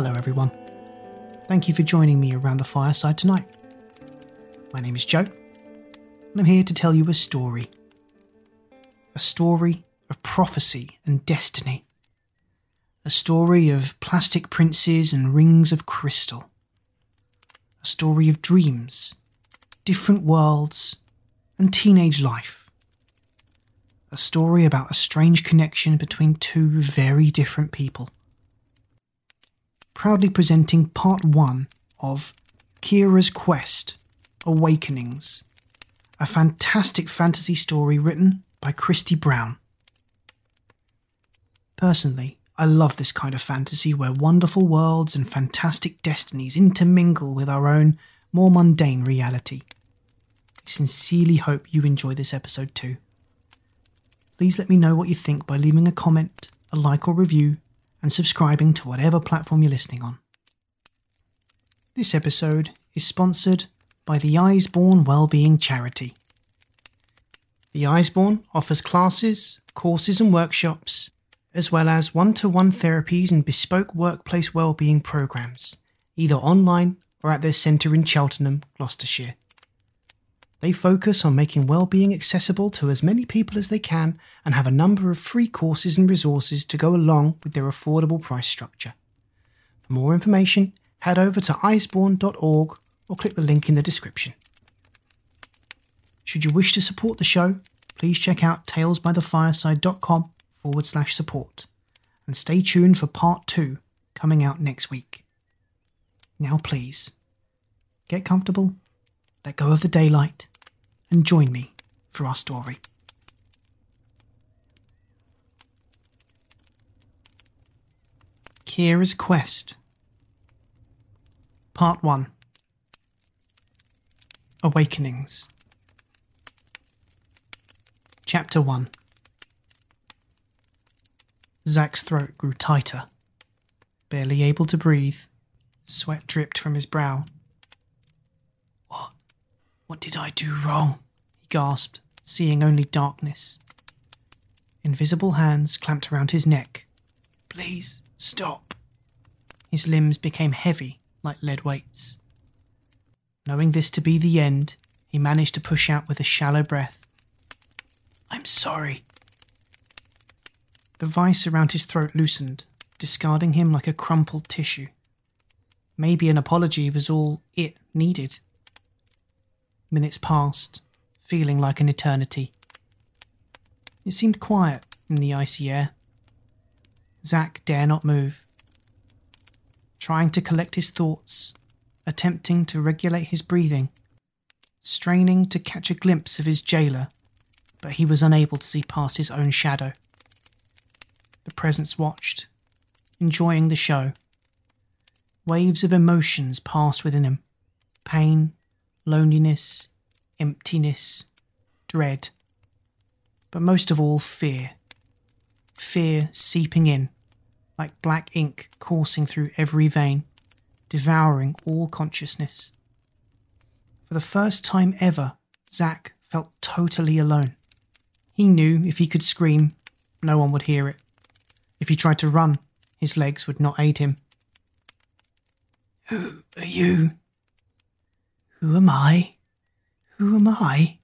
Hello, everyone. Thank you for joining me around the fireside tonight. My name is Joe, and I'm here to tell you a story. A story of prophecy and destiny. A story of plastic princes and rings of crystal. A story of dreams, different worlds, and teenage life. A story about a strange connection between two very different people proudly presenting part one of Kira's Quest Awakenings, a fantastic fantasy story written by Christy Brown. Personally, I love this kind of fantasy where wonderful worlds and fantastic destinies intermingle with our own more mundane reality. I sincerely hope you enjoy this episode too. Please let me know what you think by leaving a comment, a like, or review and subscribing to whatever platform you're listening on. This episode is sponsored by the Isbourne Wellbeing Charity. The Isbourne offers classes, courses, and workshops, as well as one to one therapies and bespoke workplace wellbeing programs, either online or at their centre in Cheltenham, Gloucestershire. They focus on making well-being accessible to as many people as they can and have a number of free courses and resources to go along with their affordable price structure. For more information, head over to isbourne.org or click the link in the description. Should you wish to support the show, please check out talesbythefireside.com forward slash support and stay tuned for part two coming out next week. Now, please, get comfortable let go of the daylight, and join me for our story. Kira's Quest Part 1 Awakenings Chapter 1 Zack's throat grew tighter. Barely able to breathe, sweat dripped from his brow what did I do wrong? he gasped, seeing only darkness. Invisible hands clamped around his neck. Please, stop. His limbs became heavy like lead weights. Knowing this to be the end, he managed to push out with a shallow breath. I'm sorry. The vice around his throat loosened, discarding him like a crumpled tissue. Maybe an apology was all it needed. Minutes passed, feeling like an eternity. It seemed quiet in the icy air. Zack dare not move. Trying to collect his thoughts, attempting to regulate his breathing, straining to catch a glimpse of his jailer, but he was unable to see past his own shadow. The presence watched, enjoying the show. Waves of emotions passed within him pain, loneliness, emptiness, dread, but most of all, fear. Fear seeping in, like black ink coursing through every vein, devouring all consciousness. For the first time ever, Zack felt totally alone. He knew if he could scream, no one would hear it. If he tried to run, his legs would not aid him. Who are you? Who am I? Who am I?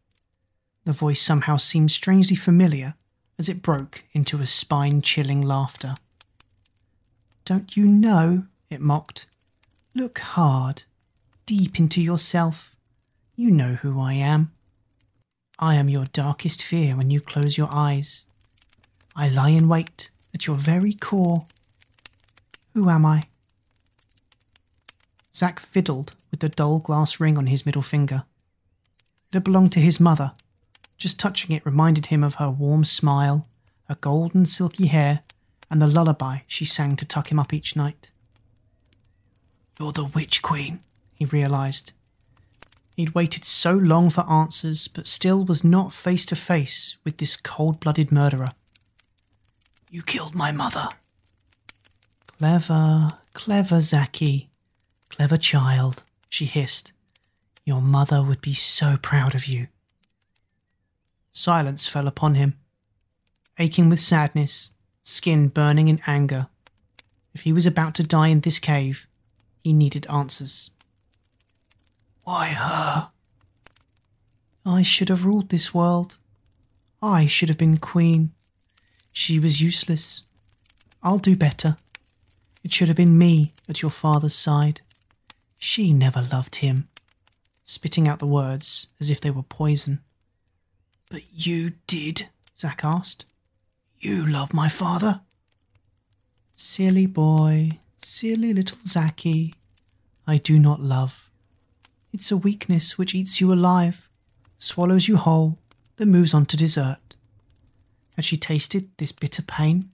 The voice somehow seemed strangely familiar as it broke into a spine chilling laughter. Don't you know? it mocked. Look hard, deep into yourself. You know who I am. I am your darkest fear when you close your eyes. I lie in wait at your very core. Who am I? Zack fiddled with the dull glass ring on his middle finger. It had belonged to his mother. Just touching it reminded him of her warm smile, her golden silky hair, and the lullaby she sang to tuck him up each night. You're the Witch Queen, he realised. He'd waited so long for answers, but still was not face to face with this cold blooded murderer. You killed my mother. Clever, clever, Zachy. Clever child she hissed. Your mother would be so proud of you. Silence fell upon him. Aching with sadness, skin burning in anger, If he was about to die in this cave, he needed answers. Why her? I should have ruled this world. I should have been queen. She was useless. I'll do better. It should have been me at your father's side. She never loved him. Spitting out the words as if they were poison. But you did, Zack asked. You love my father? Silly boy, silly little Zacky. I do not love. It's a weakness which eats you alive, swallows you whole, then moves on to dessert. Had she tasted this bitter pain?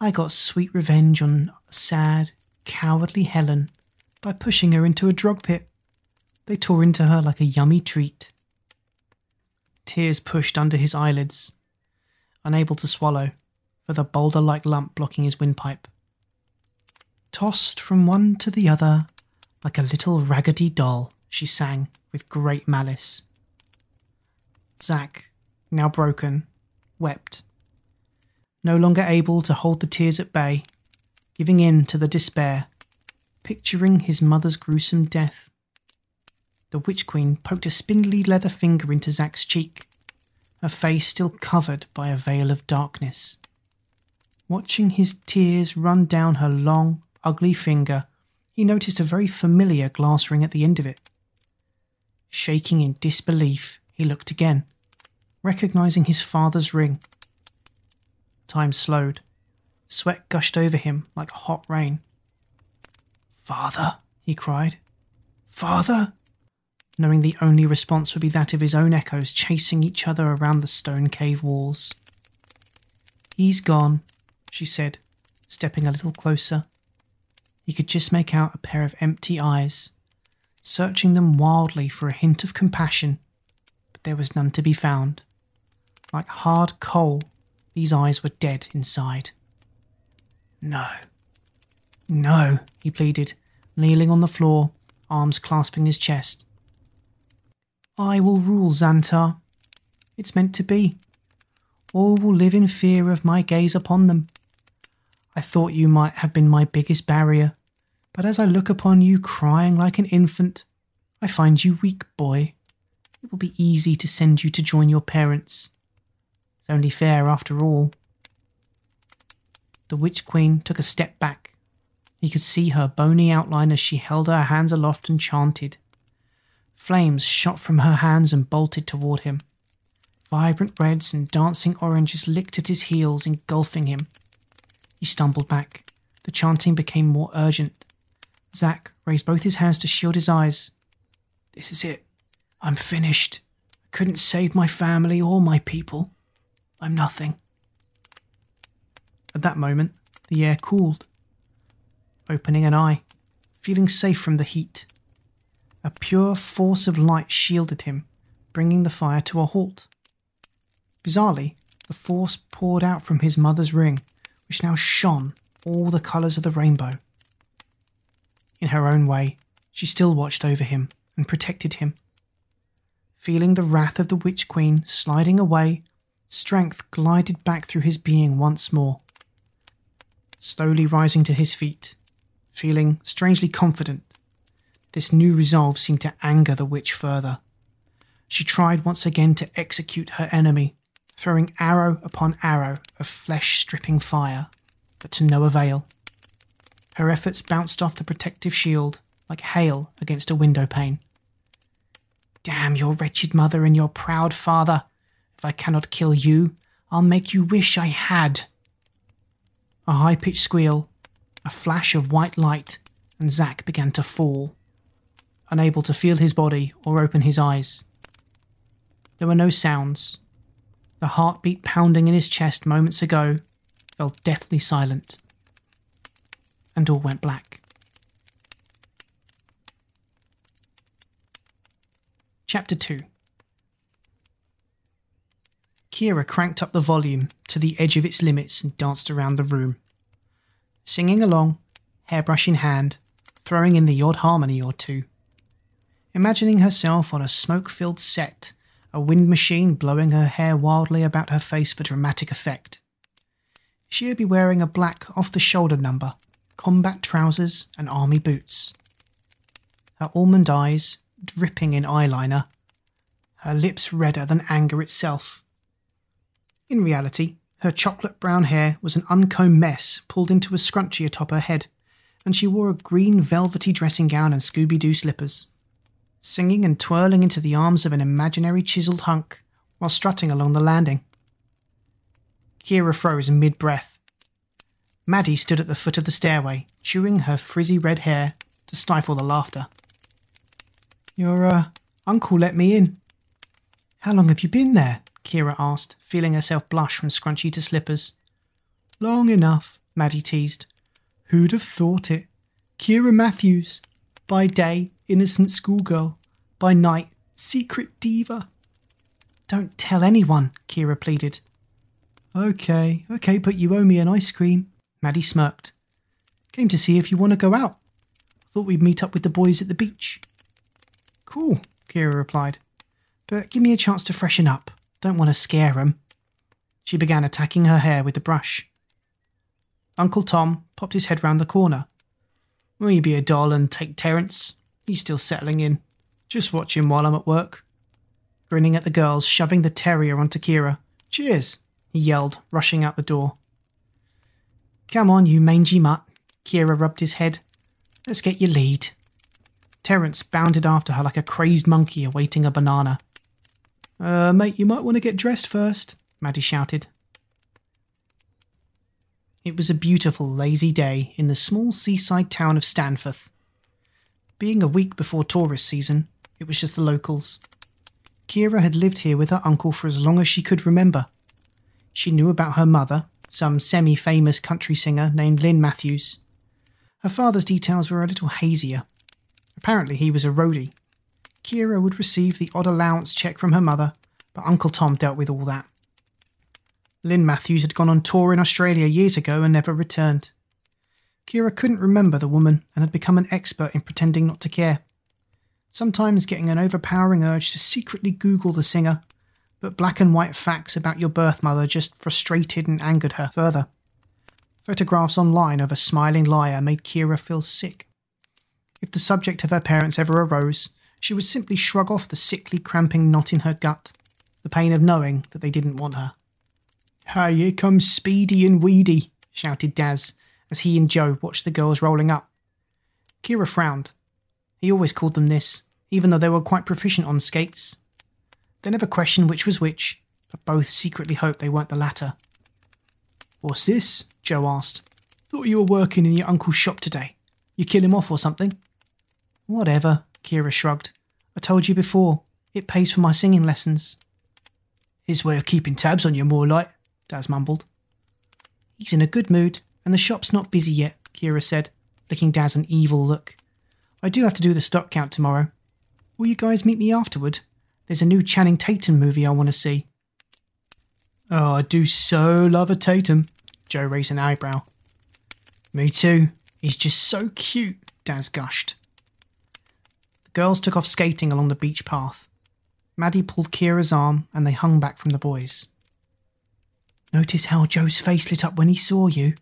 I got sweet revenge on sad, cowardly Helen by pushing her into a drug pit. They tore into her like a yummy treat. Tears pushed under his eyelids, unable to swallow, for the boulder like lump blocking his windpipe. Tossed from one to the other like a little raggedy doll, she sang with great malice. Zack, now broken, wept. No longer able to hold the tears at bay, giving in to the despair, picturing his mother's gruesome death. The Witch Queen poked a spindly leather finger into Zack's cheek, her face still covered by a veil of darkness. Watching his tears run down her long, ugly finger, he noticed a very familiar glass ring at the end of it. Shaking in disbelief, he looked again, recognizing his father's ring. Time slowed. Sweat gushed over him like hot rain. Father, he cried. Father? Knowing the only response would be that of his own echoes chasing each other around the stone cave walls. He's gone, she said, stepping a little closer. He could just make out a pair of empty eyes, searching them wildly for a hint of compassion, but there was none to be found. Like hard coal, these eyes were dead inside. No. No, he pleaded, kneeling on the floor, arms clasping his chest. I will rule Xantar. It's meant to be. All will live in fear of my gaze upon them. I thought you might have been my biggest barrier, but as I look upon you crying like an infant, I find you weak, boy. It will be easy to send you to join your parents. It's only fair after all. The Witch Queen took a step back. He could see her bony outline as she held her hands aloft and chanted. Flames shot from her hands and bolted toward him. Vibrant reds and dancing oranges licked at his heels, engulfing him. He stumbled back. The chanting became more urgent. Zack raised both his hands to shield his eyes. This is it. I'm finished. I couldn't save my family or my people. I'm nothing. At that moment, the air cooled. Opening an eye, feeling safe from the heat, a pure force of light shielded him, bringing the fire to a halt. Bizarrely, the force poured out from his mother's ring, which now shone all the colours of the rainbow. In her own way, she still watched over him and protected him. Feeling the wrath of the Witch Queen sliding away, strength glided back through his being once more. Slowly rising to his feet, feeling strangely confident, this new resolve seemed to anger the witch further. She tried once again to execute her enemy, throwing arrow upon arrow of flesh stripping fire, but to no avail. Her efforts bounced off the protective shield like hail against a window pane. Damn your wretched mother and your proud father. If I cannot kill you, I'll make you wish I had. A high pitched squeal, a flash of white light, and Zack began to fall, unable to feel his body or open his eyes. There were no sounds. The heartbeat pounding in his chest moments ago fell deathly silent and all went black. Chapter 2 Kira cranked up the volume to the edge of its limits and danced around the room. Singing along, hairbrush in hand, throwing in the odd harmony or two. Imagining herself on a smoke filled set, a wind machine blowing her hair wildly about her face for dramatic effect. She would be wearing a black off the shoulder number combat trousers and army boots. Her almond eyes dripping in eyeliner, her lips redder than anger itself. In reality, her chocolate brown hair was an uncombed mess pulled into a scrunchie atop her head, and she wore a green velvety dressing gown and Scooby Doo slippers. Singing and twirling into the arms of an imaginary chiselled hunk while strutting along the landing. Kira froze mid breath. Maddie stood at the foot of the stairway, chewing her frizzy red hair to stifle the laughter. Your, uh, uncle let me in. How long have you been there? Kira asked, feeling herself blush from scrunchy to slippers. Long enough, Maddie teased. Who'd have thought it? Kira Matthews. By day, innocent schoolgirl. By night, secret diva. Don't tell anyone, Kira pleaded. Okay, okay, but you owe me an ice cream. Maddie smirked. Came to see if you want to go out. Thought we'd meet up with the boys at the beach. Cool, Kira replied. But give me a chance to freshen up. Don't want to scare 'em. She began attacking her hair with the brush. Uncle Tom popped his head round the corner. Will you be a doll and take Terence? He's still settling in. Just watch him while I'm at work. Grinning at the girls, shoving the terrier onto Kira. Cheers, he yelled, rushing out the door. Come on, you mangy mutt. Kira rubbed his head. Let's get your lead. Terence bounded after her like a crazed monkey awaiting a banana. Uh, mate, you might want to get dressed first, Maddie shouted. It was a beautiful, lazy day in the small seaside town of Stanforth. Being a week before tourist season, it was just the locals. Kira had lived here with her uncle for as long as she could remember. She knew about her mother, some semi famous country singer named Lynn Matthews. Her father's details were a little hazier. Apparently, he was a roadie, Kira would receive the odd allowance check from her mother, but Uncle Tom dealt with all that. Lynn Matthews had gone on tour in Australia years ago and never returned. Kira couldn't remember the woman and had become an expert in pretending not to care. Sometimes getting an overpowering urge to secretly Google the singer, but black and white facts about your birth mother just frustrated and angered her further. Photographs online of a smiling liar made Kira feel sick. If the subject of her parents ever arose, she would simply shrug off the sickly, cramping knot in her gut, the pain of knowing that they didn't want her. Hey, here comes Speedy and Weedy, shouted Daz as he and Joe watched the girls rolling up. Kira frowned. He always called them this, even though they were quite proficient on skates. They never questioned which was which, but both secretly hoped they weren't the latter. What's this? Joe asked. Thought you were working in your uncle's shop today. You kill him off or something? Whatever, Kira shrugged. I told you before, it pays for my singing lessons. His way of keeping tabs on you, more like, Daz mumbled. He's in a good mood, and the shop's not busy yet, Kira said, flicking Daz an evil look. I do have to do the stock count tomorrow. Will you guys meet me afterward? There's a new Channing Tatum movie I want to see. Oh, I do so love a Tatum, Joe raised an eyebrow. Me too. He's just so cute, Daz gushed. Girls took off skating along the beach path. Maddie pulled Kira's arm and they hung back from the boys. Notice how Joe's face lit up when he saw you?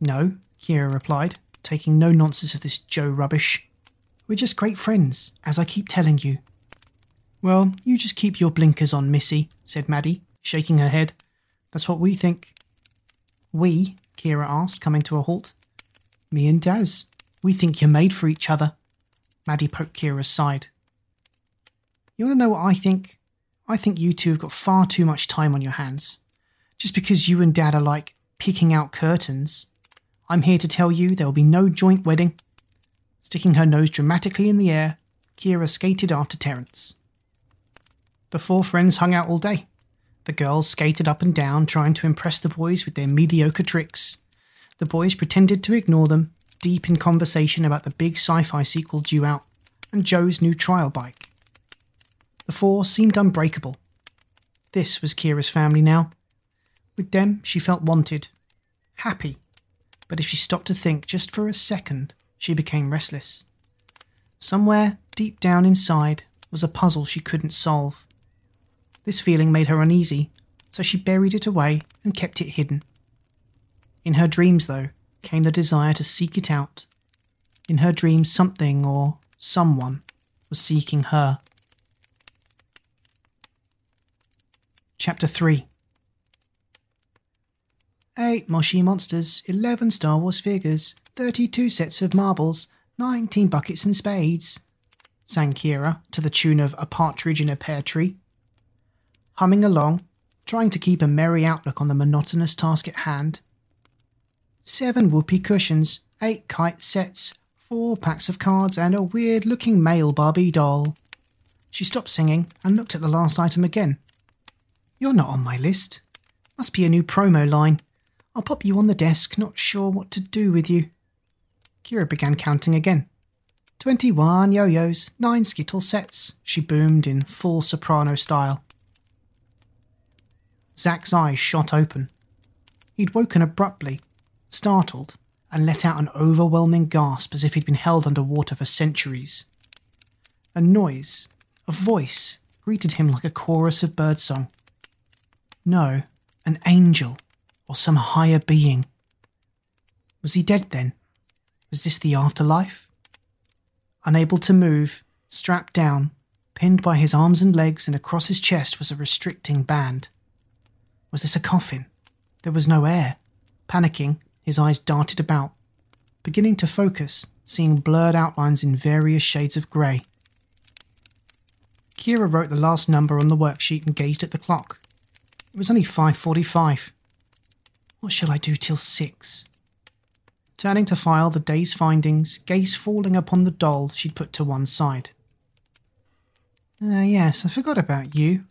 No, Kira replied, taking no nonsense of this Joe rubbish. We're just great friends, as I keep telling you. Well, you just keep your blinkers on, Missy, said Maddie, shaking her head. That's what we think. We? Kira asked, coming to a halt. Me and Daz. We think you're made for each other. Maddie poked Kira's side. You want to know what I think? I think you two have got far too much time on your hands. Just because you and Daz are like picking out curtains, I'm here to tell you there will be no joint wedding. Sticking her nose dramatically in the air, Kira skated after Terence. The four friends hung out all day. The girls skated up and down, trying to impress the boys with their mediocre tricks. The boys pretended to ignore them, deep in conversation about the big sci fi sequel due out and Joe's new trial bike. The four seemed unbreakable. This was Kira's family now. With them, she felt wanted, happy, but if she stopped to think just for a second, she became restless. Somewhere deep down inside was a puzzle she couldn't solve. This feeling made her uneasy, so she buried it away and kept it hidden. In her dreams, though, came the desire to seek it out. In her dreams, something or someone was seeking her. Chapter 3 Eight Moshi monsters, eleven Star Wars figures, thirty-two sets of marbles, nineteen buckets and spades, sang Kira to the tune of A Partridge in a Pear Tree. Humming along, trying to keep a merry outlook on the monotonous task at hand. Seven whoopee cushions, eight kite sets, four packs of cards, and a weird looking male Barbie doll. She stopped singing and looked at the last item again. You're not on my list. Must be a new promo line. I'll pop you on the desk, not sure what to do with you. Kira began counting again. Twenty-one yo-yos, nine skittle sets, she boomed in full soprano style. Zack's eyes shot open. He'd woken abruptly, startled, and let out an overwhelming gasp as if he'd been held under water for centuries. A noise, a voice, greeted him like a chorus of birdsong. No, an angel, or some higher being. Was he dead then? Was this the afterlife? Unable to move, strapped down, pinned by his arms and legs and across his chest was a restricting band. Was this a coffin? There was no air. Panicking, his eyes darted about, beginning to focus, seeing blurred outlines in various shades of grey. Kira wrote the last number on the worksheet and gazed at the clock. It was only 5:45. What shall I do till 6? Turning to file the day's findings, gaze falling upon the doll she'd put to one side. Ah, uh, yes, I forgot about you.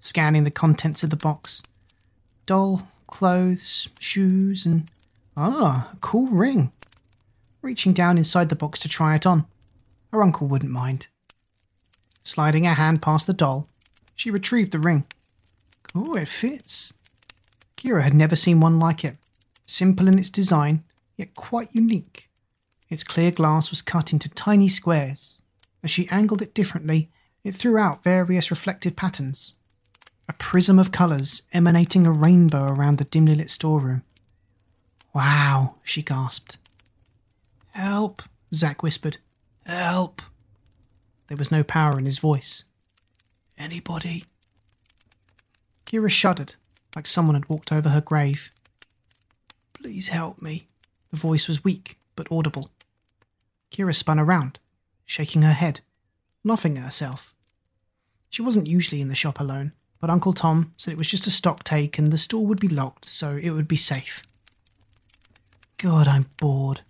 Scanning the contents of the box. Doll, clothes, shoes, and. Ah, a cool ring. Reaching down inside the box to try it on. Her uncle wouldn't mind. Sliding her hand past the doll, she retrieved the ring. Oh, it fits. Kira had never seen one like it. Simple in its design, yet quite unique. Its clear glass was cut into tiny squares. As she angled it differently, it threw out various reflective patterns. A prism of colours emanating a rainbow around the dimly lit storeroom. Wow, she gasped. Help, Zack whispered. Help. There was no power in his voice. Anybody? Kira shuddered, like someone had walked over her grave. Please help me. The voice was weak, but audible. Kira spun around, shaking her head, laughing at herself. She wasn't usually in the shop alone, but Uncle Tom said it was just a stock take and the store would be locked, so it would be safe. God, I'm bored.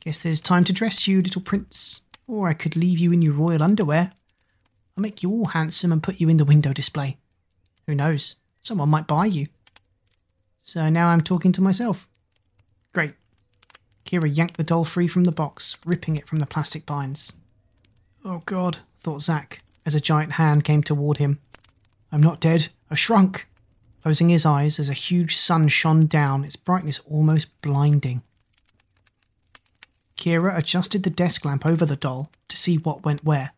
Guess there's time to dress you, little prince. Or I could leave you in your royal underwear. I'll make you all handsome and put you in the window display. Who knows? Someone might buy you. So now I'm talking to myself. Great. Kira yanked the doll free from the box, ripping it from the plastic binds. Oh God, thought Zack, as a giant hand came toward him. I'm not dead, I've shrunk. Closing his eyes as a huge sun shone down, its brightness almost blinding. Kira adjusted the desk lamp over the doll to see what went where.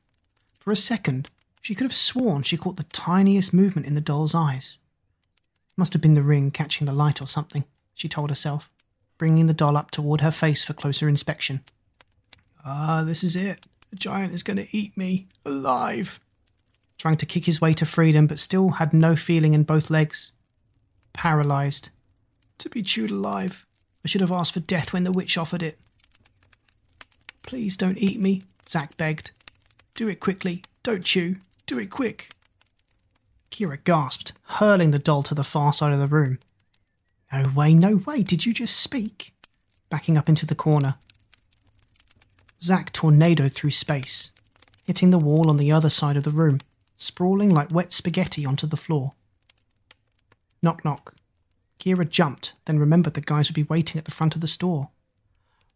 For a second, she could have sworn she caught the tiniest movement in the doll's eyes. Must have been the ring catching the light or something, she told herself, bringing the doll up toward her face for closer inspection. Ah, this is it. The giant is going to eat me alive. Trying to kick his way to freedom, but still had no feeling in both legs. Paralyzed. To be chewed alive. I should have asked for death when the witch offered it. Please don't eat me, Zack begged. Do it quickly. Don't chew. Do it quick. Kira gasped, hurling the doll to the far side of the room. No way, no way, did you just speak? Backing up into the corner. Zack tornadoed through space, hitting the wall on the other side of the room, sprawling like wet spaghetti onto the floor. Knock knock. Kira jumped, then remembered the guys would be waiting at the front of the store.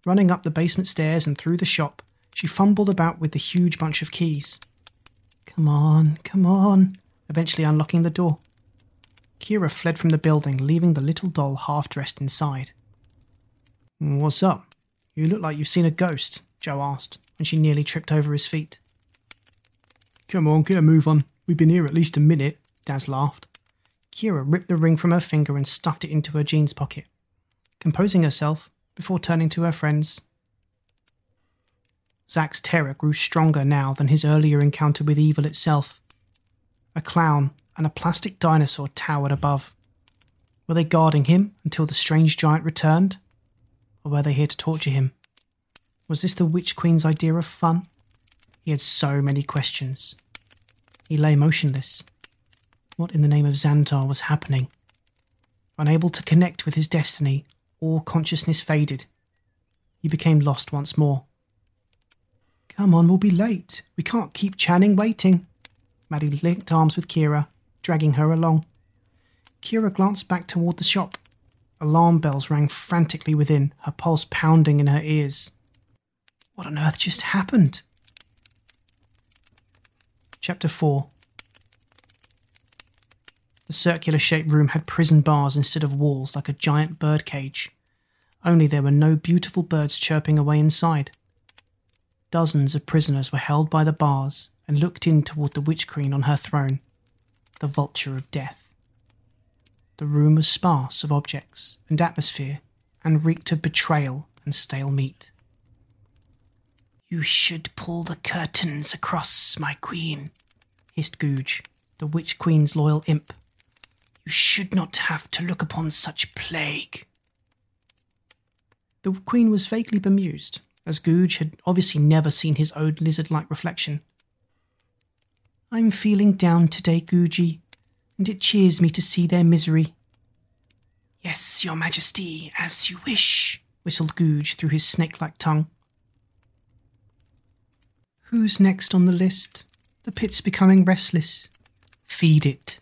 Running up the basement stairs and through the shop, she fumbled about with the huge bunch of keys. Come on, come on, eventually unlocking the door. Kira fled from the building, leaving the little doll half dressed inside. What's up? You look like you've seen a ghost, Joe asked, when she nearly tripped over his feet. Come on, get a move on. We've been here at least a minute, Daz laughed. Kira ripped the ring from her finger and stuffed it into her jeans pocket. Composing herself, before turning to her friends. Zack's terror grew stronger now than his earlier encounter with evil itself. A clown and a plastic dinosaur towered above. Were they guarding him until the strange giant returned? Or were they here to torture him? Was this the Witch Queen's idea of fun? He had so many questions. He lay motionless. What in the name of Xantar was happening? Unable to connect with his destiny, all consciousness faded. He became lost once more. Come on, we'll be late. We can't keep Channing waiting. Maddie linked arms with Kira, dragging her along. Kira glanced back toward the shop. Alarm bells rang frantically within, her pulse pounding in her ears. What on earth just happened? Chapter 4 The circular shaped room had prison bars instead of walls like a giant bird cage. Only there were no beautiful birds chirping away inside. Dozens of prisoners were held by the bars and looked in toward the witch queen on her throne, the vulture of death. The room was sparse of objects and atmosphere and reeked of betrayal and stale meat. You should pull the curtains across, my queen, hissed Googe, the witch queen's loyal imp. You should not have to look upon such plague. The queen was vaguely bemused, as Googe had obviously never seen his own lizard like reflection. I'm feeling down today, Googie, and it cheers me to see their misery. Yes, your majesty, as you wish, whistled Googe through his snake like tongue. Who's next on the list? The pit's becoming restless. Feed it.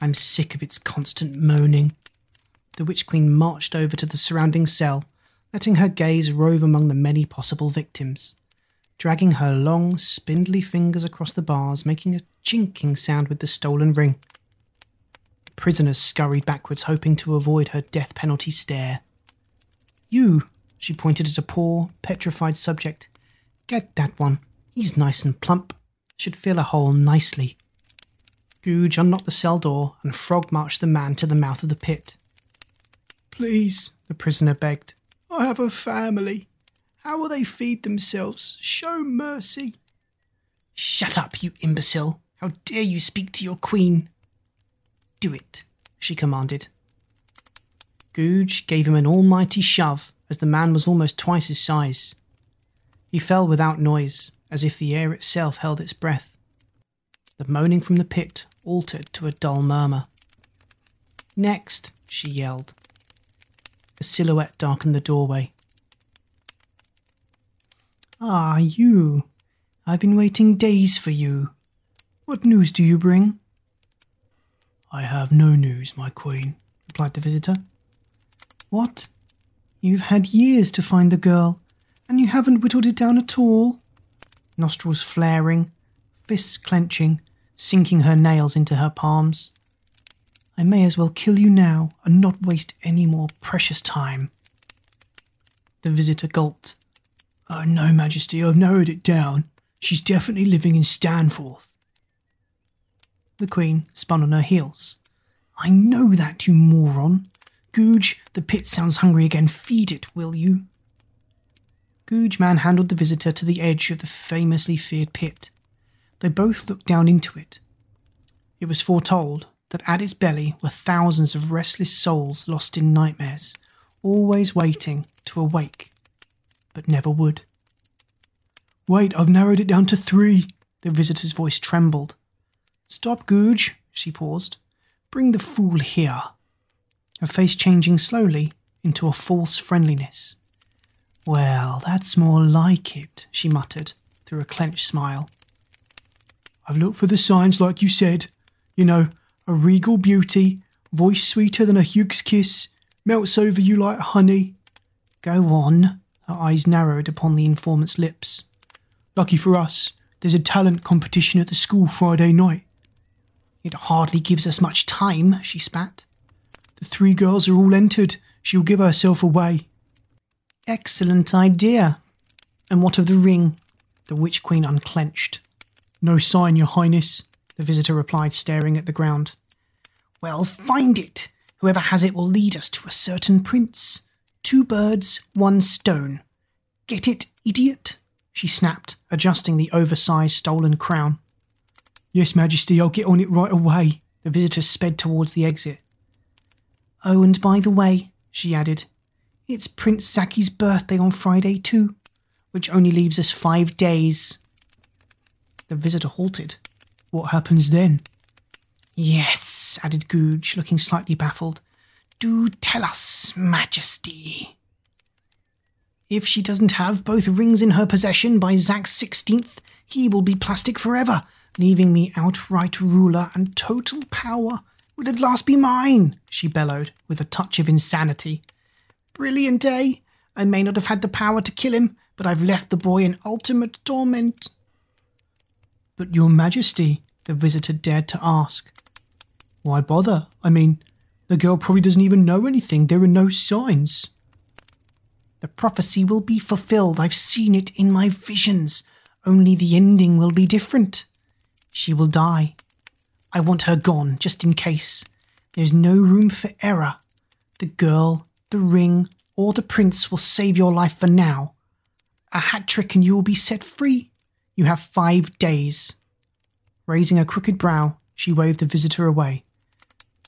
I'm sick of its constant moaning. The Witch Queen marched over to the surrounding cell, letting her gaze rove among the many possible victims, dragging her long, spindly fingers across the bars, making a chinking sound with the stolen ring. The prisoners scurried backwards, hoping to avoid her death penalty stare. You, she pointed at a poor, petrified subject. Get that one. He's nice and plump. Should fill a hole nicely. Googe unlocked the cell door and frog marched the man to the mouth of the pit. Please, the prisoner begged. I have a family. How will they feed themselves? Show mercy. Shut up, you imbecile. How dare you speak to your queen? Do it, she commanded. Googe gave him an almighty shove as the man was almost twice his size. He fell without noise, as if the air itself held its breath. The moaning from the pit altered to a dull murmur. Next, she yelled. A silhouette darkened the doorway. Ah, you. I've been waiting days for you. What news do you bring? I have no news, my queen, replied the visitor. What? You've had years to find the girl, and you haven't whittled it down at all? Nostrils flaring, fists clenching, sinking her nails into her palms. I may as well kill you now and not waste any more precious time. The visitor gulped. Oh, no, Majesty, I've narrowed it down. She's definitely living in Stanforth. The Queen spun on her heels. I know that, you moron. Googe, the pit sounds hungry again. Feed it, will you? Googe manhandled the visitor to the edge of the famously feared pit. They both looked down into it. It was foretold that at its belly were thousands of restless souls lost in nightmares, always waiting to awake, but never would. Wait, I've narrowed it down to three. The visitor's voice trembled. Stop, Googe, she paused. Bring the fool here. Her face changing slowly into a false friendliness. Well, that's more like it, she muttered through a clenched smile. I've looked for the signs like you said. You know, a regal beauty, voice sweeter than a Hughes kiss, melts over you like honey. Go on. Her eyes narrowed upon the informant's lips. Lucky for us, there's a talent competition at the school Friday night. It hardly gives us much time, she spat. The three girls are all entered. She'll give herself away. Excellent idea. And what of the ring? The Witch Queen unclenched. No sign, Your Highness, the visitor replied, staring at the ground. Well, find it. Whoever has it will lead us to a certain prince. Two birds, one stone. Get it, idiot? she snapped, adjusting the oversized stolen crown. Yes, Majesty, I'll get on it right away. The visitor sped towards the exit. Oh, and by the way, she added, it's Prince Zaki's birthday on Friday too, which only leaves us five days. The visitor halted. What happens then? Yes, added Googe, looking slightly baffled. Do tell us, Majesty. If she doesn't have both rings in her possession by Zak's 16th, he will be plastic forever, leaving me outright ruler and total power would at last be mine, she bellowed, with a touch of insanity. Brilliant, day. I may not have had the power to kill him, but I've left the boy in ultimate torment. But, Your Majesty, the visitor dared to ask. Why bother? I mean, the girl probably doesn't even know anything. There are no signs. The prophecy will be fulfilled. I've seen it in my visions. Only the ending will be different. She will die. I want her gone, just in case. There's no room for error. The girl, the ring, or the prince will save your life for now. A hat trick and you will be set free. You have five days. Raising a crooked brow, she waved the visitor away.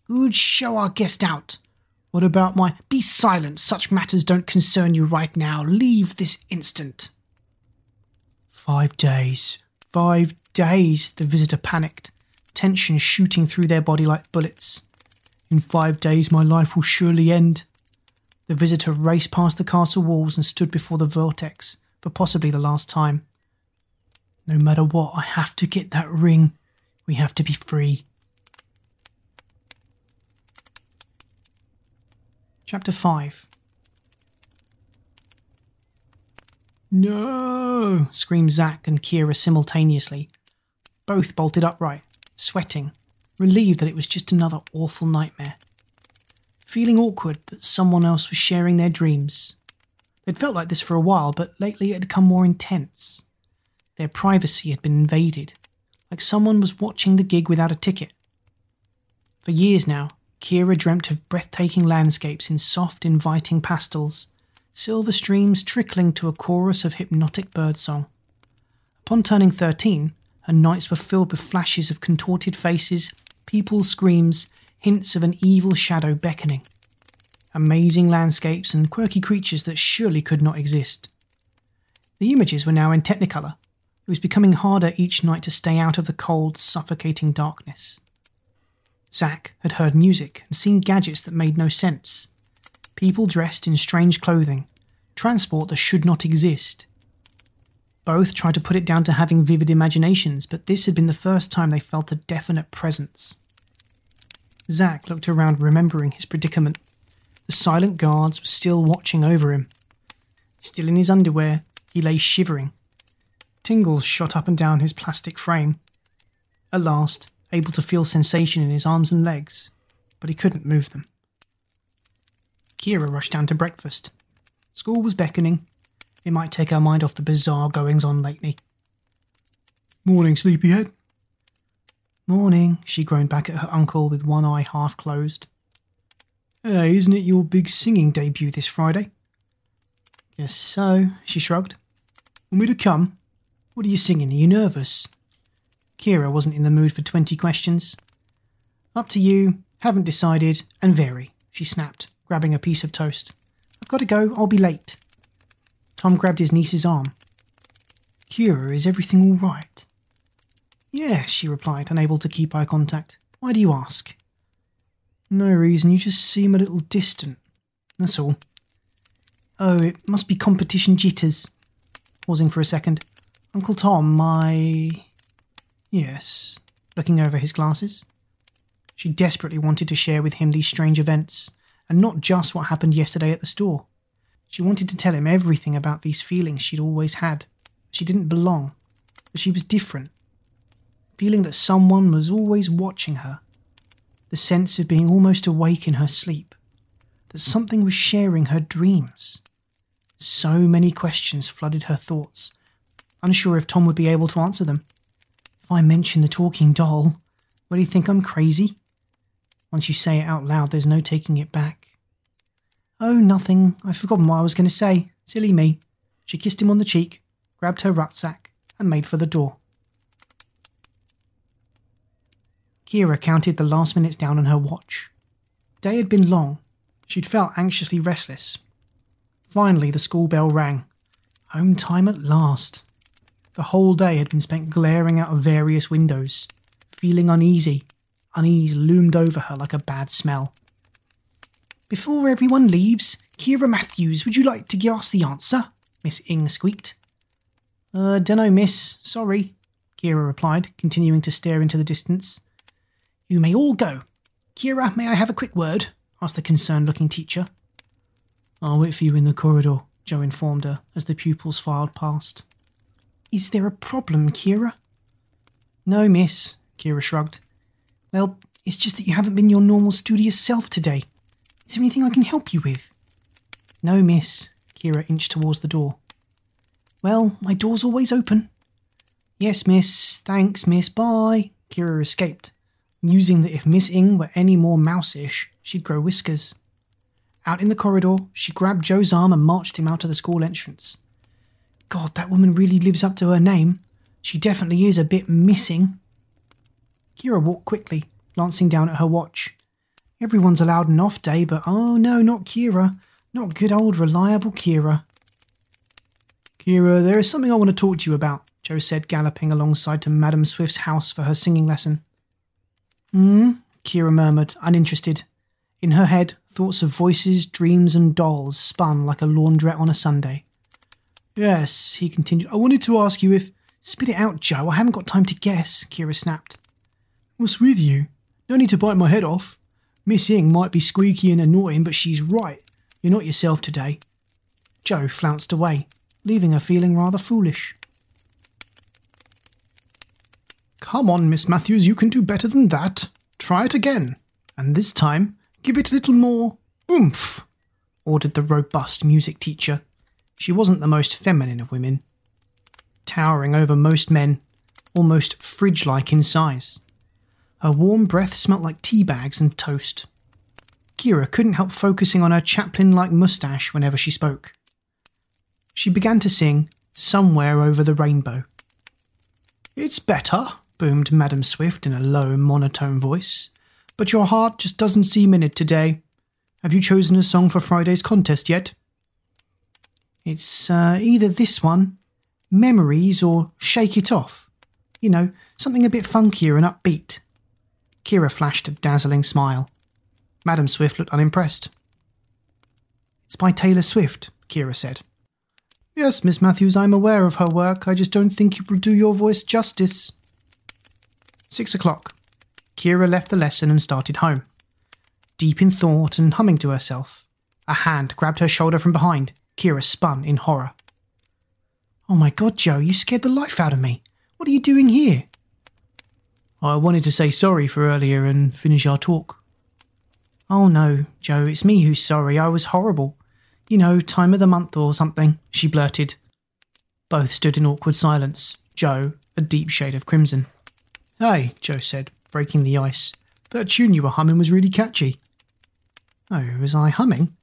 Good show our guest out. What about my. Be silent, such matters don't concern you right now. Leave this instant. Five days. Five days, the visitor panicked, tension shooting through their body like bullets. In five days, my life will surely end. The visitor raced past the castle walls and stood before the vortex for possibly the last time. No matter what, I have to get that ring. We have to be free. Chapter 5 No! screamed Zack and Kira simultaneously. Both bolted upright, sweating, relieved that it was just another awful nightmare. Feeling awkward that someone else was sharing their dreams. They'd felt like this for a while, but lately it had become more intense. Their privacy had been invaded, like someone was watching the gig without a ticket. For years now, Kira dreamt of breathtaking landscapes in soft, inviting pastels, silver streams trickling to a chorus of hypnotic birdsong. Upon turning 13, her nights were filled with flashes of contorted faces, people's screams, hints of an evil shadow beckoning. Amazing landscapes and quirky creatures that surely could not exist. The images were now in Technicolor, it was becoming harder each night to stay out of the cold, suffocating darkness. Zack had heard music and seen gadgets that made no sense. People dressed in strange clothing, transport that should not exist. Both tried to put it down to having vivid imaginations, but this had been the first time they felt a definite presence. Zak looked around, remembering his predicament. The silent guards were still watching over him. Still in his underwear, he lay shivering, Tingles shot up and down his plastic frame. At last, able to feel sensation in his arms and legs, but he couldn't move them. Kira rushed down to breakfast. School was beckoning. It might take her mind off the bizarre goings on lately. Morning, sleepyhead. Morning, she groaned back at her uncle with one eye half closed. Hey, isn't it your big singing debut this Friday? Guess so, she shrugged. Want me to come? What are you singing? Are you nervous? Kira wasn't in the mood for 20 questions. Up to you, haven't decided, and vary, she snapped, grabbing a piece of toast. I've got to go, I'll be late. Tom grabbed his niece's arm. Kira, is everything all right? Yeah, she replied, unable to keep eye contact. Why do you ask? No reason, you just seem a little distant. That's all. Oh, it must be competition jitters. Pausing for a second. Uncle Tom, my. Yes, looking over his glasses. She desperately wanted to share with him these strange events, and not just what happened yesterday at the store. She wanted to tell him everything about these feelings she'd always had. She didn't belong, she was different. Feeling that someone was always watching her. The sense of being almost awake in her sleep. That something was sharing her dreams. So many questions flooded her thoughts, unsure if Tom would be able to answer them. If I mention the talking doll, will he think I'm crazy? Once you say it out loud, there's no taking it back. Oh, nothing. I've forgotten what I was going to say. Silly me. She kissed him on the cheek, grabbed her rucksack, and made for the door. Kira counted the last minutes down on her watch. Day had been long. She'd felt anxiously restless. Finally, the school bell rang. Home time at last. The whole day had been spent glaring out of various windows, feeling uneasy. Unease loomed over her like a bad smell. Before everyone leaves, Kira Matthews, would you like to give us the answer? Miss Ing squeaked. Uh, dunno, miss. Sorry, Kira replied, continuing to stare into the distance. You may all go. Kira, may I have a quick word? asked the concerned looking teacher. I'll wait for you in the corridor, Joe informed her as the pupils filed past. Is there a problem, Kira? No, miss, Kira shrugged. Well, it's just that you haven't been your normal studious self today. Is there anything I can help you with? No, miss, Kira inched towards the door. Well, my door's always open. Yes, miss. Thanks, miss. Bye. Kira escaped, musing that if Miss Ing were any more mouseish, she'd grow whiskers. Out in the corridor, she grabbed Joe's arm and marched him out of the school entrance. God, that woman really lives up to her name. She definitely is a bit missing. Kira walked quickly, glancing down at her watch. Everyone's allowed an off day, but oh no, not Kira. Not good old reliable Kira. Kira, there is something I want to talk to you about, Joe said, galloping alongside to Madame Swift's house for her singing lesson. Hmm? Kira murmured, uninterested. In her head, thoughts of voices, dreams, and dolls spun like a laundrette on a Sunday. Yes, he continued. I wanted to ask you if. Spit it out, Joe. I haven't got time to guess, Kira snapped. What's with you? No need to bite my head off. Miss Ing might be squeaky and annoying, but she's right. You're not yourself today. Joe flounced away, leaving her feeling rather foolish. Come on, Miss Matthews, you can do better than that. Try it again. And this time, give it a little more oomph, ordered the robust music teacher. She wasn't the most feminine of women. Towering over most men, almost fridge like in size. Her warm breath smelt like tea bags and toast. Kira couldn't help focusing on her Chaplin like moustache whenever she spoke. She began to sing Somewhere Over the Rainbow. It's better, boomed Madam Swift in a low, monotone voice, but your heart just doesn't seem in it today. Have you chosen a song for Friday's contest yet? It's uh, either this one, Memories, or Shake It Off. You know, something a bit funkier and upbeat. Kira flashed a dazzling smile. Madam Swift looked unimpressed. It's by Taylor Swift, Kira said. Yes, Miss Matthews, I'm aware of her work. I just don't think it will do your voice justice. Six o'clock. Kira left the lesson and started home. Deep in thought and humming to herself, a hand grabbed her shoulder from behind. Kira spun in horror. Oh my god, Joe, you scared the life out of me. What are you doing here? I wanted to say sorry for earlier and finish our talk. Oh no, Joe, it's me who's sorry. I was horrible. You know, time of the month or something, she blurted. Both stood in awkward silence, Joe a deep shade of crimson. Hey, Joe said, breaking the ice. That tune you were humming was really catchy. Oh, was I humming?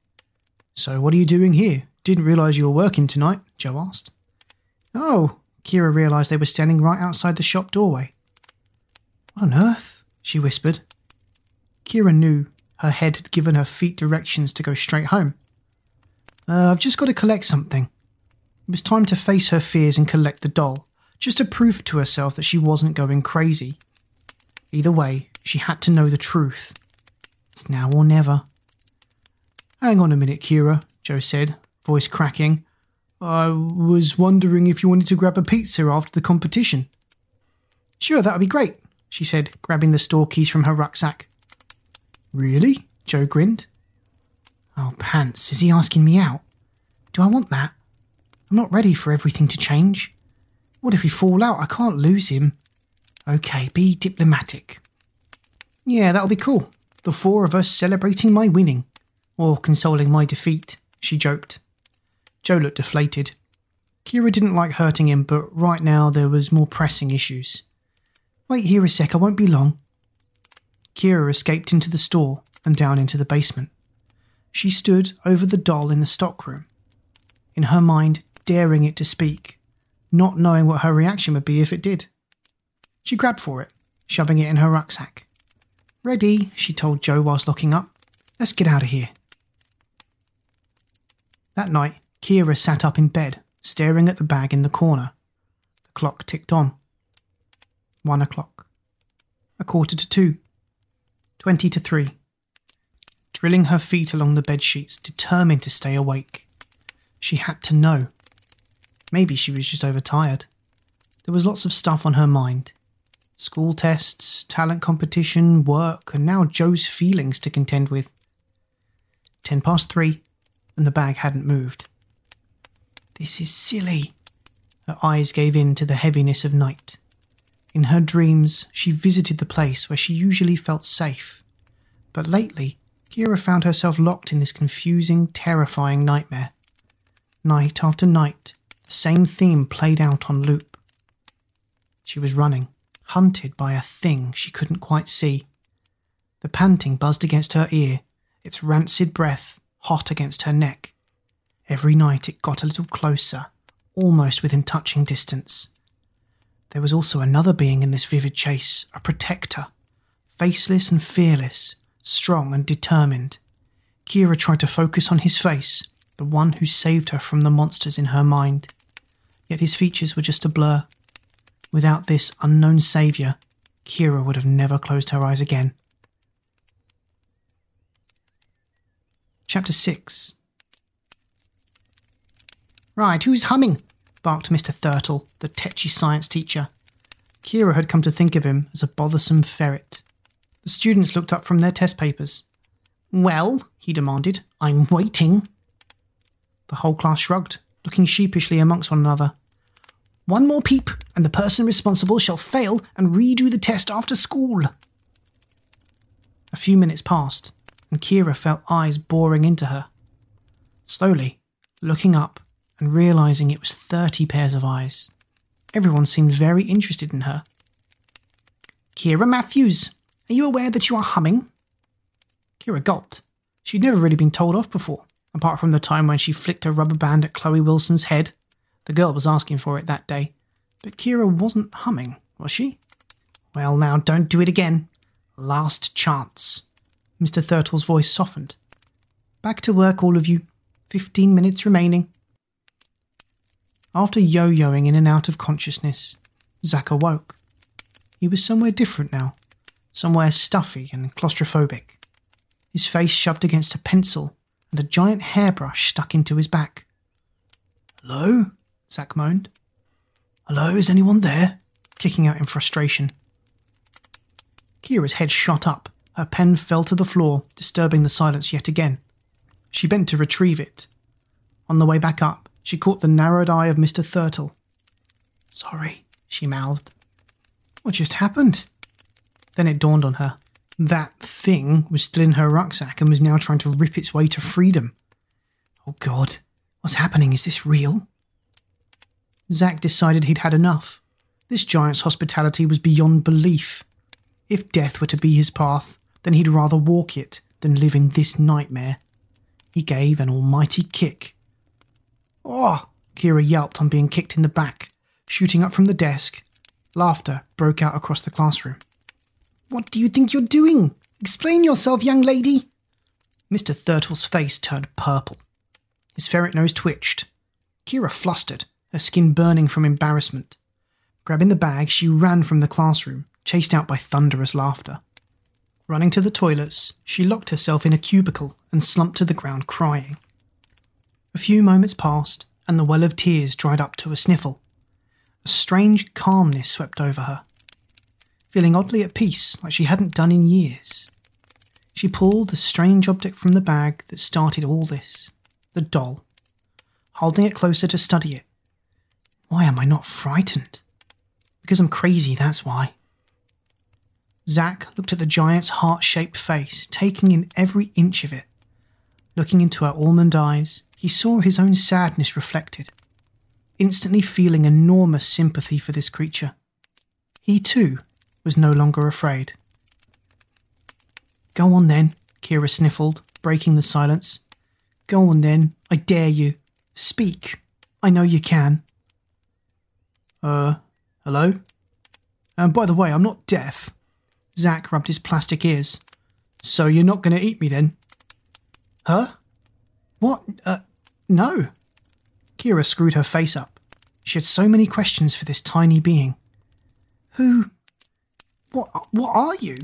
So what are you doing here? Didn't realise you were working tonight, Joe asked. Oh, Kira realised they were standing right outside the shop doorway. What on earth? she whispered. Kira knew her head had given her feet directions to go straight home. Uh, I've just got to collect something. It was time to face her fears and collect the doll, just to prove to herself that she wasn't going crazy. Either way, she had to know the truth. It's now or never. Hang on a minute, Kira, Joe said, voice cracking. I was wondering if you wanted to grab a pizza after the competition. Sure, that would be great, she said, grabbing the store keys from her rucksack. Really? Joe grinned. Oh, pants, is he asking me out? Do I want that? I'm not ready for everything to change. What if we fall out? I can't lose him. Okay, be diplomatic. Yeah, that'll be cool. The four of us celebrating my winning. Or consoling my defeat, she joked. Joe looked deflated. Kira didn't like hurting him, but right now there was more pressing issues. Wait here a sec, I won't be long. Kira escaped into the store and down into the basement. She stood over the doll in the stockroom, in her mind, daring it to speak, not knowing what her reaction would be if it did. She grabbed for it, shoving it in her rucksack. Ready, she told Joe whilst looking up. Let's get out of here. That night, Kira sat up in bed, staring at the bag in the corner. The clock ticked on. One o'clock. A quarter to two. Twenty to three. Drilling her feet along the bed sheets, determined to stay awake. She had to know. Maybe she was just overtired. There was lots of stuff on her mind school tests, talent competition, work, and now Joe's feelings to contend with. Ten past three, and the bag hadn't moved. This is silly. Her eyes gave in to the heaviness of night. In her dreams, she visited the place where she usually felt safe. But lately, Kira found herself locked in this confusing, terrifying nightmare. Night after night, the same theme played out on loop. She was running, hunted by a thing she couldn't quite see. The panting buzzed against her ear, its rancid breath hot against her neck. Every night it got a little closer, almost within touching distance. There was also another being in this vivid chase, a protector, faceless and fearless, strong and determined. Kira tried to focus on his face, the one who saved her from the monsters in her mind. Yet his features were just a blur. Without this unknown saviour, Kira would have never closed her eyes again. Chapter 6 Right, who's humming? barked Mr. Thurtle, the tetchy science teacher. Kira had come to think of him as a bothersome ferret. The students looked up from their test papers. Well, he demanded, I'm waiting. The whole class shrugged, looking sheepishly amongst one another. One more peep, and the person responsible shall fail and redo the test after school. A few minutes passed, and Kira felt eyes boring into her. Slowly, looking up and realizing it was 30 pairs of eyes, everyone seemed very interested in her. Kira Matthews, are you aware that you are humming? Kira gulped. She'd never really been told off before, apart from the time when she flicked a rubber band at Chloe Wilson's head. The girl was asking for it that day. But Kira wasn't humming, was she? Well, now, don't do it again. Last chance. Mr. Thurtle's voice softened. Back to work, all of you. Fifteen minutes remaining. After yo yoing in and out of consciousness, Zack awoke. He was somewhere different now, somewhere stuffy and claustrophobic. His face shoved against a pencil and a giant hairbrush stuck into his back. Hello? Zack moaned. Hello, is anyone there? Kicking out in frustration. Kira's head shot up. Her pen fell to the floor, disturbing the silence yet again. She bent to retrieve it. On the way back up, she caught the narrowed eye of Mr. Thurtle. Sorry, she mouthed. What just happened? Then it dawned on her. That thing was still in her rucksack and was now trying to rip its way to freedom. Oh God, what's happening? Is this real? Zack decided he'd had enough. This giant's hospitality was beyond belief. If death were to be his path, then he'd rather walk it than live in this nightmare. He gave an almighty kick. Oh! Kira yelped on being kicked in the back, shooting up from the desk. Laughter broke out across the classroom. What do you think you're doing? Explain yourself, young lady. Mr. Thurtle's face turned purple. His ferret nose twitched. Kira flustered, her skin burning from embarrassment. Grabbing the bag, she ran from the classroom, chased out by thunderous laughter. Running to the toilets, she locked herself in a cubicle and slumped to the ground crying. A few moments passed, and the well of tears dried up to a sniffle. A strange calmness swept over her feeling oddly at peace like she hadn't done in years. She pulled the strange object from the bag that started all this the doll, holding it closer to study it. Why am I not frightened? Because I'm crazy, that's why. Zack looked at the giant's heart shaped face, taking in every inch of it. Looking into her almond eyes, he saw his own sadness reflected, instantly feeling enormous sympathy for this creature. He too was no longer afraid. Go on then, Kira sniffled, breaking the silence. Go on then, I dare you. Speak. I know you can. Uh, hello? And by the way, I'm not deaf. Zack rubbed his plastic ears. So you're not going to eat me then? Huh? What? Uh, no. Kira screwed her face up. She had so many questions for this tiny being. Who? What? What are you?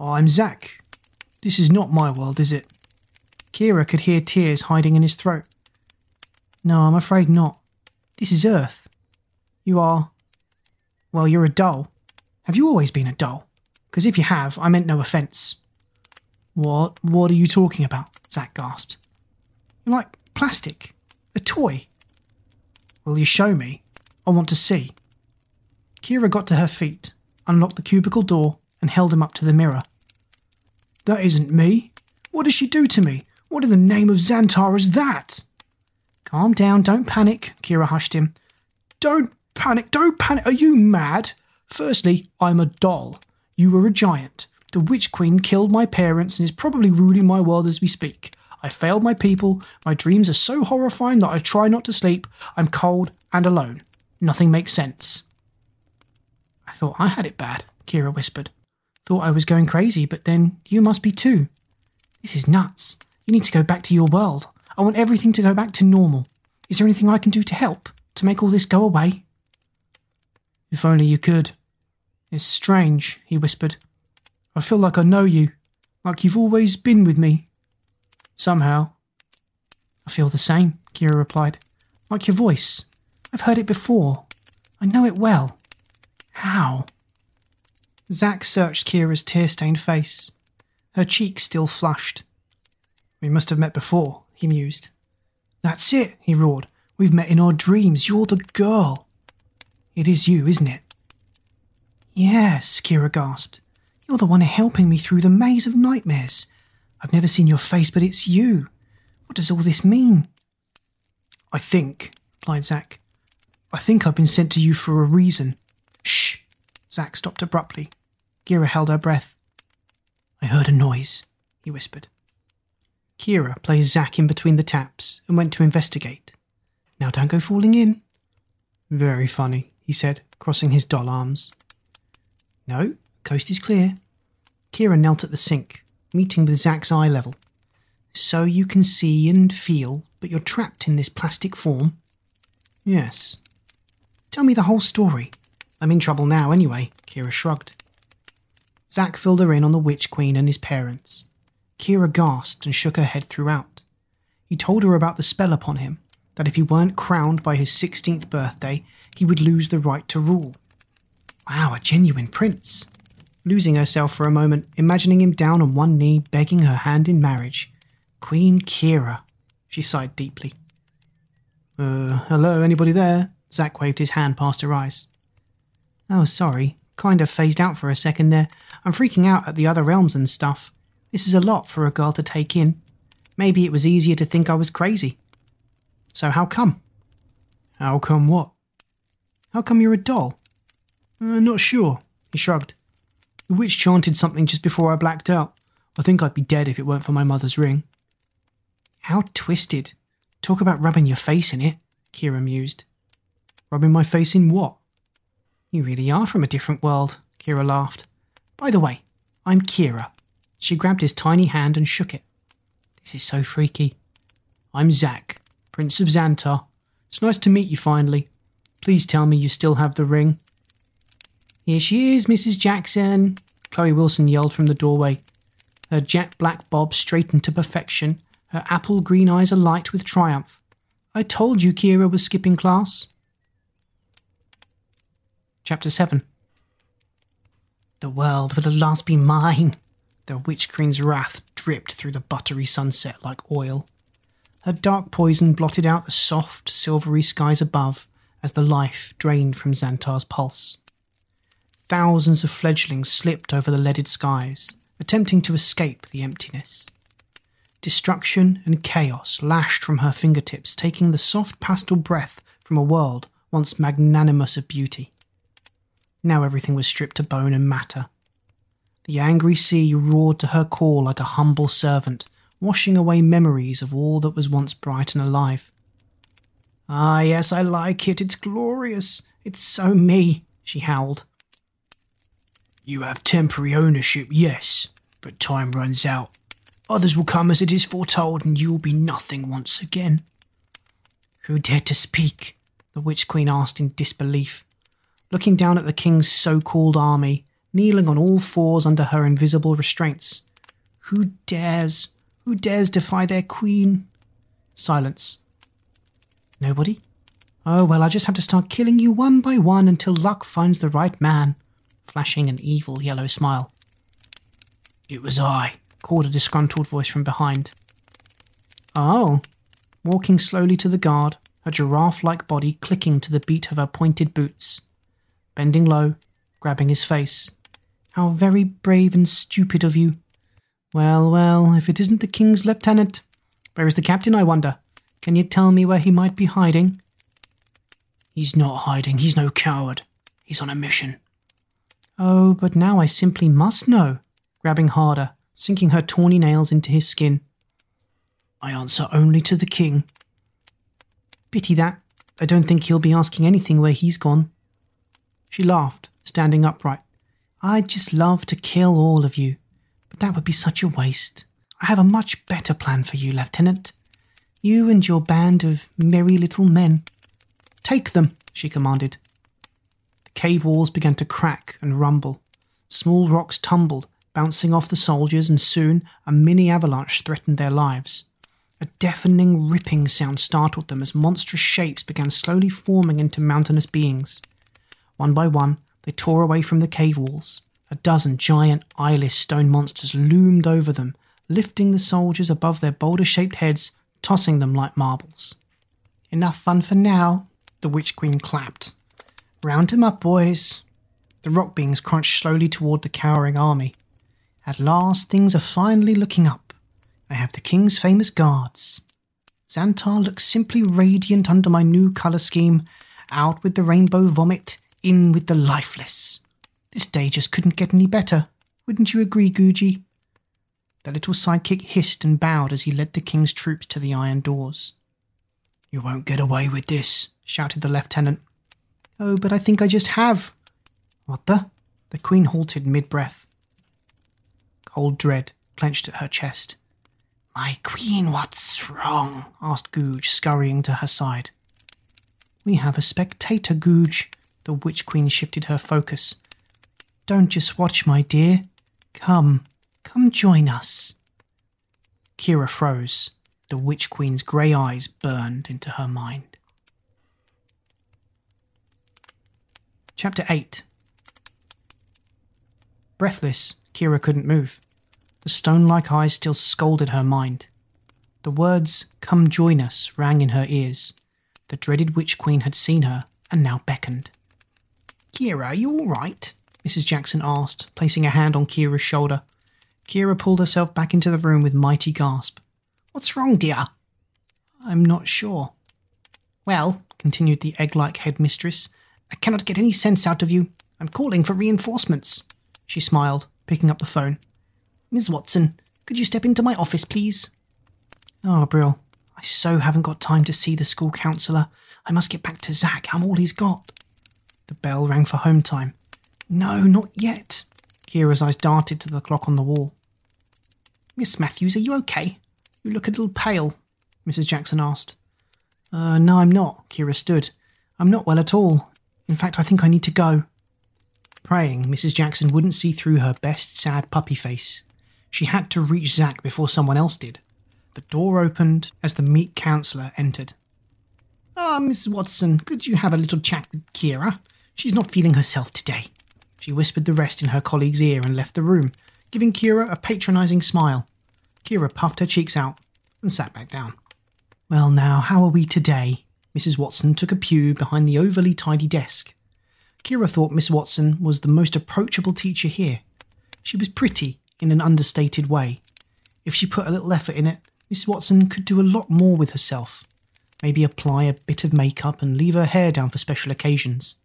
Oh, I'm Zack. This is not my world, is it? Kira could hear tears hiding in his throat. No, I'm afraid not. This is Earth. You are. Well, you're a doll. Have you always been a doll? Because if you have, I meant no offence. What? What are you talking about? Zack gasped. You're like plastic. A toy. Will you show me? I want to see. Kira got to her feet, unlocked the cubicle door, and held him up to the mirror. That isn't me. What does she do to me? What in the name of Xantar is that? Calm down, don't panic, Kira hushed him. Don't panic, don't panic. Are you mad? Firstly, I'm a doll. You were a giant. The Witch Queen killed my parents and is probably ruling my world as we speak. I failed my people. My dreams are so horrifying that I try not to sleep. I'm cold and alone. Nothing makes sense. I thought I had it bad, Kira whispered. Thought I was going crazy, but then you must be too. This is nuts. You need to go back to your world. I want everything to go back to normal. Is there anything I can do to help? To make all this go away? If only you could. It's strange, he whispered. I feel like I know you, like you've always been with me. Somehow. I feel the same, Kira replied. Like your voice. I've heard it before. I know it well. How? Zack searched Kira's tear stained face. Her cheeks still flushed. We must have met before, he mused. That's it, he roared. We've met in our dreams. You're the girl. It is you, isn't it? Yes, Kira gasped. You're the one helping me through the maze of nightmares. I've never seen your face, but it's you. What does all this mean? I think, replied Zack. I think I've been sent to you for a reason. Shh! Zack stopped abruptly. Kira held her breath. I heard a noise, he whispered. Kira placed Zack in between the taps and went to investigate. Now don't go falling in. Very funny, he said, crossing his doll arms. No, coast is clear. Kira knelt at the sink, meeting with Zack's eye level. So you can see and feel, but you're trapped in this plastic form? Yes. Tell me the whole story. I'm in trouble now anyway, Kira shrugged. Zack filled her in on the Witch Queen and his parents. Kira gasped and shook her head throughout. He told her about the spell upon him, that if he weren't crowned by his 16th birthday, he would lose the right to rule. Wow, a genuine prince. Losing herself for a moment, imagining him down on one knee, begging her hand in marriage. Queen Kira. She sighed deeply. Uh, hello, anybody there? Zack waved his hand past her eyes. Oh, sorry. Kind of phased out for a second there. I'm freaking out at the other realms and stuff. This is a lot for a girl to take in. Maybe it was easier to think I was crazy. So how come? How come what? How come you're a doll? Uh, not sure, he shrugged. The witch chanted something just before I blacked out. I think I'd be dead if it weren't for my mother's ring. How twisted. Talk about rubbing your face in it, Kira mused. Rubbing my face in what? You really are from a different world, Kira laughed. By the way, I'm Kira. She grabbed his tiny hand and shook it. This is so freaky. I'm Zack, Prince of Xantar. It's nice to meet you finally. Please tell me you still have the ring. Here she is, Mrs. Jackson, Chloe Wilson yelled from the doorway. Her jet black bob straightened to perfection, her apple green eyes alight with triumph. I told you Kira was skipping class. Chapter 7 The world will at last be mine. The Witch Queen's wrath dripped through the buttery sunset like oil. Her dark poison blotted out the soft, silvery skies above as the life drained from Xantar's pulse. Thousands of fledglings slipped over the leaded skies, attempting to escape the emptiness. Destruction and chaos lashed from her fingertips, taking the soft pastel breath from a world once magnanimous of beauty. Now everything was stripped to bone and matter. The angry sea roared to her call like a humble servant, washing away memories of all that was once bright and alive. Ah, yes, I like it. It's glorious. It's so me, she howled. You have temporary ownership, yes, but time runs out. Others will come as it is foretold, and you will be nothing once again. Who dared to speak? the Witch Queen asked in disbelief, looking down at the king's so called army, kneeling on all fours under her invisible restraints. Who dares? Who dares defy their queen? Silence. Nobody? Oh, well, I just have to start killing you one by one until luck finds the right man, flashing an evil yellow smile. It was I, called a disgruntled voice from behind. Oh. Walking slowly to the guard, her giraffe like body clicking to the beat of her pointed boots. Bending low, grabbing his face. How very brave and stupid of you. Well, well, if it isn't the king's lieutenant. Where is the captain, I wonder? Can you tell me where he might be hiding? He's not hiding. He's no coward. He's on a mission. Oh, but now I simply must know, grabbing harder, sinking her tawny nails into his skin. I answer only to the king. Pity that. I don't think he'll be asking anything where he's gone. She laughed, standing upright. I'd just love to kill all of you, but that would be such a waste. I have a much better plan for you, Lieutenant. You and your band of merry little men. Take them, she commanded. The cave walls began to crack and rumble. Small rocks tumbled, bouncing off the soldiers, and soon a mini avalanche threatened their lives. A deafening ripping sound startled them as monstrous shapes began slowly forming into mountainous beings. One by one, they tore away from the cave walls. A dozen giant, eyeless stone monsters loomed over them, lifting the soldiers above their boulder shaped heads tossing them like marbles. Enough fun for now, the Witch Queen clapped. Round him up, boys. The rock beings crunched slowly toward the cowering army. At last, things are finally looking up. I have the king's famous guards. Xantar looks simply radiant under my new colour scheme. Out with the rainbow vomit, in with the lifeless. This day just couldn't get any better. Wouldn't you agree, Guji? The little sidekick hissed and bowed as he led the king's troops to the iron doors. You won't get away with this, shouted the lieutenant. Oh, but I think I just have. What the? The queen halted mid breath. Cold dread clenched at her chest. My queen, what's wrong? asked Googe, scurrying to her side. We have a spectator, Googe. The witch queen shifted her focus. Don't just watch, my dear. Come, Come join us. Kira froze. The Witch Queen's grey eyes burned into her mind. Chapter 8 Breathless, Kira couldn't move. The stone like eyes still scolded her mind. The words, Come join us, rang in her ears. The dreaded Witch Queen had seen her and now beckoned. Kira, are you all right? Mrs. Jackson asked, placing a hand on Kira's shoulder. Kira pulled herself back into the room with mighty gasp. What's wrong, dear? I'm not sure. Well, continued the egg like headmistress, I cannot get any sense out of you. I'm calling for reinforcements. She smiled, picking up the phone. Miss Watson, could you step into my office, please? Oh, Brill, I so haven't got time to see the school counsellor. I must get back to Zack. I'm all he's got. The bell rang for home time. No, not yet. Kira's eyes darted to the clock on the wall. Miss Matthews, are you okay? You look a little pale, Mrs. Jackson asked. Uh, no, I'm not, Kira stood. I'm not well at all. In fact, I think I need to go. Praying, Mrs. Jackson wouldn't see through her best sad puppy face. She had to reach Zack before someone else did. The door opened as the meek counsellor entered. Ah, oh, Mrs. Watson, could you have a little chat with Kira? She's not feeling herself today. She whispered the rest in her colleague's ear and left the room, giving Kira a patronising smile. Kira puffed her cheeks out and sat back down. Well, now, how are we today? Mrs. Watson took a pew behind the overly tidy desk. Kira thought Miss Watson was the most approachable teacher here. She was pretty in an understated way. If she put a little effort in it, Miss Watson could do a lot more with herself. Maybe apply a bit of makeup and leave her hair down for special occasions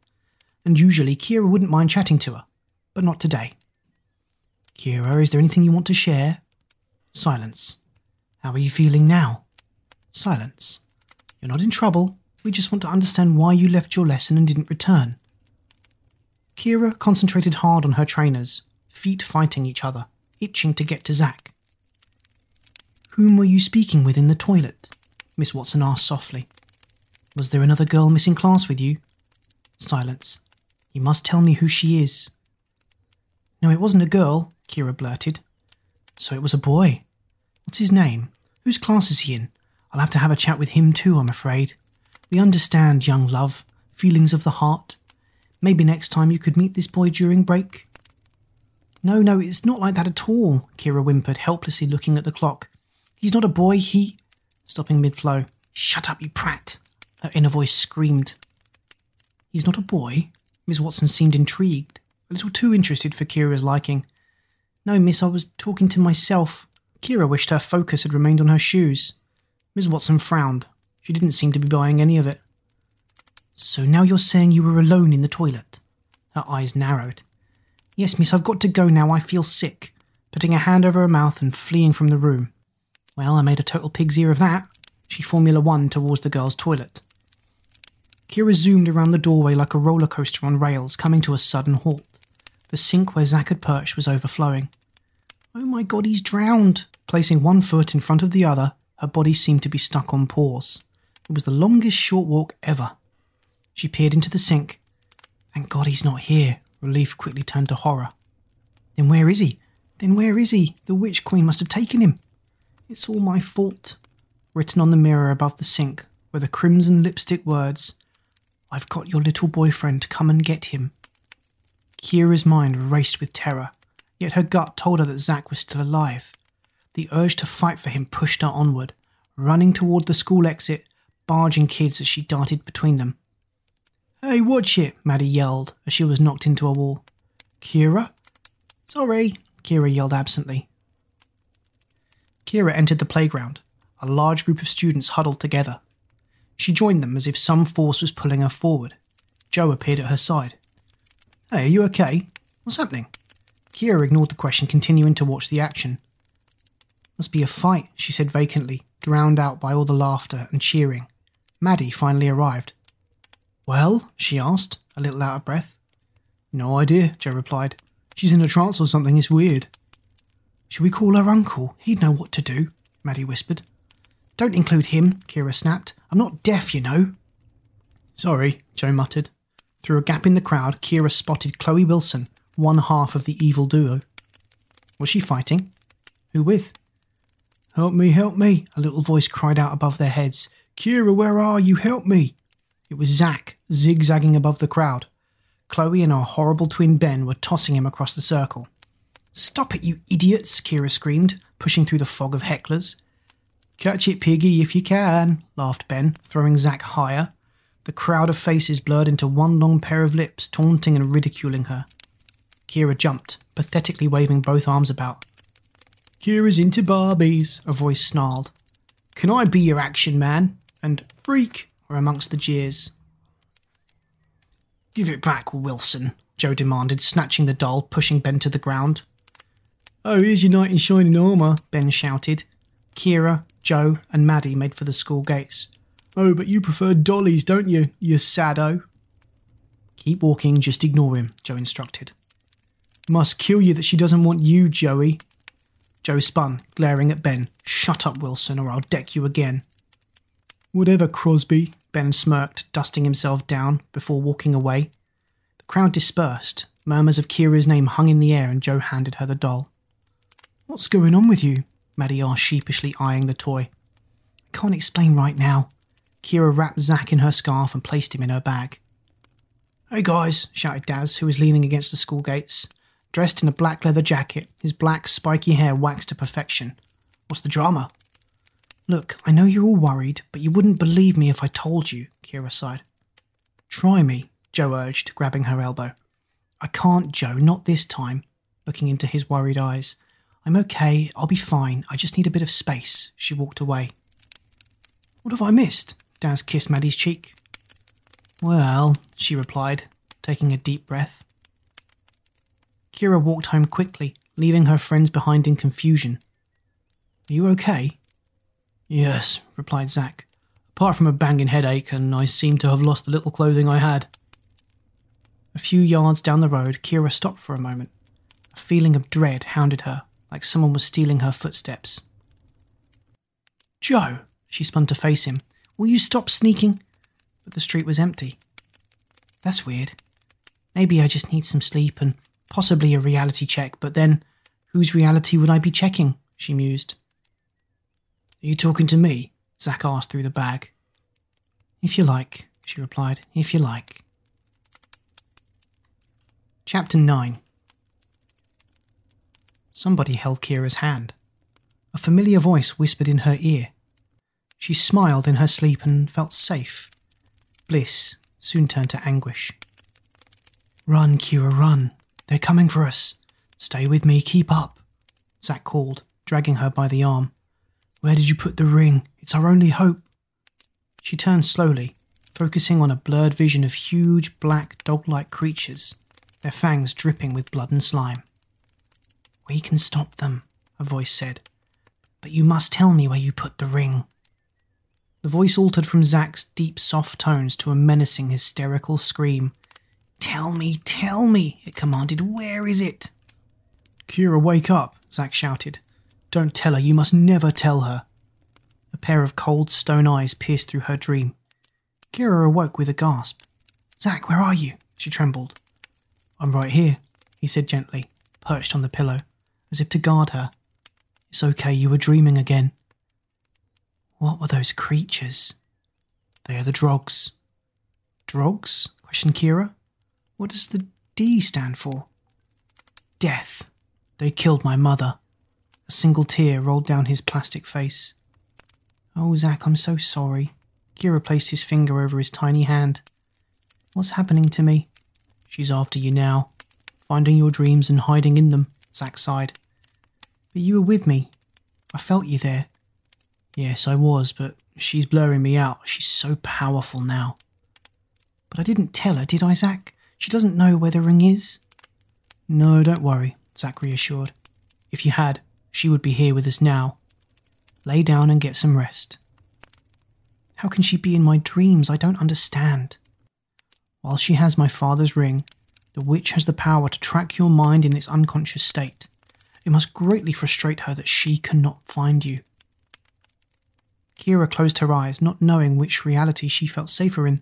and usually Kira wouldn't mind chatting to her, but not today. Kira, is there anything you want to share? Silence. How are you feeling now? Silence. You're not in trouble. We just want to understand why you left your lesson and didn't return. Kira concentrated hard on her trainers, feet fighting each other, itching to get to Zack. Whom were you speaking with in the toilet? Miss Watson asked softly. Was there another girl missing class with you? Silence. You must tell me who she is. No, it wasn't a girl, Kira blurted. So it was a boy. What's his name? Whose class is he in? I'll have to have a chat with him too, I'm afraid. We understand, young love, feelings of the heart. Maybe next time you could meet this boy during break. No, no, it's not like that at all, Kira whimpered, helplessly looking at the clock. He's not a boy, he. Stopping mid flow. Shut up, you prat, her inner voice screamed. He's not a boy? Miss Watson seemed intrigued, a little too interested for Kira's liking. No, miss, I was talking to myself. Kira wished her focus had remained on her shoes. Miss Watson frowned. She didn't seem to be buying any of it. So now you're saying you were alone in the toilet? Her eyes narrowed. Yes, miss, I've got to go now. I feel sick. Putting a hand over her mouth and fleeing from the room. Well, I made a total pig's ear of that. She Formula One towards the girls' toilet. Kira zoomed around the doorway like a roller coaster on rails, coming to a sudden halt. The sink where Zack had perched was overflowing. Oh my god, he's drowned! Placing one foot in front of the other, her body seemed to be stuck on pause. It was the longest short walk ever. She peered into the sink. Thank God he's not here. Relief quickly turned to horror. Then where is he? Then where is he? The witch queen must have taken him. It's all my fault. Written on the mirror above the sink were the crimson lipstick words I've got your little boyfriend. Come and get him. Kira's mind raced with terror, yet her gut told her that Zack was still alive. The urge to fight for him pushed her onward, running toward the school exit, barging kids as she darted between them. Hey, watch it, Maddie yelled as she was knocked into a wall. Kira? Sorry, Kira yelled absently. Kira entered the playground. A large group of students huddled together. She joined them as if some force was pulling her forward. Joe appeared at her side. Hey, are you okay? What's happening? Kira ignored the question, continuing to watch the action. Must be a fight, she said vacantly, drowned out by all the laughter and cheering. Maddie finally arrived. Well? she asked, a little out of breath. No idea, Joe replied. She's in a trance or something, it's weird. Should we call her uncle? He'd know what to do, Maddie whispered. Don't include him, Kira snapped. I'm not deaf, you know. Sorry, Joe muttered. Through a gap in the crowd, Kira spotted Chloe Wilson, one half of the evil duo. Was she fighting? Who with? Help me, help me, a little voice cried out above their heads. Kira, where are you? Help me! It was Zack, zigzagging above the crowd. Chloe and her horrible twin Ben were tossing him across the circle. Stop it, you idiots, Kira screamed, pushing through the fog of hecklers. Catch it, piggy, if you can, laughed Ben, throwing Zack higher. The crowd of faces blurred into one long pair of lips, taunting and ridiculing her. Kira jumped, pathetically waving both arms about. Kira's into Barbies, a voice snarled. Can I be your action man? And freak were amongst the jeers. Give it back, Wilson, Joe demanded, snatching the doll, pushing Ben to the ground. Oh, here's your knight in shining armour, Ben shouted. Kira, Joe, and Maddie made for the school gates. Oh, but you prefer dollies, don't you, you sado? Keep walking, just ignore him, Joe instructed. Must kill you that she doesn't want you, Joey, Joe spun, glaring at Ben. Shut up, Wilson, or I'll deck you again. Whatever, Crosby, Ben smirked, dusting himself down before walking away. The crowd dispersed. Murmurs of Kira's name hung in the air, and Joe handed her the doll. What's going on with you? Asked, sheepishly eyeing the toy. I can't explain right now. Kira wrapped Zack in her scarf and placed him in her bag. Hey guys, shouted Daz, who was leaning against the school gates dressed in a black leather jacket, his black, spiky hair waxed to perfection. What's the drama? Look, I know you're all worried, but you wouldn't believe me if I told you, Kira sighed. Try me, Joe urged, grabbing her elbow. I can't, Joe, not this time, looking into his worried eyes. I'm okay, I'll be fine, I just need a bit of space. She walked away. What have I missed? Daz kissed Maddie's cheek. Well, she replied, taking a deep breath. Kira walked home quickly, leaving her friends behind in confusion. Are you okay? Yes, replied Zack. Apart from a banging headache, and I seem to have lost the little clothing I had. A few yards down the road, Kira stopped for a moment. A feeling of dread hounded her, like someone was stealing her footsteps. Joe, she spun to face him, will you stop sneaking? But the street was empty. That's weird. Maybe I just need some sleep and possibly a reality check, but then whose reality would I be checking? she mused. Are you talking to me? Zack asked through the bag. If you like, she replied, if you like. Chapter 9 Somebody held Kira's hand. A familiar voice whispered in her ear. She smiled in her sleep and felt safe. Bliss soon turned to anguish. Run, Kira, run. They're coming for us. Stay with me, keep up. Zack called, dragging her by the arm. Where did you put the ring? It's our only hope. She turned slowly, focusing on a blurred vision of huge, black, dog like creatures, their fangs dripping with blood and slime. We can stop them, a voice said. But you must tell me where you put the ring. The voice altered from Zack's deep, soft tones to a menacing, hysterical scream. Tell me, tell me, it commanded. Where is it? Kira, wake up, Zack shouted. Don't tell her, you must never tell her. A pair of cold stone eyes pierced through her dream. Kira awoke with a gasp. Zack, where are you? She trembled. I'm right here, he said gently, perched on the pillow as if to guard her. It's okay, you were dreaming again. What were those creatures? They are the Drogs. Drogs? questioned Kira. What does the D stand for? Death. They killed my mother. A single tear rolled down his plastic face. Oh, Zack, I'm so sorry. Kira placed his finger over his tiny hand. What's happening to me? She's after you now, finding your dreams and hiding in them, Zack sighed. But you were with me. I felt you there. Yes, I was, but she's blurring me out. She's so powerful now. But I didn't tell her, did I, Zack? She doesn't know where the ring is. No, don't worry, Zack reassured. If you had, she would be here with us now. Lay down and get some rest. How can she be in my dreams? I don't understand. While she has my father's ring, the witch has the power to track your mind in its unconscious state. It must greatly frustrate her that she cannot find you. Kira closed her eyes, not knowing which reality she felt safer in.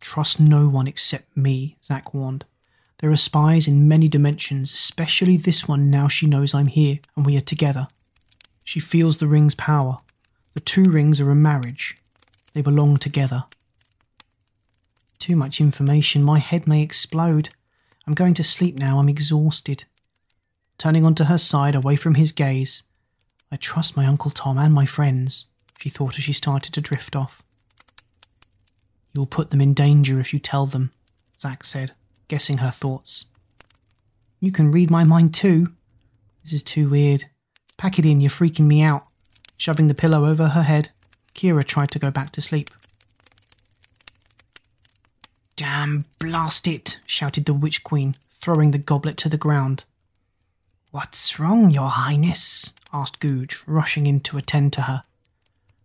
Trust no one except me, Zack warned. There are spies in many dimensions, especially this one now she knows I'm here and we are together. She feels the ring's power. The two rings are a marriage. They belong together. Too much information, my head may explode. I'm going to sleep now, I'm exhausted turning onto her side away from his gaze. I trust my Uncle Tom and my friends, she thought as she started to drift off. You'll put them in danger if you tell them, Zack said, guessing her thoughts. You can read my mind too. This is too weird. Pack it in, you're freaking me out. Shoving the pillow over her head, Kira tried to go back to sleep. Damn, blast it, shouted the Witch Queen, throwing the goblet to the ground. What's wrong, your highness? asked Googe, rushing in to attend to her.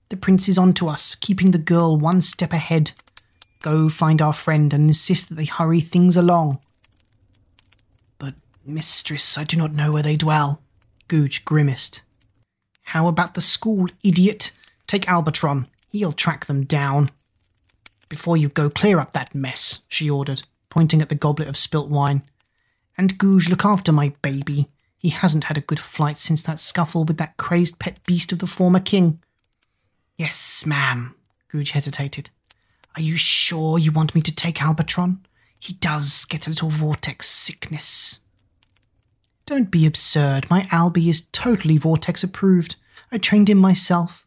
The prince is on to us, keeping the girl one step ahead. Go find our friend and insist that they hurry things along. But, mistress, I do not know where they dwell. Googe grimaced. How about the school, idiot? Take Albatron. He'll track them down. Before you go, clear up that mess, she ordered, pointing at the goblet of spilt wine. And Googe, look after my baby. He hasn't had a good flight since that scuffle with that crazed pet beast of the former king. Yes, ma'am, Googe hesitated. Are you sure you want me to take Albatron? He does get a little vortex sickness. Don't be absurd. My Albie is totally vortex approved. I trained him myself.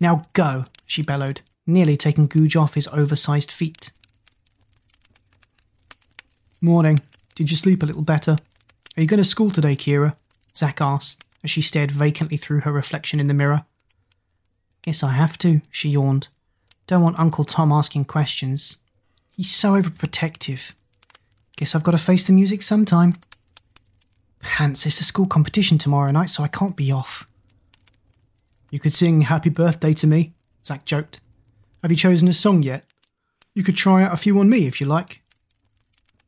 Now go, she bellowed, nearly taking Googe off his oversized feet. Morning. Did you sleep a little better? Are you going to school today, Kira? Zack asked as she stared vacantly through her reflection in the mirror. Guess I have to, she yawned. Don't want Uncle Tom asking questions. He's so overprotective. Guess I've got to face the music sometime. Pants, it's a school competition tomorrow night, so I can't be off. You could sing Happy Birthday to me, Zack joked. Have you chosen a song yet? You could try out a few on me if you like.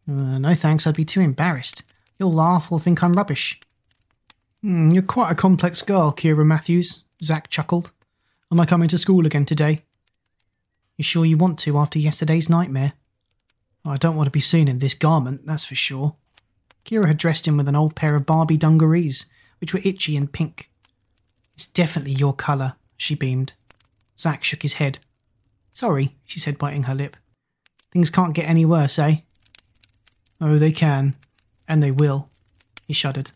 Uh, no thanks, I'd be too embarrassed. You'll laugh or think I'm rubbish. Mm, you're quite a complex girl, Kira Matthews, Zack chuckled. Am I coming to school again today? You sure you want to after yesterday's nightmare? I don't want to be seen in this garment, that's for sure. Kira had dressed him with an old pair of Barbie dungarees, which were itchy and pink. It's definitely your colour, she beamed. Zack shook his head. Sorry, she said, biting her lip. Things can't get any worse, eh? Oh, they can. And they will. He shuddered.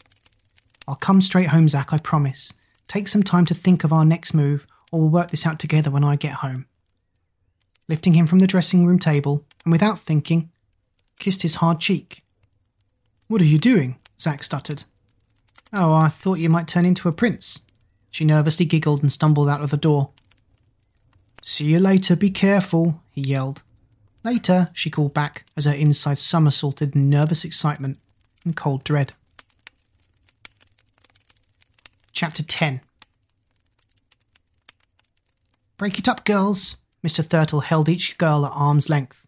I'll come straight home, Zack, I promise. Take some time to think of our next move, or we'll work this out together when I get home. Lifting him from the dressing room table, and without thinking, kissed his hard cheek. What are you doing? Zack stuttered. Oh, I thought you might turn into a prince. She nervously giggled and stumbled out of the door. See you later, be careful, he yelled. Later, she called back as her inside somersaulted in nervous excitement and cold dread. Chapter 10 Break it up, girls. Mr. Thurtle held each girl at arm's length.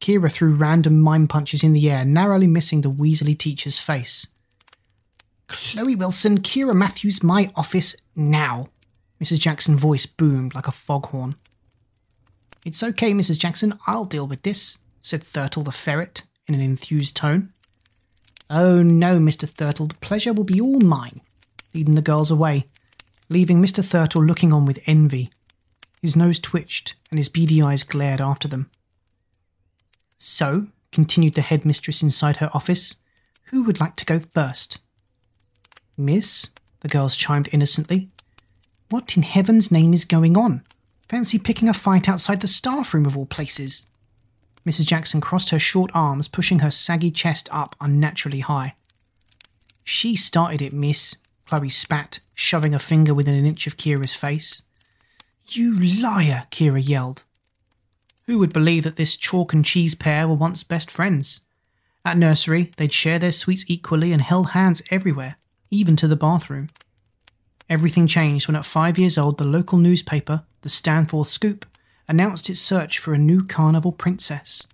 Kira threw random mime punches in the air, narrowly missing the Weasley teacher's face. Chloe Wilson, Kira Matthews, my office now. Mrs. Jackson's voice boomed like a foghorn. It's okay, Mrs. Jackson, I'll deal with this, said Thurtle the ferret in an enthused tone. Oh no, Mr. Thurtle, the pleasure will be all mine, leading the girls away, leaving Mr. Thurtle looking on with envy. His nose twitched and his beady eyes glared after them. So, continued the headmistress inside her office, who would like to go first? Miss, the girls chimed innocently. What in heaven's name is going on? Fancy picking a fight outside the staff room of all places. Mrs. Jackson crossed her short arms, pushing her saggy chest up unnaturally high. She started it, miss, Chloe spat, shoving a finger within an inch of Kira's face. You liar, Kira yelled. Who would believe that this chalk and cheese pair were once best friends? At nursery, they'd share their sweets equally and held hands everywhere, even to the bathroom. Everything changed when at five years old the local newspaper, the Stanforth Scoop, announced its search for a new carnival princess.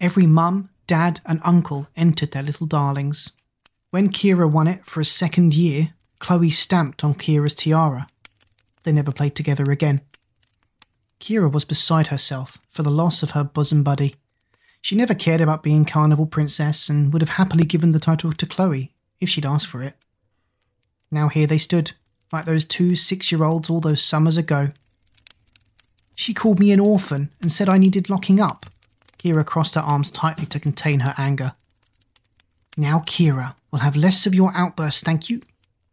Every mum, dad, and uncle entered their little darlings. When Kira won it for a second year, Chloe stamped on Kira's tiara. They never played together again. Kira was beside herself for the loss of her bosom buddy. She never cared about being Carnival Princess and would have happily given the title to Chloe if she'd asked for it. Now here they stood, like those two six year olds all those summers ago. She called me an orphan and said I needed locking up. Kira crossed her arms tightly to contain her anger. Now, Kira, we'll have less of your outbursts, thank you.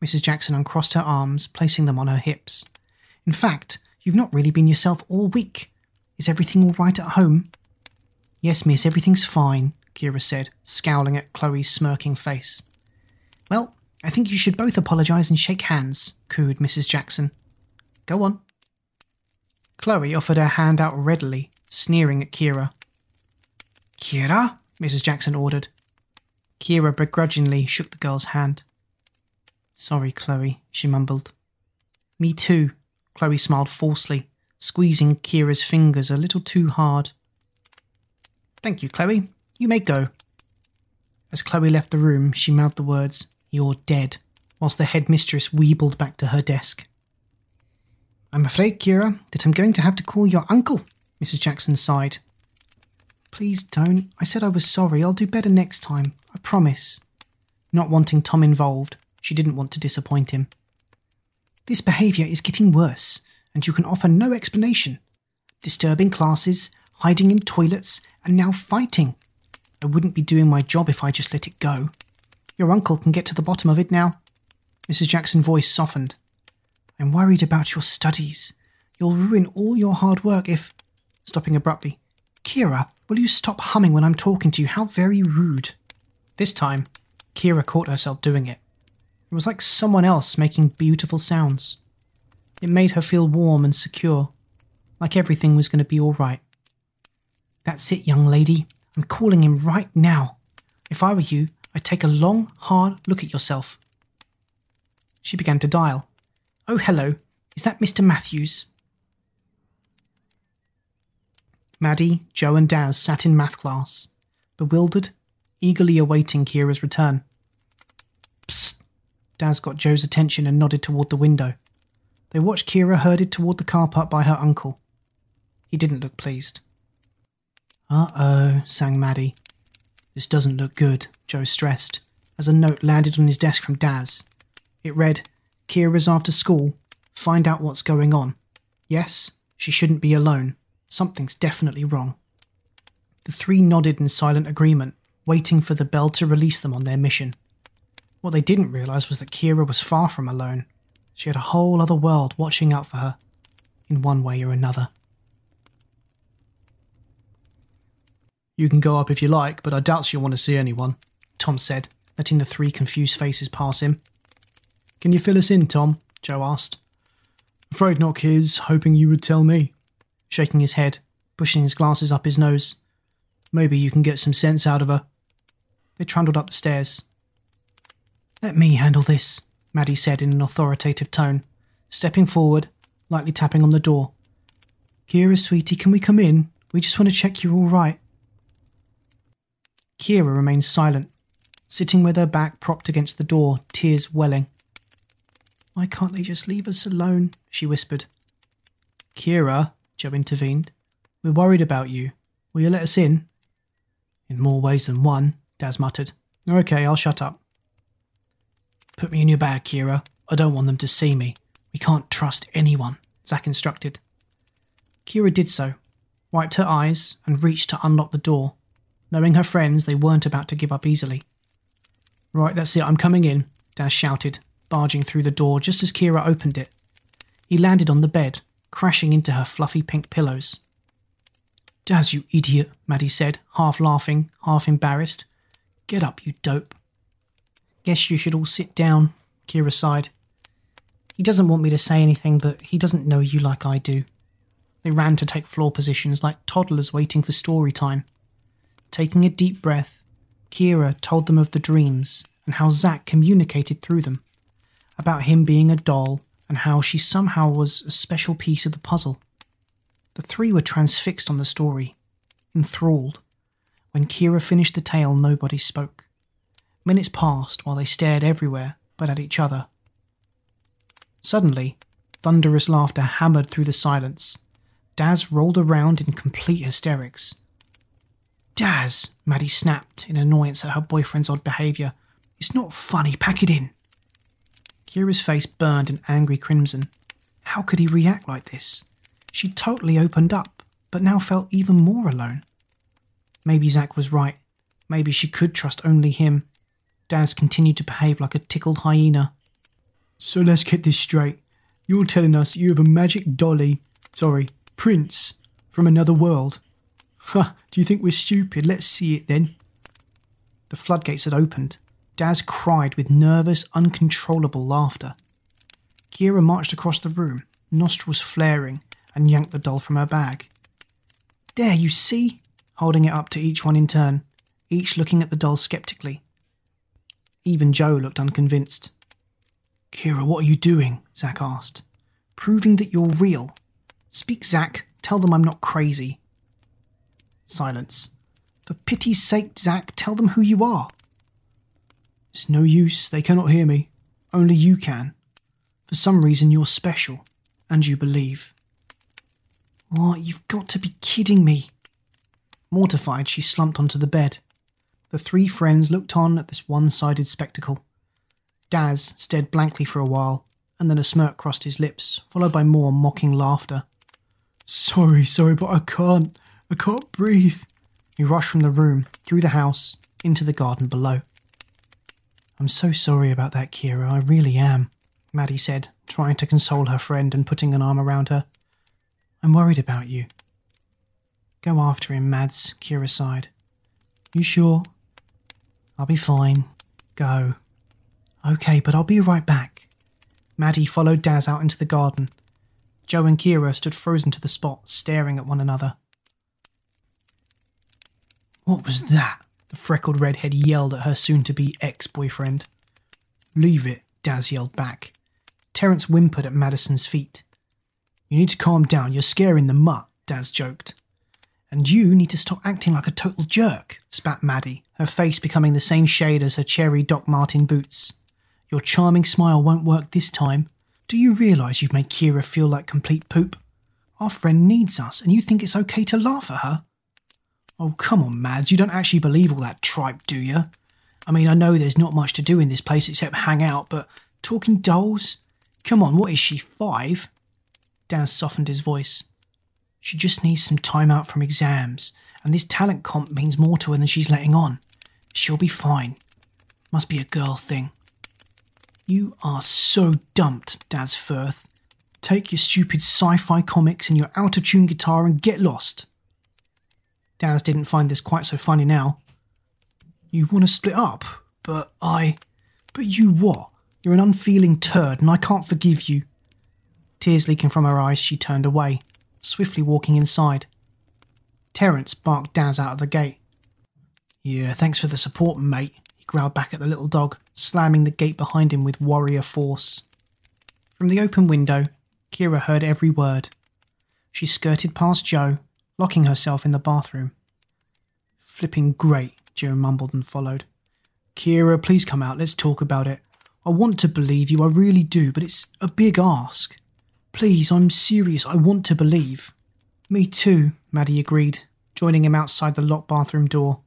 Mrs. Jackson uncrossed her arms, placing them on her hips. In fact, you've not really been yourself all week. Is everything all right at home? Yes, miss, everything's fine, Kira said, scowling at Chloe's smirking face. Well, I think you should both apologise and shake hands, cooed Mrs. Jackson. Go on. Chloe offered her hand out readily, sneering at Kira. Kira? Mrs. Jackson ordered. Kira begrudgingly shook the girl's hand. Sorry, Chloe, she mumbled. Me too, Chloe smiled falsely, squeezing Kira's fingers a little too hard. Thank you, Chloe. You may go. As Chloe left the room, she mouthed the words, you're dead, whilst the headmistress weebled back to her desk. I'm afraid, Kira, that I'm going to have to call your uncle, Mrs. Jackson sighed. Please don't. I said I was sorry. I'll do better next time. I promise. Not wanting Tom involved, she didn't want to disappoint him. This behaviour is getting worse, and you can offer no explanation. Disturbing classes, hiding in toilets, and now fighting. I wouldn't be doing my job if I just let it go. Your uncle can get to the bottom of it now. Mrs. Jackson's voice softened. I'm worried about your studies. You'll ruin all your hard work if. Stopping abruptly. Kira, will you stop humming when I'm talking to you? How very rude. This time, Kira caught herself doing it. It was like someone else making beautiful sounds. It made her feel warm and secure, like everything was going to be all right. That's it, young lady. I'm calling him right now. If I were you, I'd take a long, hard look at yourself. She began to dial. Oh, hello. Is that Mr. Matthews? Maddie, Joe, and Daz sat in math class, bewildered, eagerly awaiting Kira's return. Psst! Daz got Joe's attention and nodded toward the window. They watched Kira herded toward the car park by her uncle. He didn't look pleased. Uh oh, sang Maddie. This doesn't look good, Joe stressed, as a note landed on his desk from Daz. It read, Kira's after school. Find out what's going on. Yes, she shouldn't be alone. Something's definitely wrong. The three nodded in silent agreement, waiting for the bell to release them on their mission. What they didn't realize was that Kira was far from alone. She had a whole other world watching out for her, in one way or another. You can go up if you like, but I doubt she'll want to see anyone, Tom said, letting the three confused faces pass him. Can you fill us in, Tom? Joe asked. Afraid not, kids, hoping you would tell me. Shaking his head, pushing his glasses up his nose. Maybe you can get some sense out of her. They trundled up the stairs. Let me handle this, Maddie said in an authoritative tone, stepping forward, lightly tapping on the door. Kira, sweetie, can we come in? We just want to check you're all right. Kira remained silent, sitting with her back propped against the door, tears welling. Why can't they just leave us alone? she whispered. Kira, Joe intervened, we're worried about you. Will you let us in? In more ways than one, Daz muttered. Okay, I'll shut up. Put me in your bag, Kira. I don't want them to see me. We can't trust anyone, Zack instructed. Kira did so, wiped her eyes, and reached to unlock the door. Knowing her friends, they weren't about to give up easily. Right, that's it, I'm coming in, Daz shouted, barging through the door just as Kira opened it. He landed on the bed, crashing into her fluffy pink pillows. Daz, you idiot, Maddie said, half laughing, half embarrassed. Get up, you dope. Guess you should all sit down, Kira sighed. He doesn't want me to say anything, but he doesn't know you like I do. They ran to take floor positions like toddlers waiting for story time. Taking a deep breath, Kira told them of the dreams and how Zack communicated through them, about him being a doll and how she somehow was a special piece of the puzzle. The three were transfixed on the story, enthralled. When Kira finished the tale, nobody spoke. Minutes passed while they stared everywhere but at each other. Suddenly, thunderous laughter hammered through the silence. Daz rolled around in complete hysterics. Daz, Maddie snapped in annoyance at her boyfriend's odd behaviour. It's not funny, pack it in. Kira's face burned an angry crimson. How could he react like this? She totally opened up, but now felt even more alone. Maybe Zack was right. Maybe she could trust only him. Daz continued to behave like a tickled hyena. So let's get this straight. You're telling us you have a magic dolly, sorry, prince, from another world. Ha, do you think we're stupid? Let's see it then. The floodgates had opened. Daz cried with nervous, uncontrollable laughter. Kira marched across the room, nostrils flaring, and yanked the doll from her bag. There, you see? Holding it up to each one in turn, each looking at the doll skeptically. Even Joe looked unconvinced. Kira, what are you doing? Zack asked. Proving that you're real. Speak, Zack. Tell them I'm not crazy. Silence. For pity's sake, Zack, tell them who you are. It's no use, they cannot hear me. Only you can. For some reason, you're special, and you believe. What? You've got to be kidding me. Mortified, she slumped onto the bed. The three friends looked on at this one sided spectacle. Daz stared blankly for a while, and then a smirk crossed his lips, followed by more mocking laughter. Sorry, sorry, but I can't. I can't breathe. He rushed from the room, through the house, into the garden below. I'm so sorry about that, Kira. I really am, Maddie said, trying to console her friend and putting an arm around her. I'm worried about you. Go after him, Mads, Kira sighed. You sure? I'll be fine. Go. Okay, but I'll be right back. Maddie followed Daz out into the garden. Joe and Kira stood frozen to the spot, staring at one another. What was that? The freckled redhead yelled at her soon to be ex boyfriend. Leave it, Daz yelled back. Terence whimpered at Madison's feet. You need to calm down, you're scaring the mutt, Daz joked. And you need to stop acting like a total jerk, spat Maddie, her face becoming the same shade as her cherry Doc Martin boots. Your charming smile won't work this time. Do you realise you've made Kira feel like complete poop? Our friend needs us, and you think it's okay to laugh at her? Oh, come on, Mads, you don't actually believe all that tripe, do you? I mean, I know there's not much to do in this place except hang out, but talking dolls? Come on, what is she, five? Daz softened his voice. She just needs some time out from exams, and this talent comp means more to her than she's letting on. She'll be fine. Must be a girl thing. You are so dumped, Daz Firth. Take your stupid sci fi comics and your out of tune guitar and get lost. Daz didn't find this quite so funny now. You want to split up? But I. But you what? You're an unfeeling turd, and I can't forgive you. Tears leaking from her eyes, she turned away swiftly walking inside. Terence barked Daz out of the gate. Yeah, thanks for the support, mate, he growled back at the little dog, slamming the gate behind him with warrior force. From the open window, Kira heard every word. She skirted past Joe, locking herself in the bathroom. Flipping great, Joe mumbled and followed. Kira, please come out, let's talk about it. I want to believe you, I really do, but it's a big ask. Please, I'm serious. I want to believe. Me too, Maddie agreed, joining him outside the locked bathroom door.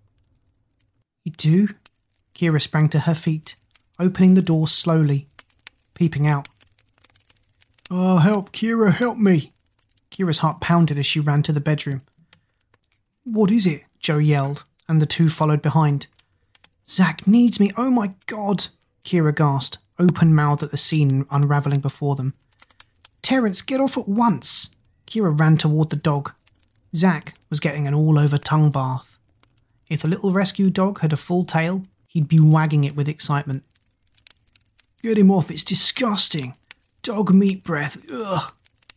You do? Kira sprang to her feet, opening the door slowly, peeping out. Oh, help, Kira, help me! Kira's heart pounded as she ran to the bedroom. What is it? Joe yelled, and the two followed behind. Zack needs me, oh my god! Kira gasped, open mouthed at the scene unravelling before them. Terence, get off at once! Kira ran toward the dog. Zack was getting an all over tongue bath. If the little rescue dog had a full tail, he'd be wagging it with excitement. Get him off, it's disgusting! Dog meat breath, ugh!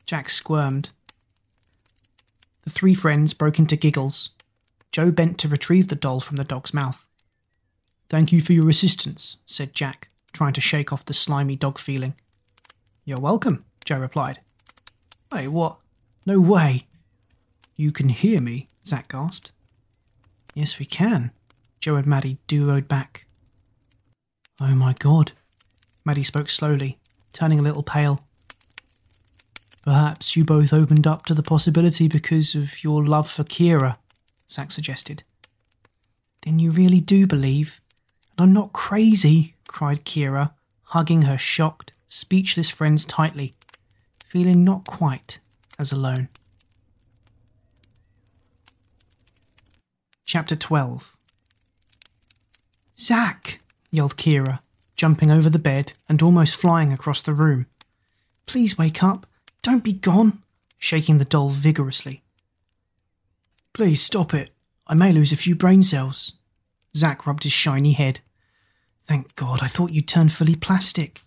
Jack squirmed. The three friends broke into giggles. Joe bent to retrieve the doll from the dog's mouth. Thank you for your assistance, said Jack, trying to shake off the slimy dog feeling. You're welcome, Joe replied. Wait, what? No way. You can hear me, Zack gasped. Yes, we can, Joe and Maddie duoed back. Oh my god. Maddie spoke slowly, turning a little pale. Perhaps you both opened up to the possibility because of your love for Kira, Zack suggested. Then you really do believe? And I'm not crazy, cried Kira, hugging her shocked, speechless friends tightly feeling not quite as alone. Chapter 12 Zack! yelled Kira, jumping over the bed and almost flying across the room. Please wake up. Don't be gone, shaking the doll vigorously. Please stop it. I may lose a few brain cells. Zack rubbed his shiny head. Thank God, I thought you'd turn fully plastic.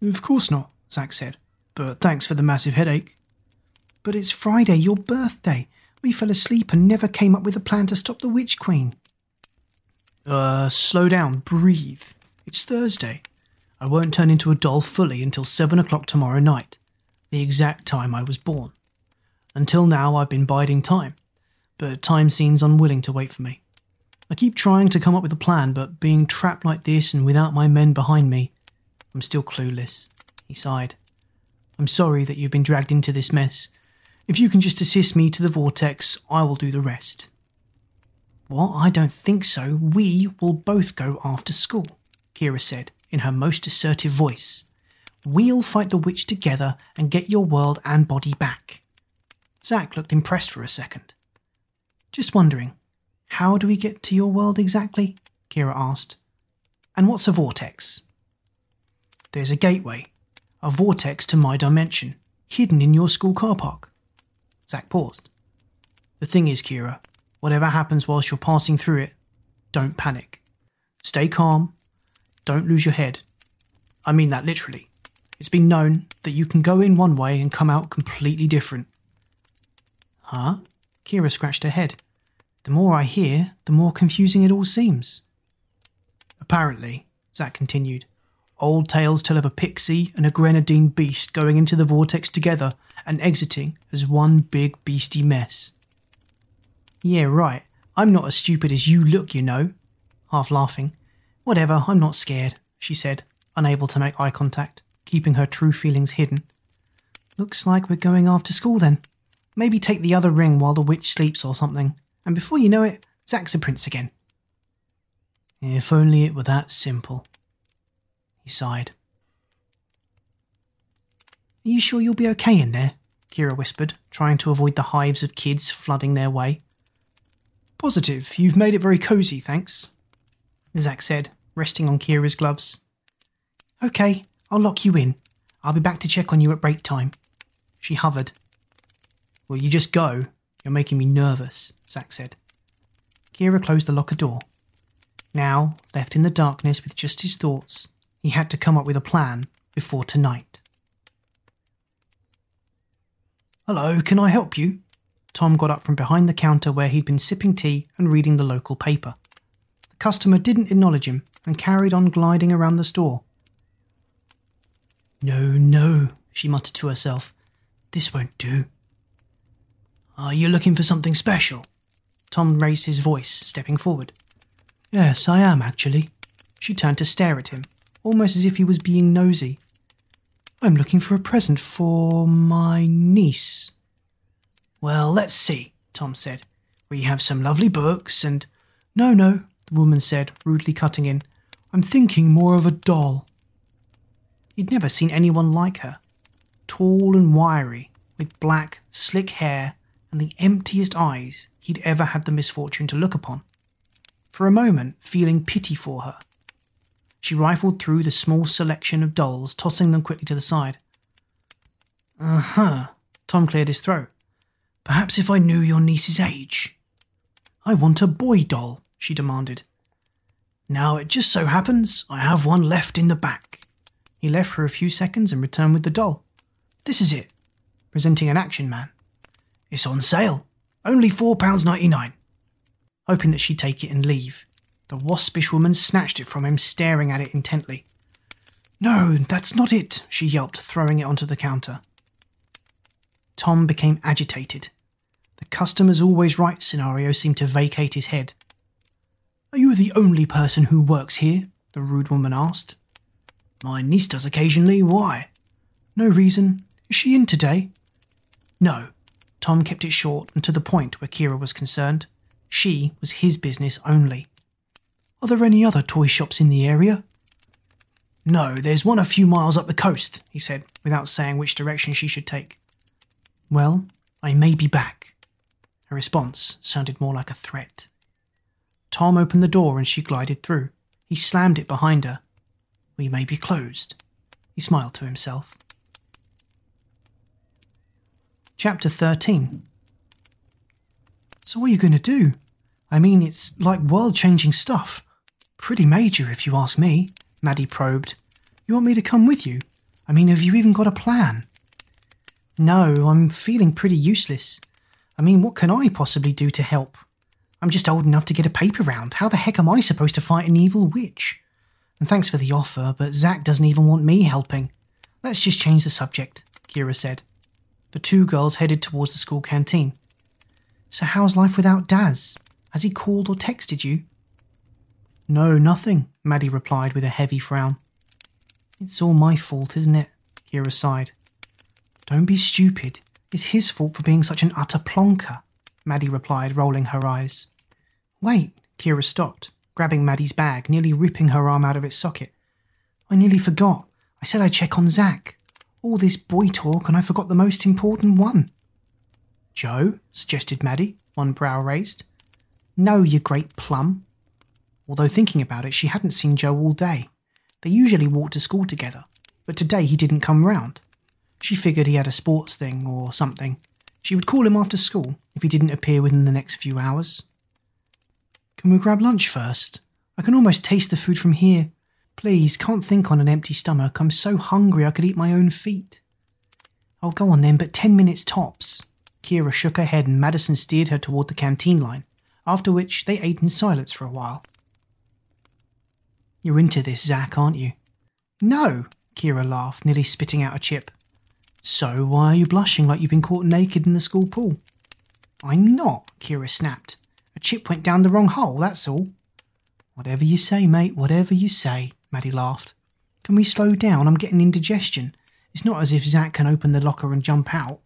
Of course not, Zack said. But thanks for the massive headache. But it's Friday, your birthday. We fell asleep and never came up with a plan to stop the Witch Queen. Uh, slow down, breathe. It's Thursday. I won't turn into a doll fully until seven o'clock tomorrow night, the exact time I was born. Until now, I've been biding time, but time seems unwilling to wait for me. I keep trying to come up with a plan, but being trapped like this and without my men behind me, I'm still clueless. He sighed. I'm sorry that you've been dragged into this mess. If you can just assist me to the vortex, I will do the rest. What? I don't think so. We will both go after school, Kira said in her most assertive voice. We'll fight the witch together and get your world and body back. Zack looked impressed for a second. Just wondering, how do we get to your world exactly? Kira asked. And what's a vortex? There's a gateway, a vortex to my dimension, hidden in your school car park. Zack paused. The thing is, Kira, whatever happens whilst you're passing through it, don't panic. Stay calm. Don't lose your head. I mean that literally. It's been known that you can go in one way and come out completely different. Huh? Kira scratched her head. The more I hear, the more confusing it all seems. Apparently, Zack continued, old tales tell of a pixie and a grenadine beast going into the vortex together and exiting as one big beastie mess. Yeah, right. I'm not as stupid as you look, you know. Half laughing. Whatever, I'm not scared, she said, unable to make eye contact, keeping her true feelings hidden. Looks like we're going after school then. Maybe take the other ring while the witch sleeps or something. And before you know it, Zach's a prince again. If only it were that simple. He sighed. Are you sure you'll be okay in there? Kira whispered, trying to avoid the hives of kids flooding their way. Positive, you've made it very cosy, thanks. Zach said, resting on Kira's gloves. Okay, I'll lock you in. I'll be back to check on you at break time. She hovered. Will you just go? You're making me nervous, Zach said. Kira closed the locker door. Now, left in the darkness with just his thoughts, he had to come up with a plan before tonight. Hello, can I help you? Tom got up from behind the counter where he'd been sipping tea and reading the local paper. The customer didn't acknowledge him and carried on gliding around the store. No, no, she muttered to herself. This won't do. Are you looking for something special? Tom raised his voice, stepping forward. Yes, I am, actually. She turned to stare at him, almost as if he was being nosy. I'm looking for a present for my niece. Well, let's see, Tom said. We have some lovely books and. No, no, the woman said, rudely cutting in. I'm thinking more of a doll. He'd never seen anyone like her. Tall and wiry, with black, slick hair and the emptiest eyes he'd ever had the misfortune to look upon. For a moment, feeling pity for her, she rifled through the small selection of dolls, tossing them quickly to the side. Uh huh. Tom cleared his throat. Perhaps if I knew your niece's age. I want a boy doll, she demanded. Now it just so happens I have one left in the back. He left for a few seconds and returned with the doll. This is it, presenting an action man. It's on sale. Only £4.99. Hoping that she'd take it and leave, the waspish woman snatched it from him, staring at it intently. No, that's not it, she yelped, throwing it onto the counter. Tom became agitated. The customer's always right scenario seemed to vacate his head. Are you the only person who works here? the rude woman asked. My niece does occasionally. Why? No reason. Is she in today? No, Tom kept it short and to the point where Kira was concerned. She was his business only. Are there any other toy shops in the area? No, there's one a few miles up the coast, he said, without saying which direction she should take. Well, I may be back. Her response sounded more like a threat. Tom opened the door and she glided through. He slammed it behind her. We may be closed. He smiled to himself. Chapter 13 So, what are you going to do? I mean, it's like world changing stuff. Pretty major, if you ask me, Maddie probed. You want me to come with you? I mean, have you even got a plan? No, I'm feeling pretty useless. I mean, what can I possibly do to help? I'm just old enough to get a paper round. How the heck am I supposed to fight an evil witch? And thanks for the offer, but Zach doesn't even want me helping. Let's just change the subject, Kira said. The two girls headed towards the school canteen. So, how's life without Daz? Has he called or texted you? No, nothing, Maddie replied with a heavy frown. It's all my fault, isn't it? Kira sighed. Don't be stupid. It's his fault for being such an utter plonker, Maddie replied, rolling her eyes. Wait, Kira stopped, grabbing Maddie's bag, nearly ripping her arm out of its socket. I nearly forgot. I said I'd check on Zach. All this boy talk, and I forgot the most important one. Joe, suggested Maddie, one brow raised. No, you great plum. Although thinking about it, she hadn't seen Joe all day. They usually walked to school together, but today he didn't come round. She figured he had a sports thing or something. She would call him after school if he didn't appear within the next few hours. Can we grab lunch first? I can almost taste the food from here. Please, can't think on an empty stomach. I'm so hungry I could eat my own feet. Oh, go on then, but ten minutes tops. Kira shook her head and Madison steered her toward the canteen line, after which they ate in silence for a while. You're into this, Zach, aren't you? No, Kira laughed, nearly spitting out a chip. So why are you blushing like you've been caught naked in the school pool? I'm not, Kira snapped. Chip went down the wrong hole, that's all. Whatever you say, mate, whatever you say, Maddie laughed. Can we slow down? I'm getting indigestion. It's not as if Zack can open the locker and jump out.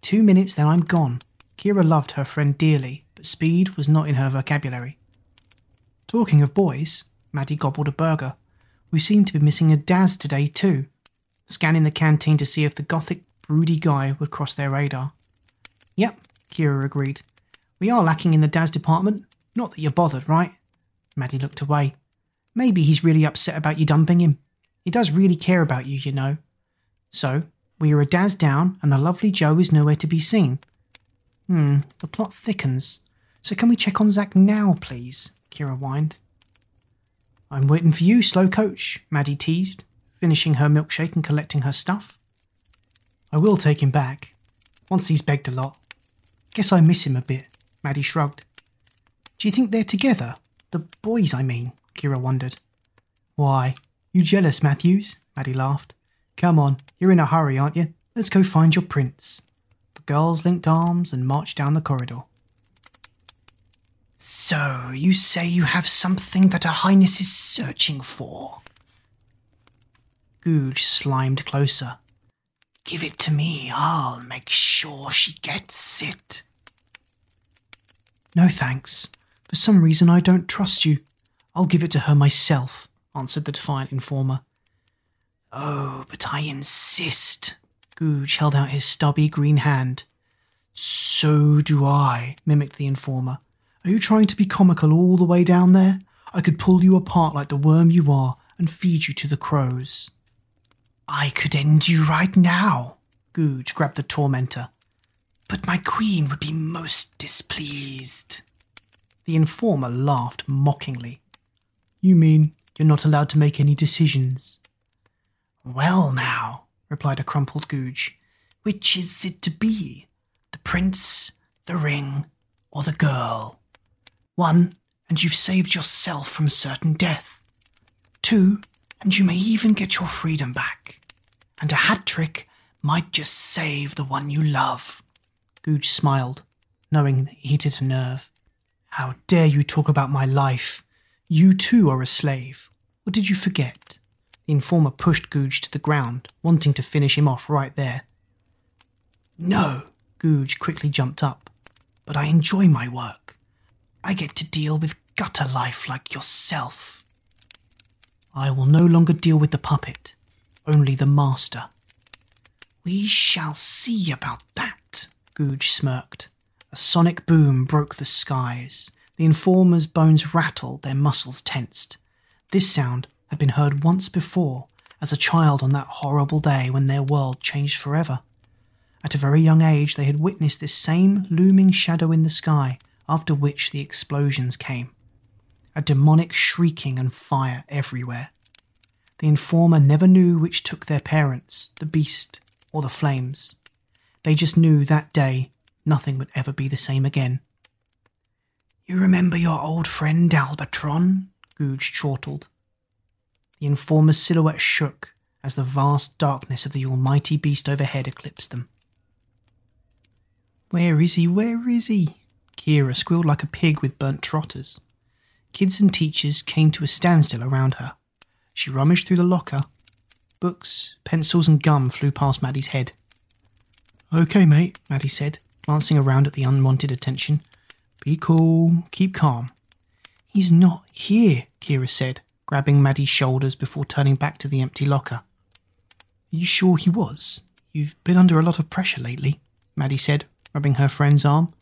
Two minutes, then I'm gone. Kira loved her friend dearly, but speed was not in her vocabulary. Talking of boys, Maddie gobbled a burger. We seem to be missing a Daz today, too. Scanning the canteen to see if the gothic, broody guy would cross their radar. Yep, Kira agreed. We are lacking in the Daz department. Not that you're bothered, right? Maddie looked away. Maybe he's really upset about you dumping him. He does really care about you, you know. So, we are a Daz down, and the lovely Joe is nowhere to be seen. Hmm, the plot thickens. So can we check on Zack now, please? Kira whined. I'm waiting for you, slow coach, Maddie teased, finishing her milkshake and collecting her stuff. I will take him back. Once he's begged a lot. Guess I miss him a bit, Maddie shrugged. Do you think they're together? The boys, I mean, Kira wondered. Why, you jealous, Matthews? Maddie laughed. Come on, you're in a hurry, aren't you? Let's go find your prince. The girls linked arms and marched down the corridor. So, you say you have something that Her Highness is searching for? Googe slimed closer. Give it to me, I'll make sure she gets it. No thanks. For some reason, I don't trust you. I'll give it to her myself, answered the defiant informer. Oh, but I insist. Googe held out his stubby green hand. So do I, mimicked the informer. Are you trying to be comical all the way down there? I could pull you apart like the worm you are and feed you to the crows. I could end you right now. Googe grabbed the tormentor. But my queen would be most displeased. The informer laughed mockingly. You mean you're not allowed to make any decisions? Well, now, replied a crumpled Googe, which is it to be? The prince, the ring, or the girl? One, and you've saved yourself from certain death. Two, and you may even get your freedom back. And a hat trick might just save the one you love. Googe smiled, knowing that he hit a nerve. How dare you talk about my life? You too are a slave. Or did you forget? The informer pushed Googe to the ground, wanting to finish him off right there. No, Googe quickly jumped up. But I enjoy my work. I get to deal with gutter life like yourself. I will no longer deal with the puppet, only the master. We shall see about that, Googe smirked. A sonic boom broke the skies. The informer's bones rattled, their muscles tensed. This sound had been heard once before, as a child on that horrible day when their world changed forever. At a very young age, they had witnessed this same looming shadow in the sky, after which the explosions came. A demonic shrieking and fire everywhere. The informer never knew which took their parents, the beast or the flames. They just knew that day nothing would ever be the same again. You remember your old friend Albatron? Googe chortled. The informer's silhouette shook as the vast darkness of the almighty beast overhead eclipsed them. Where is he? Where is he? Kira squealed like a pig with burnt trotters. Kids and teachers came to a standstill around her. She rummaged through the locker. Books, pencils, and gum flew past Maddie's head. Okay, mate, Maddie said, glancing around at the unwanted attention. Be cool, keep calm. He's not here, Kira said, grabbing Maddie's shoulders before turning back to the empty locker. Are you sure he was? You've been under a lot of pressure lately, Maddie said, rubbing her friend's arm.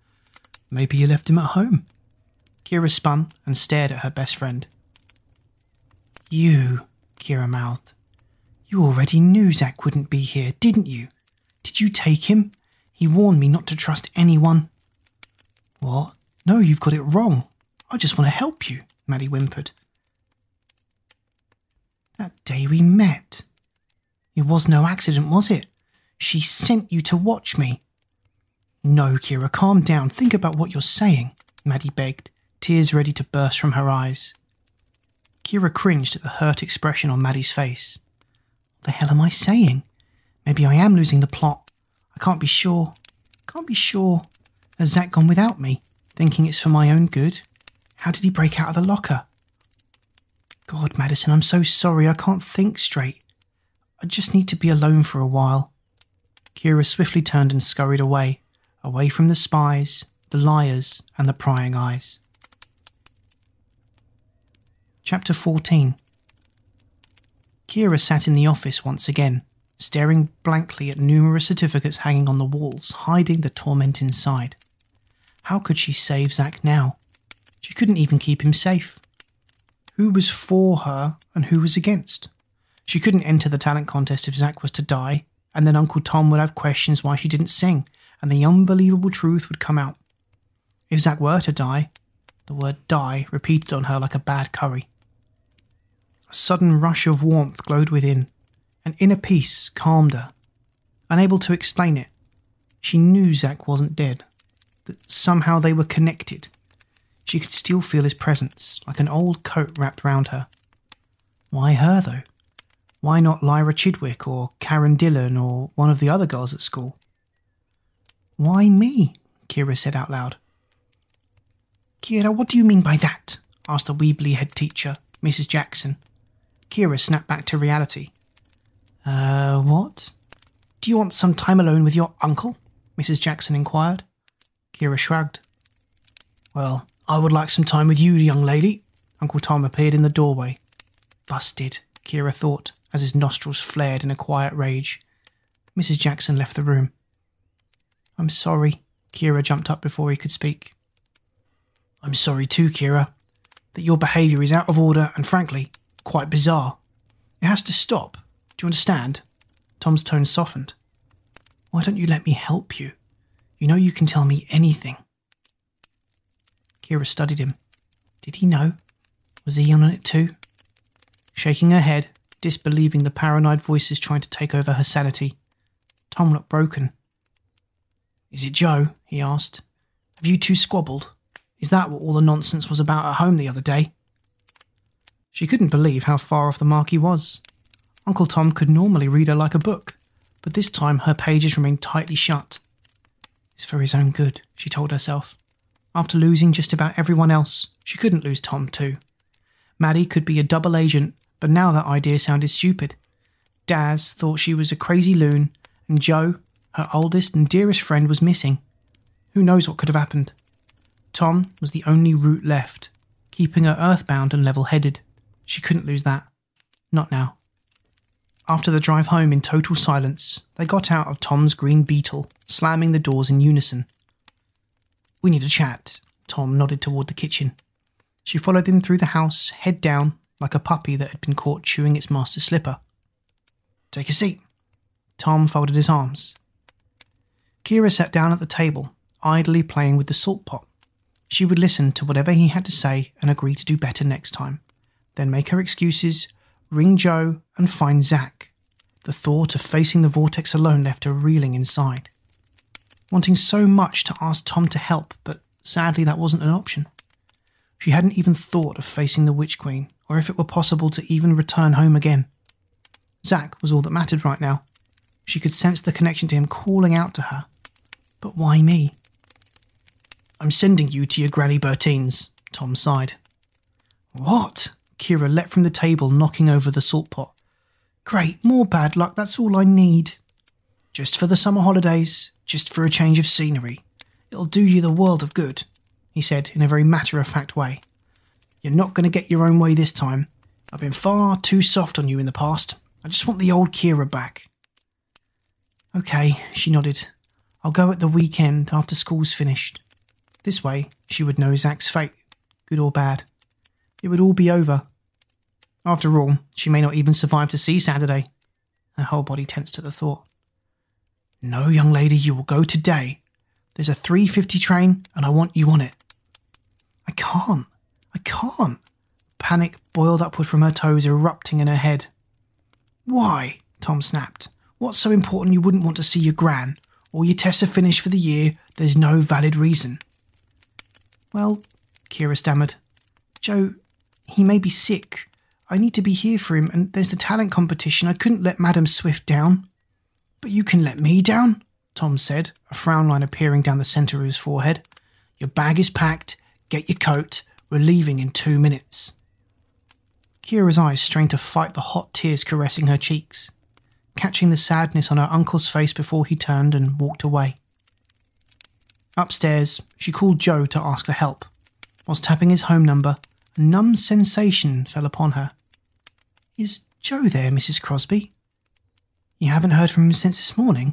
Maybe you left him at home. Kira spun and stared at her best friend. You, Kira mouthed. You already knew Zack wouldn't be here, didn't you? Did you take him? He warned me not to trust anyone. What? No, you've got it wrong. I just want to help you, Maddie whimpered. That day we met. It was no accident, was it? She sent you to watch me. No, Kira, calm down. Think about what you're saying, Maddie begged, tears ready to burst from her eyes. Kira cringed at the hurt expression on Maddie's face. What the hell am I saying? Maybe I am losing the plot. I can't be sure. Can't be sure. Has Zach gone without me, thinking it's for my own good? How did he break out of the locker? God, Madison, I'm so sorry. I can't think straight. I just need to be alone for a while. Kira swiftly turned and scurried away, away from the spies, the liars, and the prying eyes. Chapter 14 Kira sat in the office once again, staring blankly at numerous certificates hanging on the walls, hiding the torment inside. How could she save Zack now? She couldn't even keep him safe. Who was for her and who was against? She couldn't enter the talent contest if Zack was to die, and then Uncle Tom would have questions why she didn't sing, and the unbelievable truth would come out. If Zack were to die, the word die repeated on her like a bad curry. A sudden rush of warmth glowed within. An inner peace calmed her. Unable to explain it, she knew Zack wasn't dead, that somehow they were connected. She could still feel his presence, like an old coat wrapped round her. Why her, though? Why not Lyra Chidwick or Karen Dillon or one of the other girls at school? Why me? Kira said out loud. Kira, what do you mean by that? asked the Weebly head teacher, Mrs. Jackson. Kira snapped back to reality. Uh, what? Do you want some time alone with your uncle? Mrs. Jackson inquired. Kira shrugged. Well, I would like some time with you, young lady. Uncle Tom appeared in the doorway. Busted, Kira thought, as his nostrils flared in a quiet rage. Mrs. Jackson left the room. I'm sorry. Kira jumped up before he could speak. I'm sorry too, Kira, that your behaviour is out of order and, frankly, quite bizarre. It has to stop. Do you understand? Tom's tone softened. Why don't you let me help you? You know you can tell me anything. Kira studied him. Did he know? Was he on it too? Shaking her head, disbelieving the paranoid voices trying to take over her sanity, Tom looked broken. Is it Joe? he asked. Have you two squabbled? Is that what all the nonsense was about at home the other day? She couldn't believe how far off the mark he was. Uncle Tom could normally read her like a book, but this time her pages remained tightly shut. It's for his own good, she told herself. After losing just about everyone else, she couldn't lose Tom too. Maddie could be a double agent, but now that idea sounded stupid. Daz thought she was a crazy loon, and Joe, her oldest and dearest friend, was missing. Who knows what could have happened? Tom was the only route left, keeping her earthbound and level headed. She couldn't lose that. Not now. After the drive home in total silence, they got out of Tom's green beetle, slamming the doors in unison. We need a chat. Tom nodded toward the kitchen. She followed him through the house, head down, like a puppy that had been caught chewing its master's slipper. Take a seat. Tom folded his arms. Kira sat down at the table, idly playing with the salt pot. She would listen to whatever he had to say and agree to do better next time, then make her excuses, ring Joe, and find Zack. The thought of facing the vortex alone left her reeling inside wanting so much to ask Tom to help, but sadly that wasn't an option. She hadn't even thought of facing the Witch Queen, or if it were possible to even return home again. Zack was all that mattered right now. She could sense the connection to him calling out to her. But why me? I'm sending you to your Granny Bertine's, Tom sighed. What? Kira leapt from the table, knocking over the salt pot. Great, more bad luck, that's all I need. Just for the summer holidays, just for a change of scenery. It'll do you the world of good, he said in a very matter of fact way. You're not going to get your own way this time. I've been far too soft on you in the past. I just want the old Kira back. Okay, she nodded. I'll go at the weekend after school's finished. This way, she would know Zack's fate, good or bad. It would all be over. After all, she may not even survive to see Saturday. Her whole body tensed at the thought. No, young lady, you will go today. There's a 350 train and I want you on it. I can't. I can't. Panic boiled upward from her toes, erupting in her head. Why? Tom snapped. What's so important you wouldn't want to see your gran? All your tests are finished for the year, there's no valid reason. Well, Kira stammered. Joe, he may be sick. I need to be here for him, and there's the talent competition. I couldn't let Madam Swift down. But you can let me down, Tom said, a frown line appearing down the centre of his forehead. Your bag is packed. Get your coat. We're leaving in two minutes. Kira's eyes strained to fight the hot tears caressing her cheeks, catching the sadness on her uncle's face before he turned and walked away. Upstairs, she called Joe to ask for help. Whilst tapping his home number, a numb sensation fell upon her. Is Joe there, Mrs. Crosby? You haven't heard from him since this morning?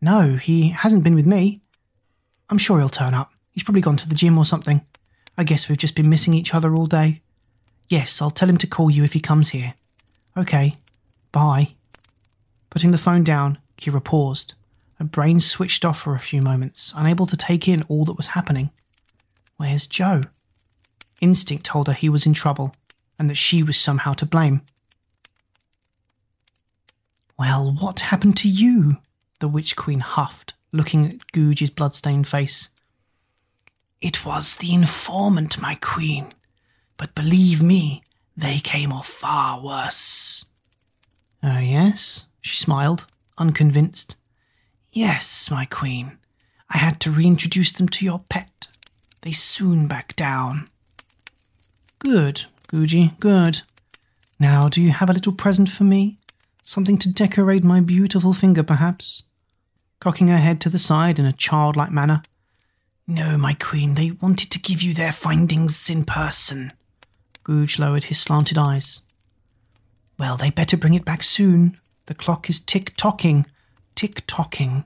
No, he hasn't been with me. I'm sure he'll turn up. He's probably gone to the gym or something. I guess we've just been missing each other all day. Yes, I'll tell him to call you if he comes here. Okay, bye. Putting the phone down, Kira paused. Her brain switched off for a few moments, unable to take in all that was happening. Where's Joe? Instinct told her he was in trouble, and that she was somehow to blame. Well, what happened to you? The Witch Queen huffed, looking at Googe's blood-stained face. It was the informant, my queen. But believe me, they came off far worse. Oh, yes? She smiled, unconvinced. Yes, my queen. I had to reintroduce them to your pet. They soon back down. Good, Googe, good. Now, do you have a little present for me? Something to decorate my beautiful finger, perhaps? Cocking her head to the side in a childlike manner. No, my queen, they wanted to give you their findings in person. Googe lowered his slanted eyes. Well, they better bring it back soon. The clock is tick tocking, tick tocking.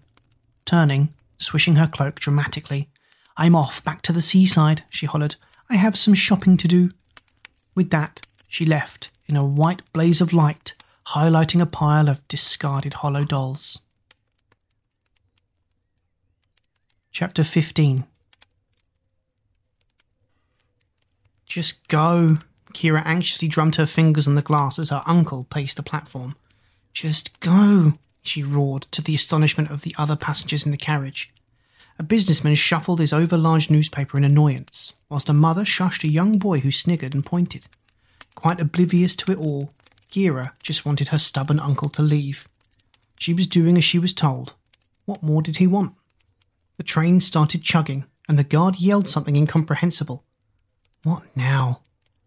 Turning, swishing her cloak dramatically. I'm off back to the seaside, she hollered. I have some shopping to do. With that, she left in a white blaze of light, highlighting a pile of discarded hollow dolls. Chapter 15 Just go. Kira anxiously drummed her fingers on the glass as her uncle paced the platform. Just go, she roared to the astonishment of the other passengers in the carriage. A businessman shuffled his overlarge newspaper in annoyance, whilst a mother shushed a young boy who sniggered and pointed. Quite oblivious to it all, Kira just wanted her stubborn uncle to leave. She was doing as she was told. What more did he want? The train started chugging, and the guard yelled something incomprehensible. What now?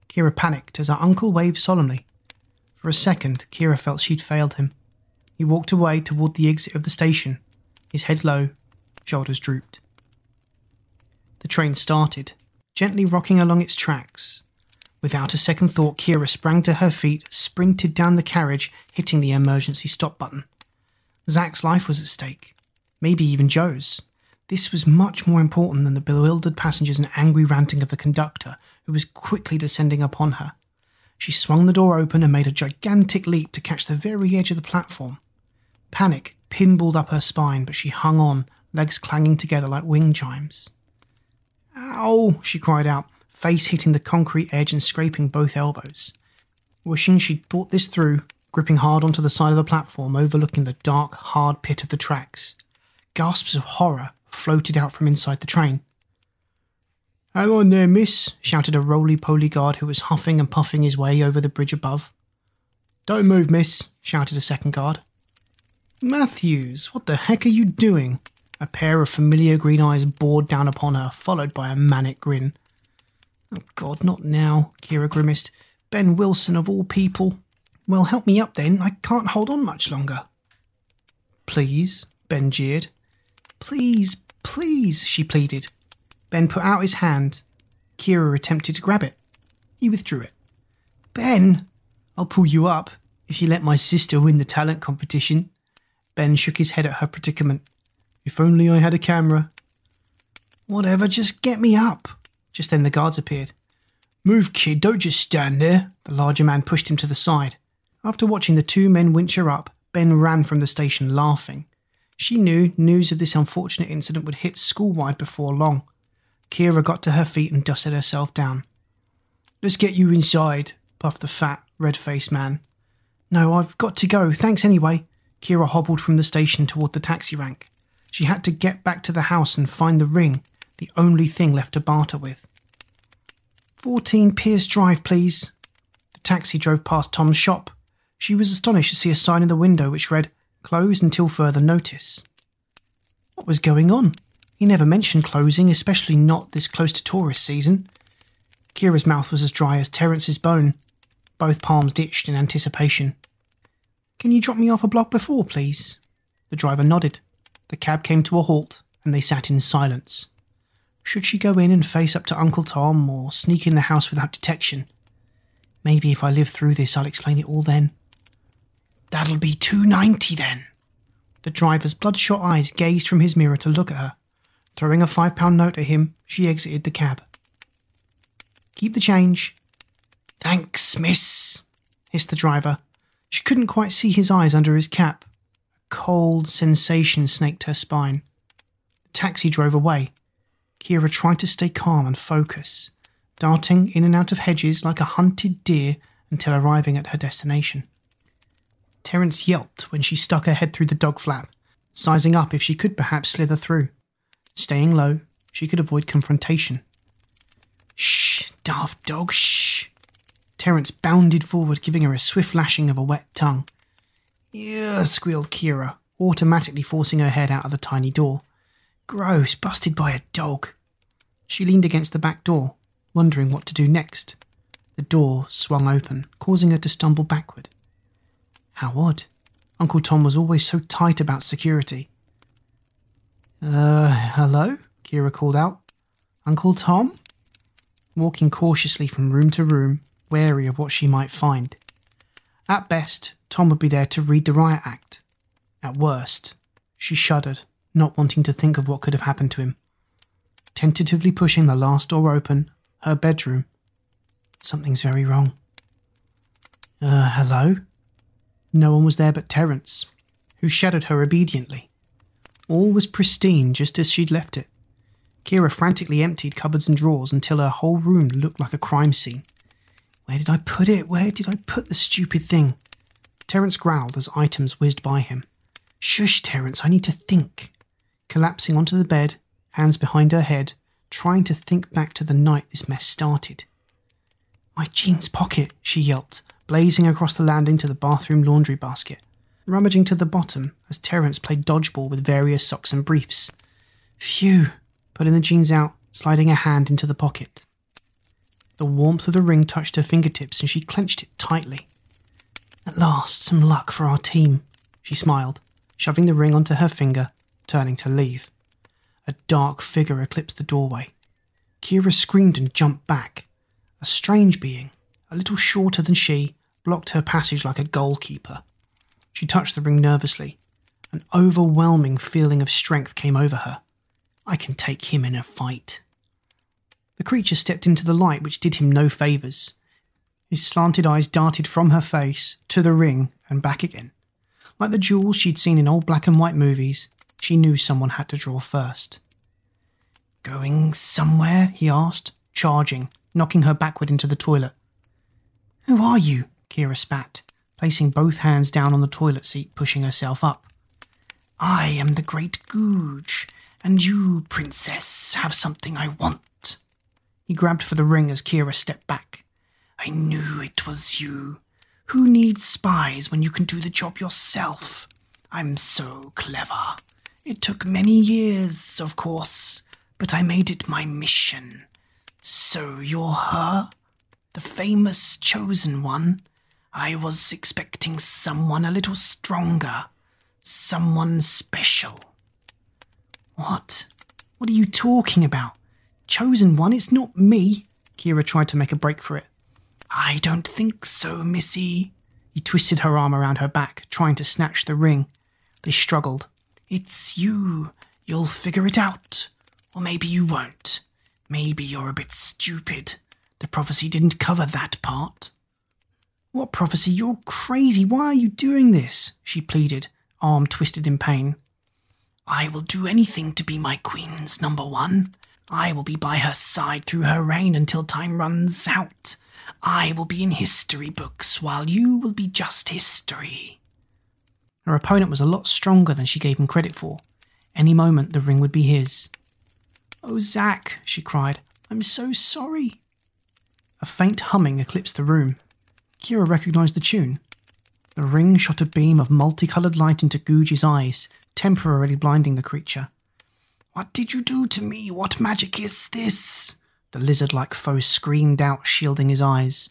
Kira panicked as her uncle waved solemnly. For a second, Kira felt she'd failed him. He walked away toward the exit of the station, his head low, shoulders drooped. The train started, gently rocking along its tracks. Without a second thought, Kira sprang to her feet, sprinted down the carriage, hitting the emergency stop button. Zack's life was at stake, maybe even Joe's. This was much more important than the bewildered passengers and angry ranting of the conductor, who was quickly descending upon her. She swung the door open and made a gigantic leap to catch the very edge of the platform. Panic pinballed up her spine, but she hung on, legs clanging together like wing chimes. Ow! she cried out, face hitting the concrete edge and scraping both elbows. Wishing she'd thought this through, gripping hard onto the side of the platform overlooking the dark, hard pit of the tracks. Gasps of horror floated out from inside the train. Hang on there, miss, shouted a roly poly guard who was huffing and puffing his way over the bridge above. Don't move, miss, shouted a second guard. Matthews, what the heck are you doing? A pair of familiar green eyes bored down upon her, followed by a manic grin. Oh, God, not now, Kira grimaced. Ben Wilson, of all people. Well, help me up then. I can't hold on much longer. Please, Ben jeered. Please, please, she pleaded. Ben put out his hand. Kira attempted to grab it. He withdrew it. Ben, I'll pull you up if you let my sister win the talent competition. Ben shook his head at her predicament. If only I had a camera. Whatever, just get me up. Just then the guards appeared. Move, kid, don't just stand there. The larger man pushed him to the side. After watching the two men winch her up, Ben ran from the station laughing. She knew news of this unfortunate incident would hit school-wide before long. Kira got to her feet and dusted herself down. Let's get you inside, puffed the fat, red faced man. No, I've got to go. Thanks anyway. Kira hobbled from the station toward the taxi rank. She had to get back to the house and find the ring, the only thing left to barter with. 14 Pierce Drive, please. The taxi drove past Tom's shop. She was astonished to see a sign in the window which read, Closed until further notice. What was going on? He never mentioned closing, especially not this close to tourist season. Kira's mouth was as dry as Terence's bone. Both palms ditched in anticipation. Can you drop me off a block before, please? The driver nodded. The cab came to a halt, and they sat in silence. Should she go in and face up to Uncle Tom, or sneak in the house without detection? Maybe if I live through this, I'll explain it all then. That'll be two ninety then. The driver's bloodshot eyes gazed from his mirror to look at her. Throwing a five pound note at him, she exited the cab. Keep the change. Thanks, miss, hissed the driver. She couldn't quite see his eyes under his cap. Cold sensation snaked her spine. The taxi drove away. Kira tried to stay calm and focus, darting in and out of hedges like a hunted deer until arriving at her destination. Terence yelped when she stuck her head through the dog flap, sizing up if she could perhaps slither through. Staying low, she could avoid confrontation. Shh, daft dog, shh. Terence bounded forward, giving her a swift lashing of a wet tongue. Yeah, squealed Kira, automatically forcing her head out of the tiny door. Gross, busted by a dog. She leaned against the back door, wondering what to do next. The door swung open, causing her to stumble backward. How odd. Uncle Tom was always so tight about security. Uh, hello? Kira called out. Uncle Tom? Walking cautiously from room to room, wary of what she might find. At best, Tom would be there to read the riot act. At worst, she shuddered, not wanting to think of what could have happened to him. Tentatively pushing the last door open, her bedroom. Something's very wrong. Uh, hello? No one was there but Terence, who shadowed her obediently. All was pristine just as she'd left it. Kira frantically emptied cupboards and drawers until her whole room looked like a crime scene. Where did I put it? Where did I put the stupid thing? Terence growled as items whizzed by him. Shush, Terence, I need to think. Collapsing onto the bed, hands behind her head, trying to think back to the night this mess started. My jeans pocket, she yelped, blazing across the landing to the bathroom laundry basket, rummaging to the bottom as Terence played dodgeball with various socks and briefs. Phew, putting the jeans out, sliding a hand into the pocket. The warmth of the ring touched her fingertips and she clenched it tightly. At last, some luck for our team, she smiled, shoving the ring onto her finger, turning to leave. A dark figure eclipsed the doorway. Kira screamed and jumped back. A strange being, a little shorter than she, blocked her passage like a goalkeeper. She touched the ring nervously. An overwhelming feeling of strength came over her. I can take him in a fight. The creature stepped into the light, which did him no favours. His slanted eyes darted from her face to the ring and back again. Like the jewels she'd seen in old black and white movies, she knew someone had to draw first. Going somewhere? he asked, charging, knocking her backward into the toilet. Who are you? Kira spat, placing both hands down on the toilet seat, pushing herself up. I am the great Googe, and you, princess, have something I want. He grabbed for the ring as Kira stepped back. I knew it was you. Who needs spies when you can do the job yourself? I'm so clever. It took many years, of course, but I made it my mission. So you're her? The famous chosen one? I was expecting someone a little stronger, someone special. What? What are you talking about? Chosen one? It's not me. Kira tried to make a break for it. I don't think so, Missy. He twisted her arm around her back, trying to snatch the ring. They struggled. It's you. You'll figure it out. Or maybe you won't. Maybe you're a bit stupid. The prophecy didn't cover that part. What prophecy? You're crazy. Why are you doing this? She pleaded, arm twisted in pain. I will do anything to be my queen's number one. I will be by her side through her reign until time runs out. I will be in history books while you will be just history. Her opponent was a lot stronger than she gave him credit for. Any moment the ring would be his. Oh, Zack, she cried, I'm so sorry. A faint humming eclipsed the room. Kira recognized the tune. The ring shot a beam of multicolored light into Googe's eyes, temporarily blinding the creature. What did you do to me? What magic is this? The lizard like foe screamed out, shielding his eyes.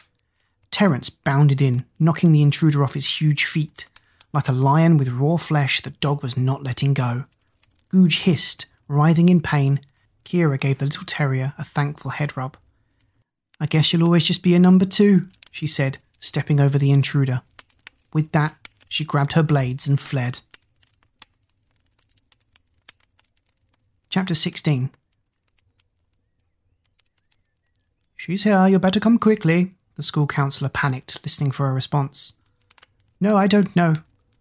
Terence bounded in, knocking the intruder off his huge feet. Like a lion with raw flesh, the dog was not letting go. Googe hissed, writhing in pain. Kira gave the little terrier a thankful head rub. I guess you'll always just be a number two, she said, stepping over the intruder. With that, she grabbed her blades and fled. Chapter 16 She's here, You'd better come quickly. The school counselor panicked, listening for a response. No, I don't know.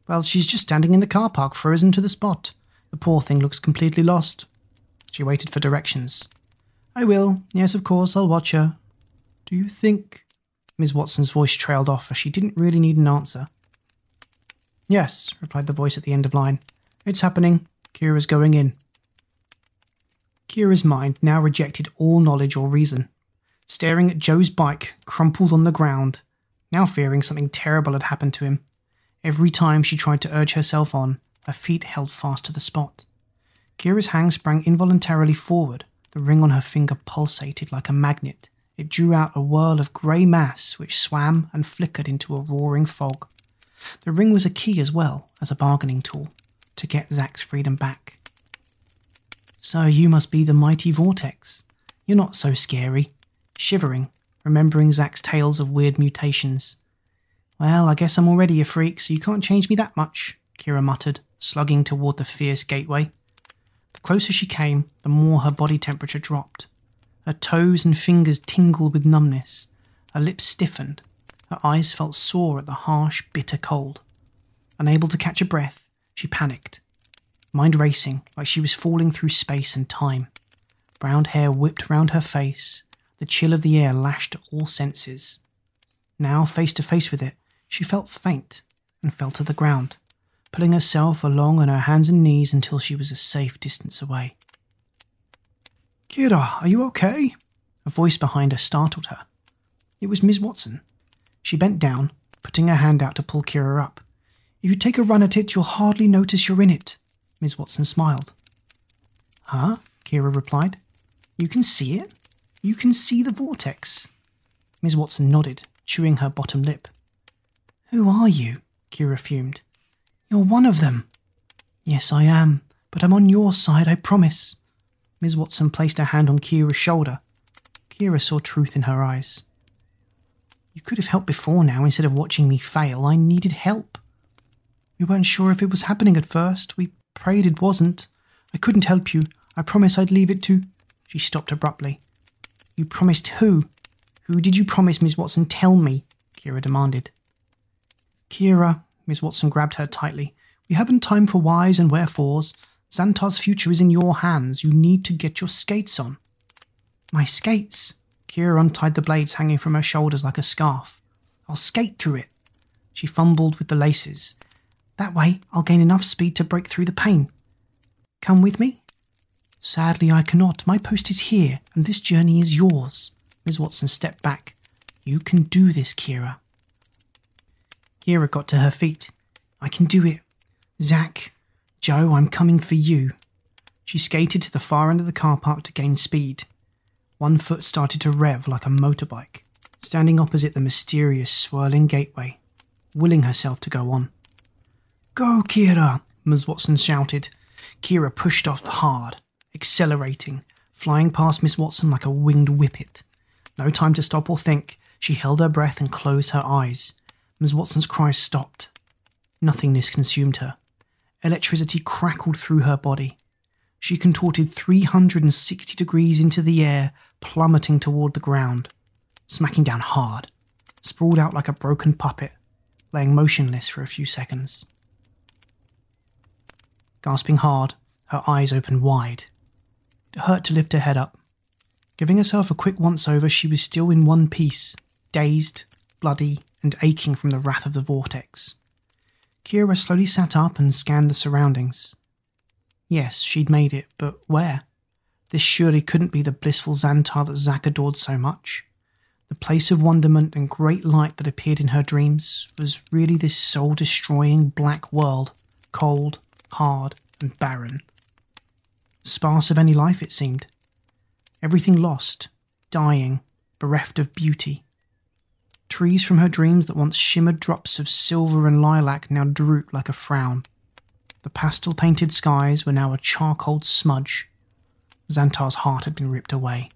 Well, she's just standing in the car park, frozen to the spot. The poor thing looks completely lost. She waited for directions. I will. Yes, of course, I'll watch her. Do you think. Miss Watson's voice trailed off as she didn't really need an answer. Yes, replied the voice at the end of line. It's happening. Kira's going in. Kira's mind now rejected all knowledge or reason. Staring at Joe's bike, crumpled on the ground, now fearing something terrible had happened to him. Every time she tried to urge herself on, her feet held fast to the spot. Kira's hand sprang involuntarily forward. The ring on her finger pulsated like a magnet. It drew out a whirl of grey mass which swam and flickered into a roaring fog. The ring was a key as well as a bargaining tool to get Zack's freedom back. So you must be the mighty Vortex. You're not so scary. Shivering, remembering Zack's tales of weird mutations. Well, I guess I'm already a freak, so you can't change me that much, Kira muttered, slugging toward the fierce gateway. The closer she came, the more her body temperature dropped. Her toes and fingers tingled with numbness. Her lips stiffened. Her eyes felt sore at the harsh, bitter cold. Unable to catch a breath, she panicked mind racing like she was falling through space and time. Brown hair whipped round her face, the chill of the air lashed all senses. Now, face to face with it, she felt faint and fell to the ground, pulling herself along on her hands and knees until she was a safe distance away. Kira, are you okay? A voice behind her startled her. It was Miss Watson. She bent down, putting her hand out to pull Kira up. If you take a run at it, you'll hardly notice you're in it. Miss Watson smiled. Huh? Kira replied. You can see it? You can see the vortex. Miss Watson nodded, chewing her bottom lip. Who are you? Kira fumed. You're one of them. Yes, I am, but I'm on your side, I promise. Miss Watson placed her hand on Kira's shoulder. Kira saw truth in her eyes. You could have helped before now instead of watching me fail. I needed help. We weren't sure if it was happening at first. We prayed it wasn't. I couldn't help you. I promised I'd leave it to. She stopped abruptly. You promised who? Who did you promise, Miss Watson? Tell me, Kira demanded. Kira, Miss Watson grabbed her tightly. We haven't time for whys and wherefores. Xantar's future is in your hands. You need to get your skates on. My skates? Kira untied the blades hanging from her shoulders like a scarf. I'll skate through it. She fumbled with the laces. That way, I'll gain enough speed to break through the pain. Come with me? Sadly, I cannot. My post is here, and this journey is yours. Miss Watson stepped back. You can do this, Kira. Kira got to her feet. I can do it. Zack, Joe, I'm coming for you. She skated to the far end of the car park to gain speed. One foot started to rev like a motorbike, standing opposite the mysterious swirling gateway, willing herself to go on. Go, Kira! Ms. Watson shouted. Kira pushed off hard, accelerating, flying past Miss Watson like a winged whippet. No time to stop or think. She held her breath and closed her eyes. Miss Watson's cries stopped. Nothingness consumed her. Electricity crackled through her body. She contorted 360 degrees into the air, plummeting toward the ground, smacking down hard, sprawled out like a broken puppet, laying motionless for a few seconds. Gasping hard, her eyes opened wide. Hurt to lift her head up. Giving herself a quick once over, she was still in one piece, dazed, bloody, and aching from the wrath of the vortex. Kira slowly sat up and scanned the surroundings. Yes, she'd made it, but where? This surely couldn't be the blissful Xantar that Zack adored so much. The place of wonderment and great light that appeared in her dreams was really this soul destroying black world, cold, hard, and barren. Sparse of any life, it seemed. Everything lost, dying, bereft of beauty. Trees from her dreams that once shimmered drops of silver and lilac now drooped like a frown. The pastel painted skies were now a charcoal smudge. Xantar's heart had been ripped away.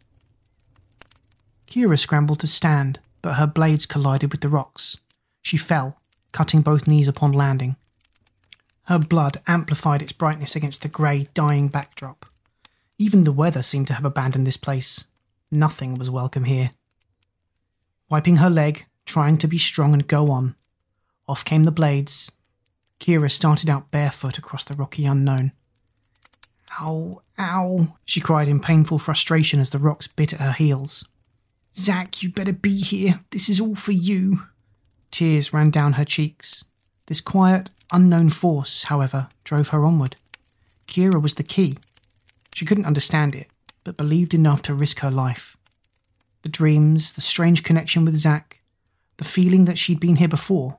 Kira scrambled to stand, but her blades collided with the rocks. She fell, cutting both knees upon landing. Her blood amplified its brightness against the grey, dying backdrop. Even the weather seemed to have abandoned this place. Nothing was welcome here. Wiping her leg, trying to be strong and go on, off came the blades, Kira started out barefoot across the rocky unknown. Ow, ow, she cried in painful frustration as the rocks bit at her heels. Zack, you better be here. This is all for you. Tears ran down her cheeks. This quiet, unknown force, however, drove her onward. Kira was the key. She couldn't understand it, but believed enough to risk her life. The dreams, the strange connection with Zack, the feeling that she'd been here before.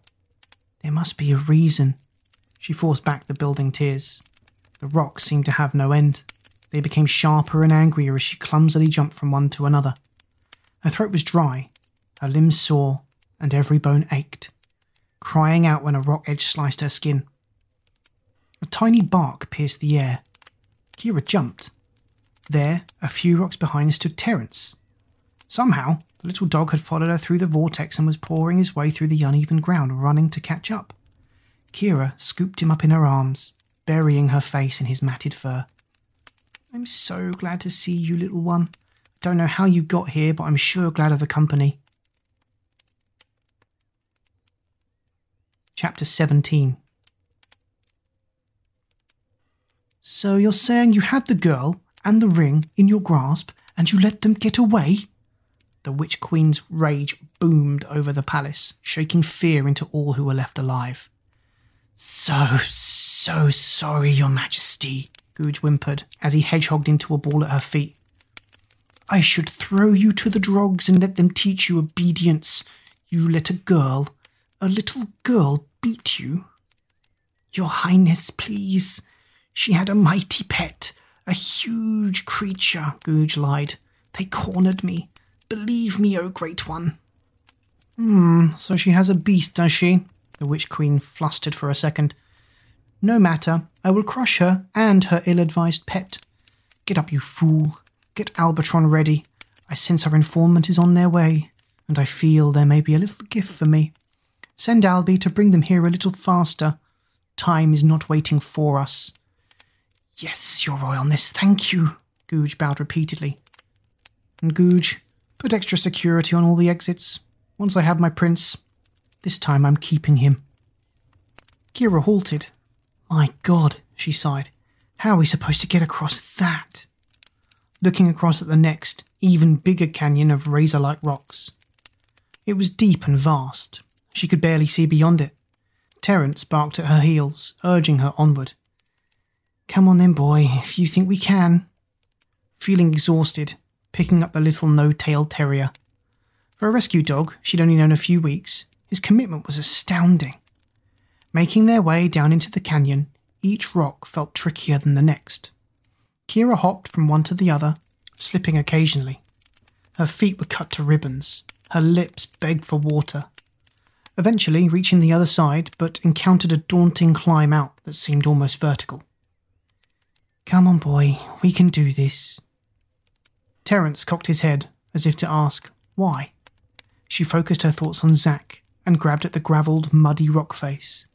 There must be a reason. She forced back the building tears. The rocks seemed to have no end. They became sharper and angrier as she clumsily jumped from one to another. Her throat was dry, her limbs sore, and every bone ached, crying out when a rock edge sliced her skin. A tiny bark pierced the air. Kira jumped. There, a few rocks behind, stood Terence. Somehow, the little dog had followed her through the vortex and was pawing his way through the uneven ground, running to catch up. Kira scooped him up in her arms, burying her face in his matted fur. I'm so glad to see you, little one. I don't know how you got here, but I'm sure glad of the company. Chapter 17 So you're saying you had the girl and the ring in your grasp and you let them get away? The Witch Queen's rage boomed over the palace, shaking fear into all who were left alive. So, so sorry, Your Majesty, Googe whimpered as he hedgehogged into a ball at her feet. I should throw you to the drogs and let them teach you obedience. You let a girl, a little girl, beat you. Your Highness, please. She had a mighty pet, a huge creature, Googe lied. They cornered me. Believe me, O Great One. Hmm, so she has a beast, does she? The Witch Queen flustered for a second. No matter, I will crush her and her ill advised pet. Get up, you fool. Get Albatron ready. I sense our informant is on their way, and I feel there may be a little gift for me. Send Alby to bring them here a little faster. Time is not waiting for us. Yes, your royalness, thank you, Googe bowed repeatedly. And Googe, put extra security on all the exits. Once I have my prince, this time I'm keeping him. Kira halted. My God, she sighed. How are we supposed to get across that? Looking across at the next, even bigger canyon of razor like rocks. It was deep and vast. She could barely see beyond it. Terence barked at her heels, urging her onward. Come on then, boy, if you think we can. Feeling exhausted, picking up the little no tailed terrier. For a rescue dog she'd only known a few weeks, his commitment was astounding. Making their way down into the canyon, each rock felt trickier than the next. Kira hopped from one to the other, slipping occasionally. Her feet were cut to ribbons, her lips begged for water. Eventually, reaching the other side, but encountered a daunting climb out that seemed almost vertical. Come on, boy, we can do this. Terence cocked his head, as if to ask, why? She focused her thoughts on Zack, and grabbed at the gravelled, muddy rock face,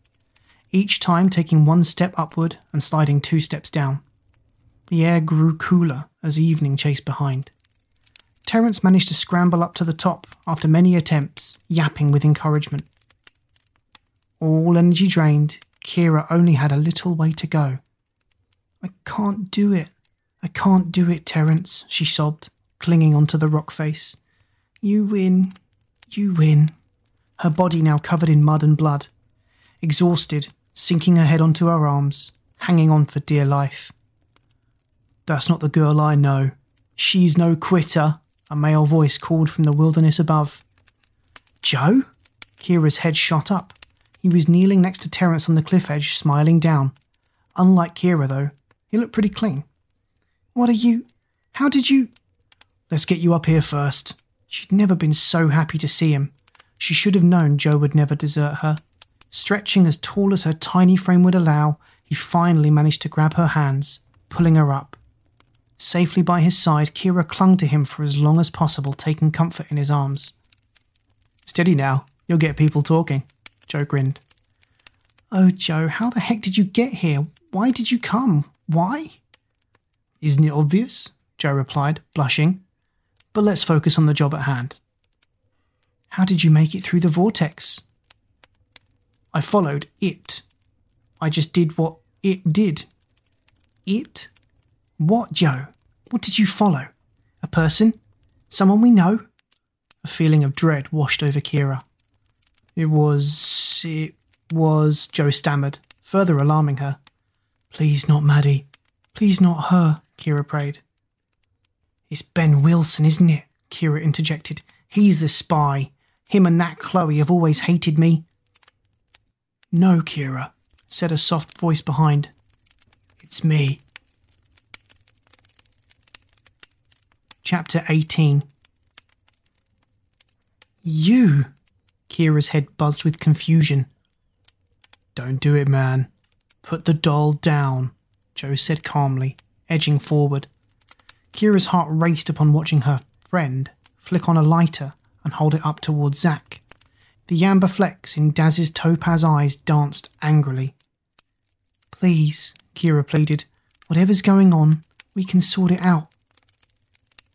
each time taking one step upward and sliding two steps down. The air grew cooler as evening chased behind. Terence managed to scramble up to the top after many attempts, yapping with encouragement. All energy drained, Kira only had a little way to go. I can't do it. I can't do it, Terence, she sobbed, clinging onto the rock face. You win. You win her body now covered in mud and blood. Exhausted, sinking her head onto her arms, hanging on for dear life. That's not the girl I know. She's no quitter, a male voice called from the wilderness above. Joe? Kira's head shot up. He was kneeling next to Terence on the cliff edge, smiling down. Unlike Kira, though, he looked pretty clean. What are you? How did you? Let's get you up here first. She'd never been so happy to see him. She should have known Joe would never desert her. Stretching as tall as her tiny frame would allow, he finally managed to grab her hands, pulling her up. Safely by his side, Kira clung to him for as long as possible, taking comfort in his arms. Steady now, you'll get people talking, Joe grinned. Oh, Joe, how the heck did you get here? Why did you come? Why? Isn't it obvious? Joe replied, blushing. But let's focus on the job at hand. How did you make it through the vortex? I followed it. I just did what it did. It? What, Joe? What did you follow? A person? Someone we know? A feeling of dread washed over Kira. It was. it was. Joe stammered, further alarming her. Please, not Maddie. Please, not her, Kira prayed. It's Ben Wilson, isn't it? Kira interjected. He's the spy. Him and that Chloe have always hated me. No, Kira, said a soft voice behind. It's me. Chapter 18 You! Kira's head buzzed with confusion. Don't do it, man. Put the doll down, Joe said calmly, edging forward. Kira's heart raced upon watching her friend flick on a lighter and hold it up towards Zack. The amber flecks in Daz's topaz eyes danced angrily. Please, Kira pleaded. Whatever's going on, we can sort it out.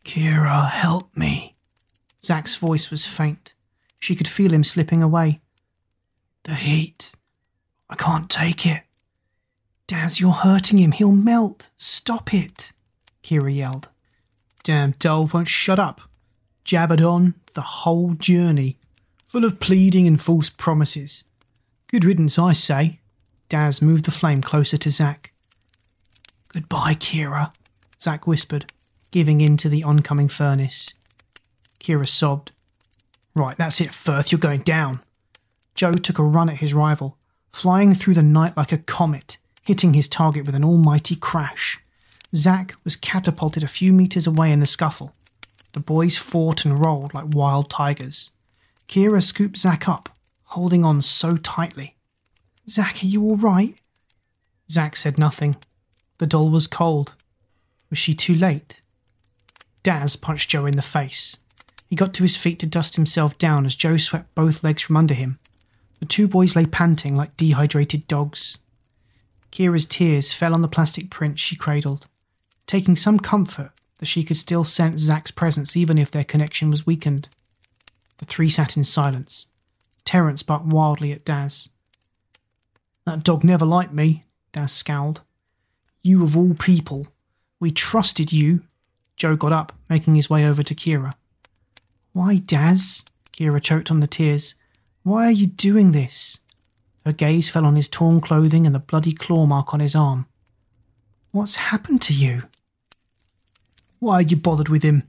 Kira, help me. Zack's voice was faint. She could feel him slipping away. The heat. I can't take it. Daz, you're hurting him. He'll melt. Stop it. Kira yelled. Damn doll won't shut up. Jabbered on the whole journey, full of pleading and false promises. Good riddance, I say. Daz moved the flame closer to Zack. Goodbye, Kira, Zack whispered, giving in to the oncoming furnace. Kira sobbed. Right, that's it, Firth, you're going down. Joe took a run at his rival, flying through the night like a comet, hitting his target with an almighty crash. Zack was catapulted a few meters away in the scuffle. The boys fought and rolled like wild tigers. Kira scooped Zack up, holding on so tightly. Zack, are you all right? Zack said nothing. The doll was cold. Was she too late? Daz punched Joe in the face. He got to his feet to dust himself down as Joe swept both legs from under him. The two boys lay panting like dehydrated dogs. Kira's tears fell on the plastic print she cradled, taking some comfort that she could still sense Zack's presence even if their connection was weakened. The three sat in silence. Terence barked wildly at Daz. That dog never liked me, Daz scowled. You of all people. We trusted you. Joe got up, making his way over to Kira. Why, Daz? Kira choked on the tears. Why are you doing this? Her gaze fell on his torn clothing and the bloody claw mark on his arm. What's happened to you? Why are you bothered with him?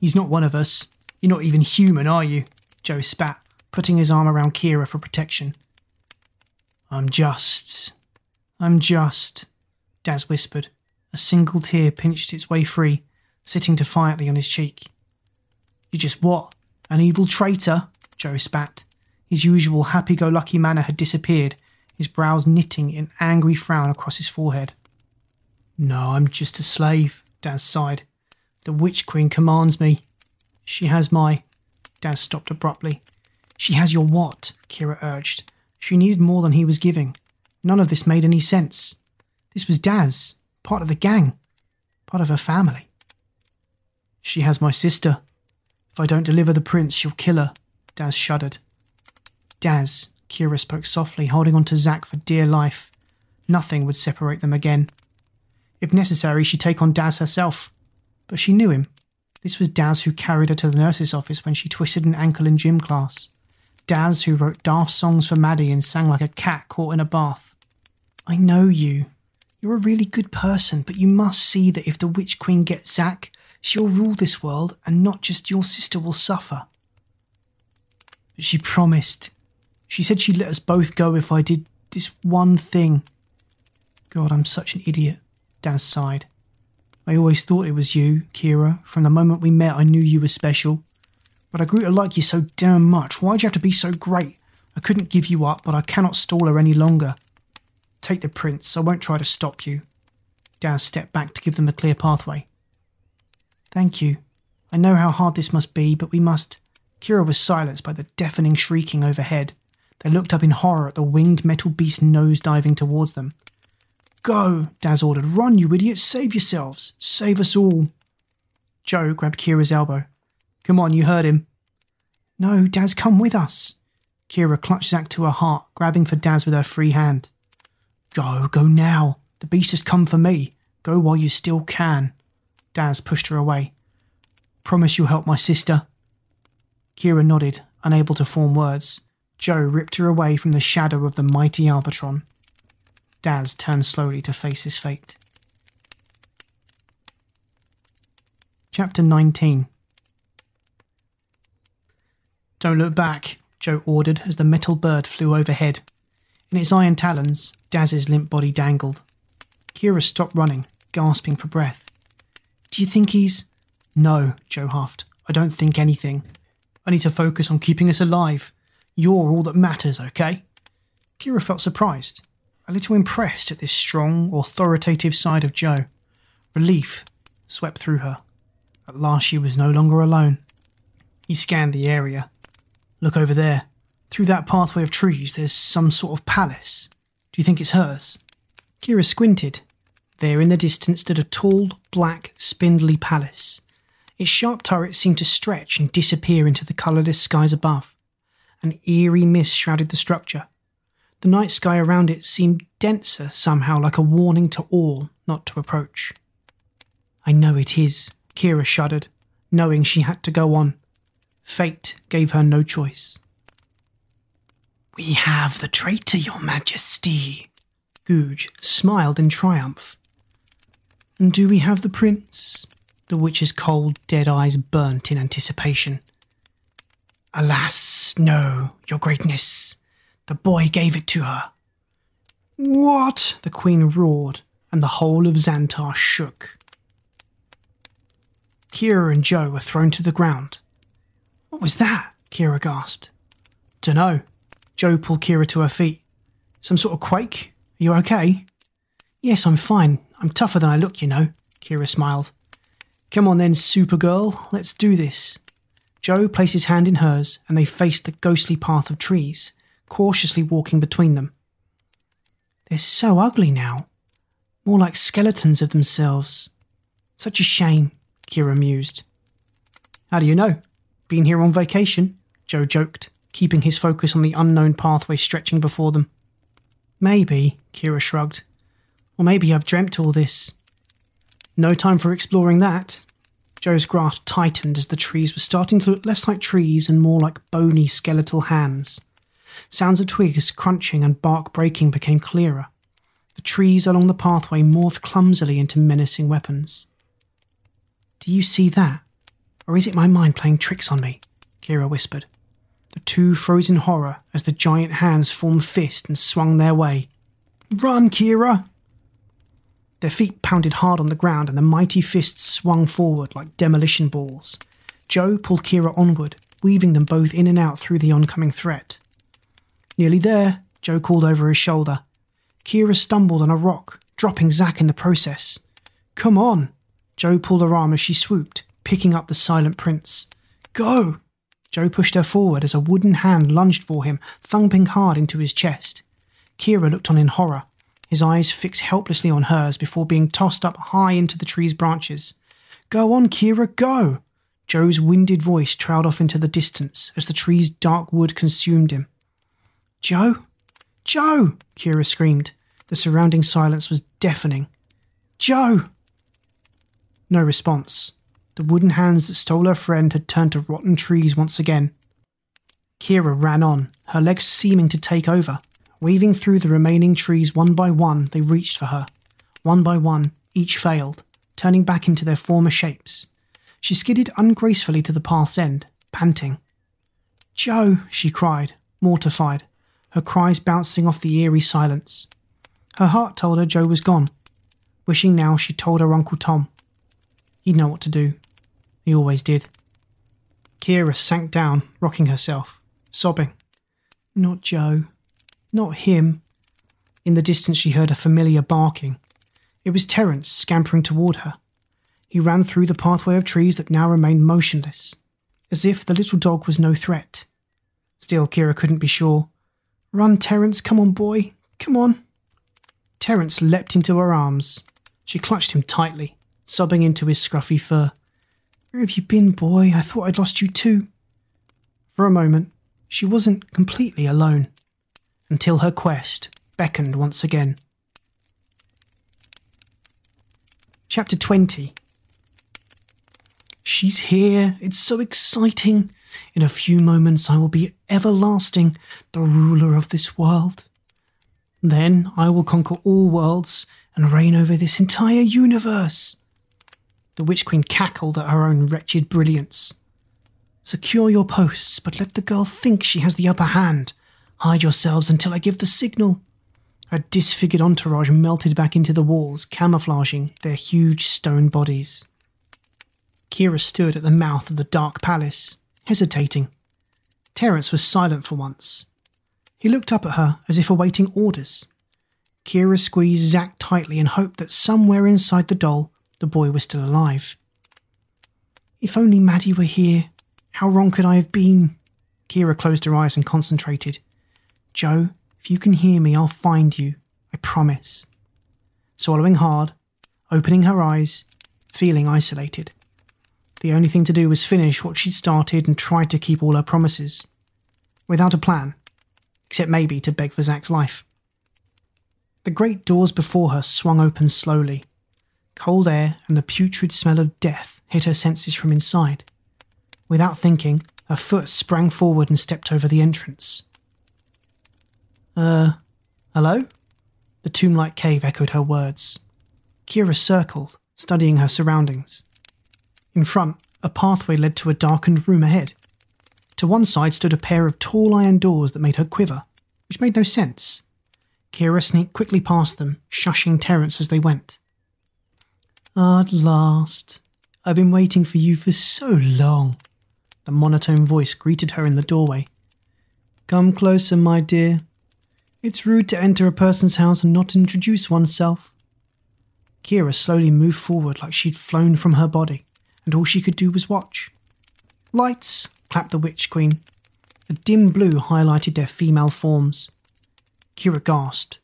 He's not one of us. You're not even human, are you? Joe spat, putting his arm around Kira for protection. I'm just. I'm just. Daz whispered. A single tear pinched its way free, sitting defiantly on his cheek. You just what? An evil traitor? Joe spat. His usual happy go lucky manner had disappeared, his brows knitting in angry frown across his forehead. No, I'm just a slave, Daz sighed. The Witch Queen commands me. She has my. Daz stopped abruptly. She has your what? Kira urged. She needed more than he was giving. None of this made any sense. This was Daz, part of the gang, part of her family. She has my sister. If I don't deliver the prince, she'll kill her. Daz shuddered. Daz, Kira spoke softly, holding on to Zack for dear life. Nothing would separate them again. If necessary, she'd take on Daz herself. But she knew him. This was Daz who carried her to the nurse's office when she twisted an ankle in gym class. Daz who wrote daft songs for Maddie and sang like a cat caught in a bath. I know you. You're a really good person, but you must see that if the Witch Queen gets Zack, She'll rule this world, and not just your sister will suffer. But she promised. She said she'd let us both go if I did this one thing. God, I'm such an idiot, Daz sighed. I always thought it was you, Kira. From the moment we met, I knew you were special. But I grew to like you so damn much. Why'd you have to be so great? I couldn't give you up, but I cannot stall her any longer. Take the prince. I won't try to stop you. Daz stepped back to give them a clear pathway. Thank you. I know how hard this must be, but we must. Kira was silenced by the deafening shrieking overhead. They looked up in horror at the winged metal beast nose diving towards them. Go, Daz ordered. Run, you idiots. Save yourselves. Save us all. Joe grabbed Kira's elbow. Come on, you heard him. No, Daz, come with us. Kira clutched Zack to her heart, grabbing for Daz with her free hand. Go, go now. The beast has come for me. Go while you still can. Daz pushed her away. Promise you'll help my sister. Kira nodded, unable to form words. Joe ripped her away from the shadow of the mighty Albatron. Daz turned slowly to face his fate. Chapter 19 Don't look back, Joe ordered as the metal bird flew overhead. In its iron talons, Daz's limp body dangled. Kira stopped running, gasping for breath. Do you think he's. No, Joe huffed. I don't think anything. I need to focus on keeping us alive. You're all that matters, okay? Kira felt surprised, a little impressed at this strong, authoritative side of Joe. Relief swept through her. At last she was no longer alone. He scanned the area. Look over there. Through that pathway of trees, there's some sort of palace. Do you think it's hers? Kira squinted. There in the distance stood a tall, black, spindly palace. Its sharp turrets seemed to stretch and disappear into the colourless skies above. An eerie mist shrouded the structure. The night sky around it seemed denser somehow, like a warning to all not to approach. I know it is, Kira shuddered, knowing she had to go on. Fate gave her no choice. We have the traitor, your majesty. Googe smiled in triumph. And do we have the prince? The witch's cold, dead eyes burnt in anticipation. Alas, no, your greatness. The boy gave it to her. What? The queen roared, and the whole of Xantar shook. Kira and Joe were thrown to the ground. What was that? Kira gasped. Dunno. Joe pulled Kira to her feet. Some sort of quake? Are you okay? Yes, I'm fine. I'm tougher than I look, you know. Kira smiled. Come on then, Supergirl, let's do this. Joe placed his hand in hers, and they faced the ghostly path of trees, cautiously walking between them. They're so ugly now, more like skeletons of themselves. Such a shame, Kira mused. How do you know? Been here on vacation? Joe joked, keeping his focus on the unknown pathway stretching before them. Maybe, Kira shrugged. Or maybe I've dreamt all this. No time for exploring that. Joe's grasp tightened as the trees were starting to look less like trees and more like bony skeletal hands. Sounds of twigs crunching and bark breaking became clearer. The trees along the pathway morphed clumsily into menacing weapons. Do you see that? Or is it my mind playing tricks on me? Kira whispered. The two froze in horror as the giant hands formed fist and swung their way. Run, Kira! Their feet pounded hard on the ground and the mighty fists swung forward like demolition balls. Joe pulled Kira onward, weaving them both in and out through the oncoming threat. Nearly there, Joe called over his shoulder. Kira stumbled on a rock, dropping Zack in the process. Come on! Joe pulled her arm as she swooped, picking up the silent prince. Go! Joe pushed her forward as a wooden hand lunged for him, thumping hard into his chest. Kira looked on in horror, his eyes fixed helplessly on hers before being tossed up high into the tree's branches. Go on, Kira, go! Joe's winded voice trailed off into the distance as the tree's dark wood consumed him. Joe? Joe! Kira screamed. The surrounding silence was deafening. Joe! No response. The wooden hands that stole her friend had turned to rotten trees once again. Kira ran on, her legs seeming to take over. Weaving through the remaining trees one by one, they reached for her. One by one, each failed, turning back into their former shapes. She skidded ungracefully to the path's end, panting. Joe, she cried, mortified, her cries bouncing off the eerie silence. Her heart told her Joe was gone, wishing now she'd told her Uncle Tom. He'd know what to do. He always did. Kira sank down, rocking herself, sobbing. Not Joe. Not him. In the distance, she heard a familiar barking. It was Terence scampering toward her. He ran through the pathway of trees that now remained motionless, as if the little dog was no threat. Still, Kira couldn't be sure. Run, Terence, come on, boy, come on. Terence leapt into her arms. She clutched him tightly, sobbing into his scruffy fur. Where have you been, boy? I thought I'd lost you too. For a moment, she wasn't completely alone, until her quest beckoned once again. Chapter 20 She's here. It's so exciting. In a few moments, I will be everlasting, the ruler of this world. Then I will conquer all worlds and reign over this entire universe. The Witch Queen cackled at her own wretched brilliance. Secure your posts, but let the girl think she has the upper hand. Hide yourselves until I give the signal. A disfigured entourage melted back into the walls, camouflaging their huge stone bodies. Kira stood at the mouth of the dark palace, hesitating. Terence was silent for once. He looked up at her as if awaiting orders. Kira squeezed Zack tightly and hoped that somewhere inside the doll the boy was still alive. If only Maddie were here. How wrong could I have been? Kira closed her eyes and concentrated. Joe, if you can hear me, I'll find you. I promise. Swallowing hard, opening her eyes, feeling isolated. The only thing to do was finish what she'd started and try to keep all her promises. Without a plan, except maybe to beg for Zack's life. The great doors before her swung open slowly, Cold air and the putrid smell of death hit her senses from inside. Without thinking, her foot sprang forward and stepped over the entrance. Uh, hello? The tomb like cave echoed her words. Kira circled, studying her surroundings. In front, a pathway led to a darkened room ahead. To one side stood a pair of tall iron doors that made her quiver, which made no sense. Kira sneaked quickly past them, shushing Terence as they went. At last. I've been waiting for you for so long. The monotone voice greeted her in the doorway. Come closer, my dear. It's rude to enter a person's house and not introduce oneself. Kira slowly moved forward like she'd flown from her body, and all she could do was watch. Lights, clapped the Witch Queen. A dim blue highlighted their female forms. Kira gasped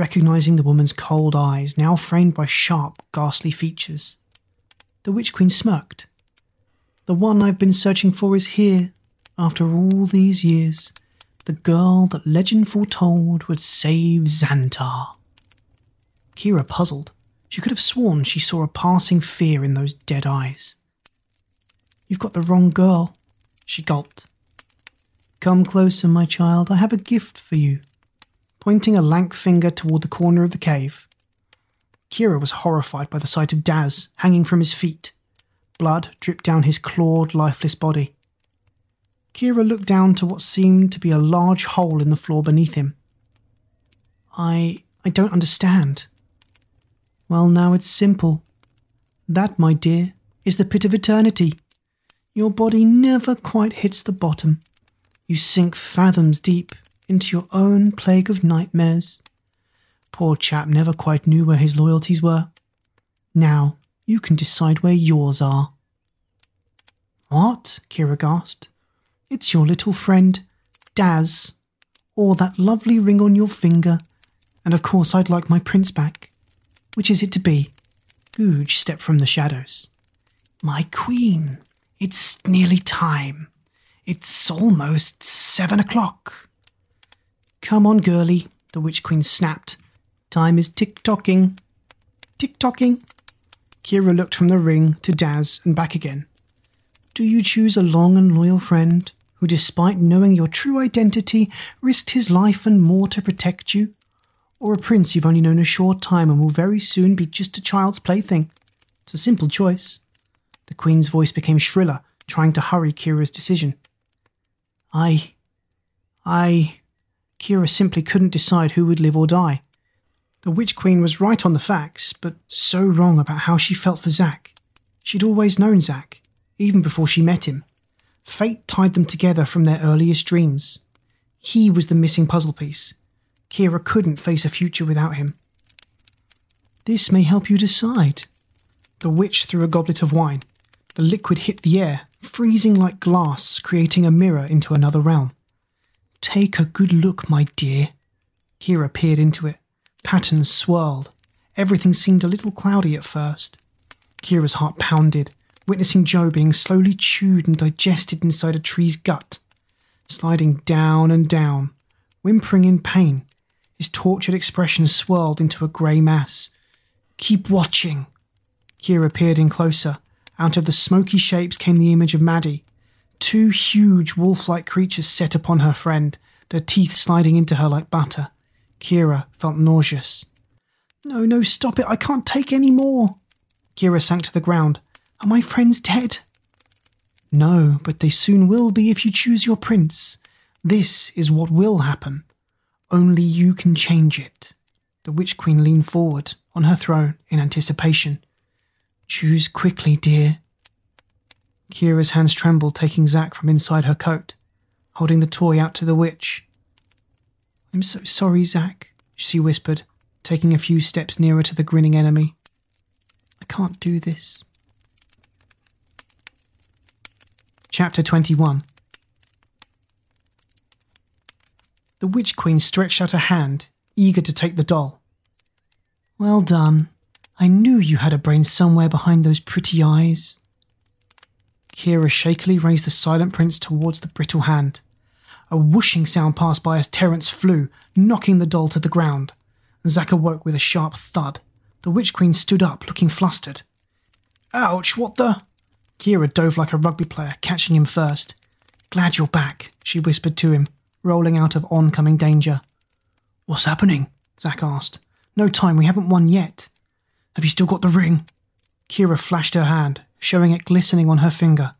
recognizing the woman's cold eyes, now framed by sharp, ghastly features. The Witch Queen smirked. The one I've been searching for is here, after all these years. The girl that legend foretold would save Xantar. Kira puzzled. She could have sworn she saw a passing fear in those dead eyes. You've got the wrong girl, she gulped. Come closer, my child. I have a gift for you pointing a lank finger toward the corner of the cave. Kira was horrified by the sight of Daz hanging from his feet. Blood dripped down his clawed, lifeless body. Kira looked down to what seemed to be a large hole in the floor beneath him. I. I don't understand. Well, now it's simple. That, my dear, is the pit of eternity. Your body never quite hits the bottom. You sink fathoms deep into your own plague of nightmares. Poor chap never quite knew where his loyalties were. Now you can decide where yours are. What? Kira gasped. It's your little friend, Daz. Or that lovely ring on your finger. And of course, I'd like my prince back. Which is it to be? Googe stepped from the shadows. My queen, it's nearly time. It's almost seven o'clock. Come on, girlie, the Witch Queen snapped. Time is tick tocking. Tick tocking. Kira looked from the ring to Daz and back again. Do you choose a long and loyal friend who, despite knowing your true identity, risked his life and more to protect you? Or a prince you've only known a short time and will very soon be just a child's plaything? It's a simple choice. The Queen's voice became shriller, trying to hurry Kira's decision. I. I. Kira simply couldn't decide who would live or die. The Witch Queen was right on the facts, but so wrong about how she felt for Zack. She'd always known Zack, even before she met him. Fate tied them together from their earliest dreams. He was the missing puzzle piece. Kira couldn't face a future without him. This may help you decide. The witch threw a goblet of wine. The liquid hit the air, freezing like glass, creating a mirror into another realm. Take a good look, my dear. Kira peered into it. Patterns swirled. Everything seemed a little cloudy at first. Kira's heart pounded, witnessing Joe being slowly chewed and digested inside a tree's gut, sliding down and down, whimpering in pain. His tortured expression swirled into a grey mass. Keep watching. Kira peered in closer. Out of the smoky shapes came the image of Maddie. Two huge wolf like creatures set upon her friend, their teeth sliding into her like butter. Kira felt nauseous. No, no, stop it. I can't take any more. Kira sank to the ground. Are my friends dead? No, but they soon will be if you choose your prince. This is what will happen. Only you can change it. The Witch Queen leaned forward on her throne in anticipation. Choose quickly, dear. Kira's hands trembled, taking Zack from inside her coat, holding the toy out to the witch. I'm so sorry, Zack, she whispered, taking a few steps nearer to the grinning enemy. I can't do this. Chapter 21 The Witch Queen stretched out a hand, eager to take the doll. Well done. I knew you had a brain somewhere behind those pretty eyes. Kira shakily raised the silent prince towards the brittle hand. A whooshing sound passed by as Terence flew, knocking the doll to the ground. Zack awoke with a sharp thud. The Witch Queen stood up, looking flustered. Ouch, what the? Kira dove like a rugby player, catching him first. Glad you're back, she whispered to him, rolling out of oncoming danger. What's happening? Zack asked. No time, we haven't won yet. Have you still got the ring? Kira flashed her hand, showing it glistening on her finger.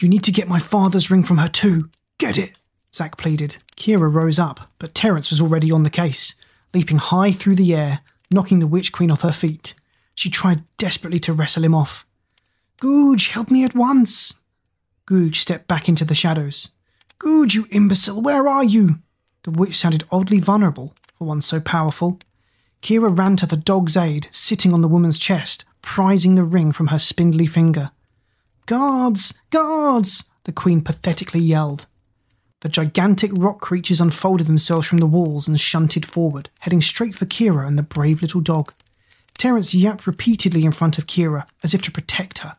You need to get my father's ring from her too. Get it! Zack pleaded. Kira rose up, but Terence was already on the case, leaping high through the air, knocking the Witch Queen off her feet. She tried desperately to wrestle him off. Googe, help me at once! Googe stepped back into the shadows. Googe, you imbecile, where are you? The witch sounded oddly vulnerable for one so powerful. Kira ran to the dog's aid, sitting on the woman's chest, prizing the ring from her spindly finger. Guards! Guards! the queen pathetically yelled. The gigantic rock creatures unfolded themselves from the walls and shunted forward, heading straight for Kira and the brave little dog. Terence yapped repeatedly in front of Kira, as if to protect her.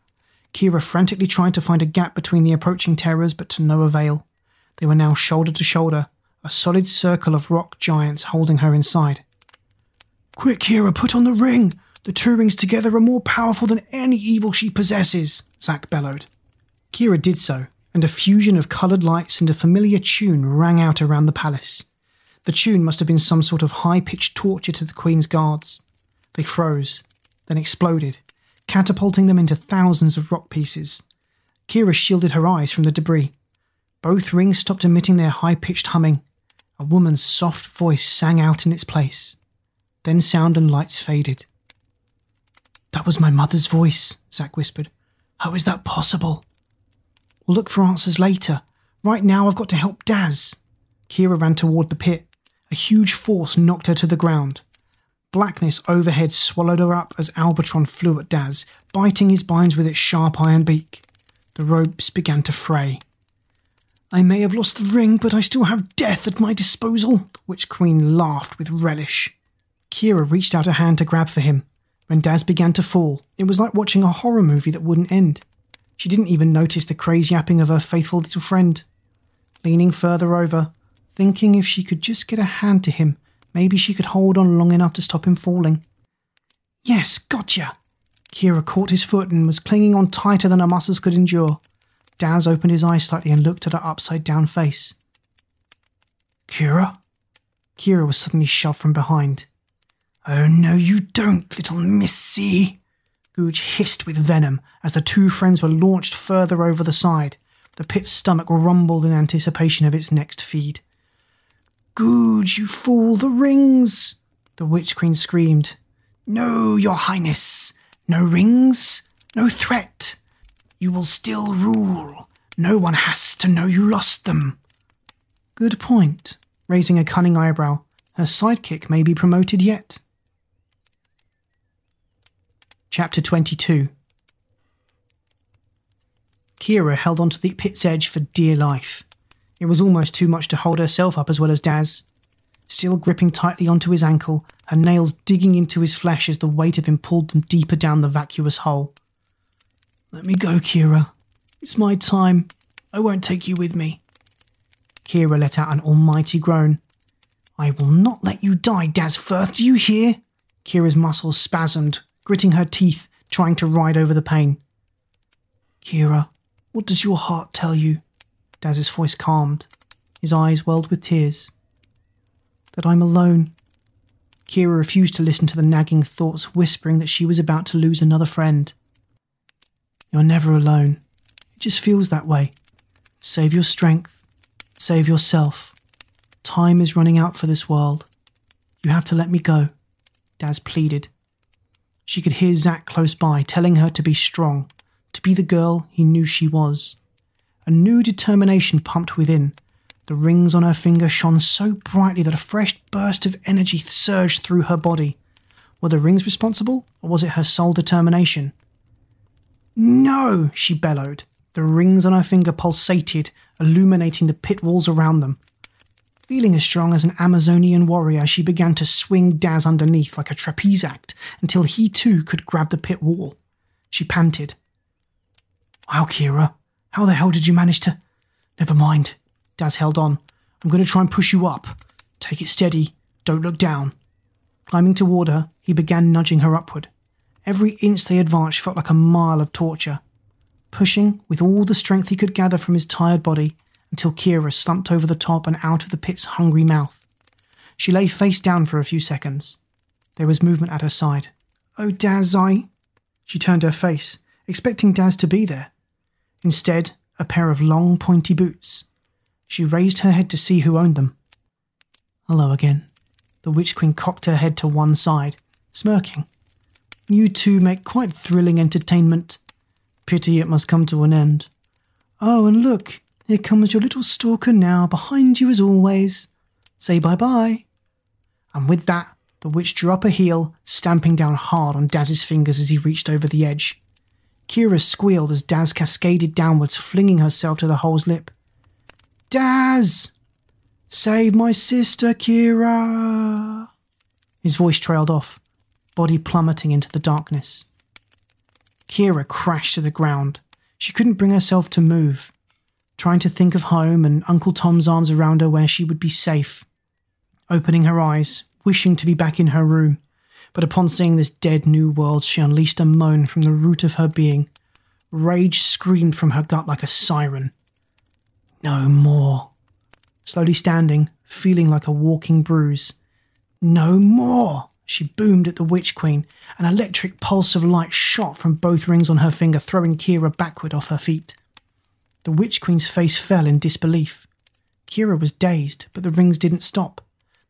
Kira frantically tried to find a gap between the approaching terrors, but to no avail. They were now shoulder to shoulder, a solid circle of rock giants holding her inside. Quick, Kira, put on the ring! The two rings together are more powerful than any evil she possesses, Zack bellowed. Kira did so, and a fusion of coloured lights and a familiar tune rang out around the palace. The tune must have been some sort of high pitched torture to the Queen's guards. They froze, then exploded, catapulting them into thousands of rock pieces. Kira shielded her eyes from the debris. Both rings stopped emitting their high pitched humming. A woman's soft voice sang out in its place. Then sound and lights faded. That was my mother's voice, Zack whispered. How is that possible? We'll look for answers later. Right now, I've got to help Daz. Kira ran toward the pit. A huge force knocked her to the ground. Blackness overhead swallowed her up as Albatron flew at Daz, biting his binds with its sharp iron beak. The ropes began to fray. I may have lost the ring, but I still have death at my disposal, the Witch Queen laughed with relish. Kira reached out a hand to grab for him. When Daz began to fall, it was like watching a horror movie that wouldn't end. She didn't even notice the crazy yapping of her faithful little friend. Leaning further over, thinking if she could just get a hand to him, maybe she could hold on long enough to stop him falling. Yes, gotcha! Kira caught his foot and was clinging on tighter than her muscles could endure. Daz opened his eyes slightly and looked at her upside down face. Kira? Kira was suddenly shoved from behind. Oh, no, you don't, little missy. Googe hissed with venom as the two friends were launched further over the side. The pit's stomach rumbled in anticipation of its next feed. Googe, you fool, the rings! The Witch Queen screamed. No, your highness. No rings, no threat. You will still rule. No one has to know you lost them. Good point, raising a cunning eyebrow. Her sidekick may be promoted yet. Chapter 22 Kira held onto the pit's edge for dear life. It was almost too much to hold herself up as well as Daz. Still gripping tightly onto his ankle, her nails digging into his flesh as the weight of him pulled them deeper down the vacuous hole. Let me go, Kira. It's my time. I won't take you with me. Kira let out an almighty groan. I will not let you die, Daz Firth, do you hear? Kira's muscles spasmed, gritting her teeth, trying to ride over the pain. Kira, what does your heart tell you? Daz's voice calmed. His eyes welled with tears. That I'm alone. Kira refused to listen to the nagging thoughts whispering that she was about to lose another friend. You're never alone. It just feels that way. Save your strength. Save yourself. Time is running out for this world. You have to let me go, Daz pleaded. She could hear Zack close by, telling her to be strong, to be the girl he knew she was. A new determination pumped within. The rings on her finger shone so brightly that a fresh burst of energy surged through her body. Were the rings responsible, or was it her sole determination? No, she bellowed. The rings on her finger pulsated, illuminating the pit walls around them. Feeling as strong as an Amazonian warrior, she began to swing Daz underneath like a trapeze act until he too could grab the pit wall. She panted. Wow, Kira, how the hell did you manage to. Never mind. Daz held on. I'm going to try and push you up. Take it steady. Don't look down. Climbing toward her, he began nudging her upward. Every inch they advanced felt like a mile of torture. Pushing with all the strength he could gather from his tired body until Kira slumped over the top and out of the pit's hungry mouth. She lay face down for a few seconds. There was movement at her side. Oh, Daz, I. She turned her face, expecting Daz to be there. Instead, a pair of long, pointy boots. She raised her head to see who owned them. Hello again. The Witch Queen cocked her head to one side, smirking. You two make quite thrilling entertainment. Pity it must come to an end. Oh, and look, here comes your little stalker now, behind you as always. Say bye bye. And with that, the witch drew up a heel, stamping down hard on Daz's fingers as he reached over the edge. Kira squealed as Daz cascaded downwards, flinging herself to the hole's lip. Daz! Save my sister, Kira! His voice trailed off, body plummeting into the darkness. Kira crashed to the ground. She couldn't bring herself to move, trying to think of home and Uncle Tom's arms around her where she would be safe. Opening her eyes, wishing to be back in her room, but upon seeing this dead new world, she unleashed a moan from the root of her being. Rage screamed from her gut like a siren. No more. Slowly standing, feeling like a walking bruise. No more! She boomed at the Witch Queen. An electric pulse of light shot from both rings on her finger, throwing Kira backward off her feet. The Witch Queen's face fell in disbelief. Kira was dazed, but the rings didn't stop.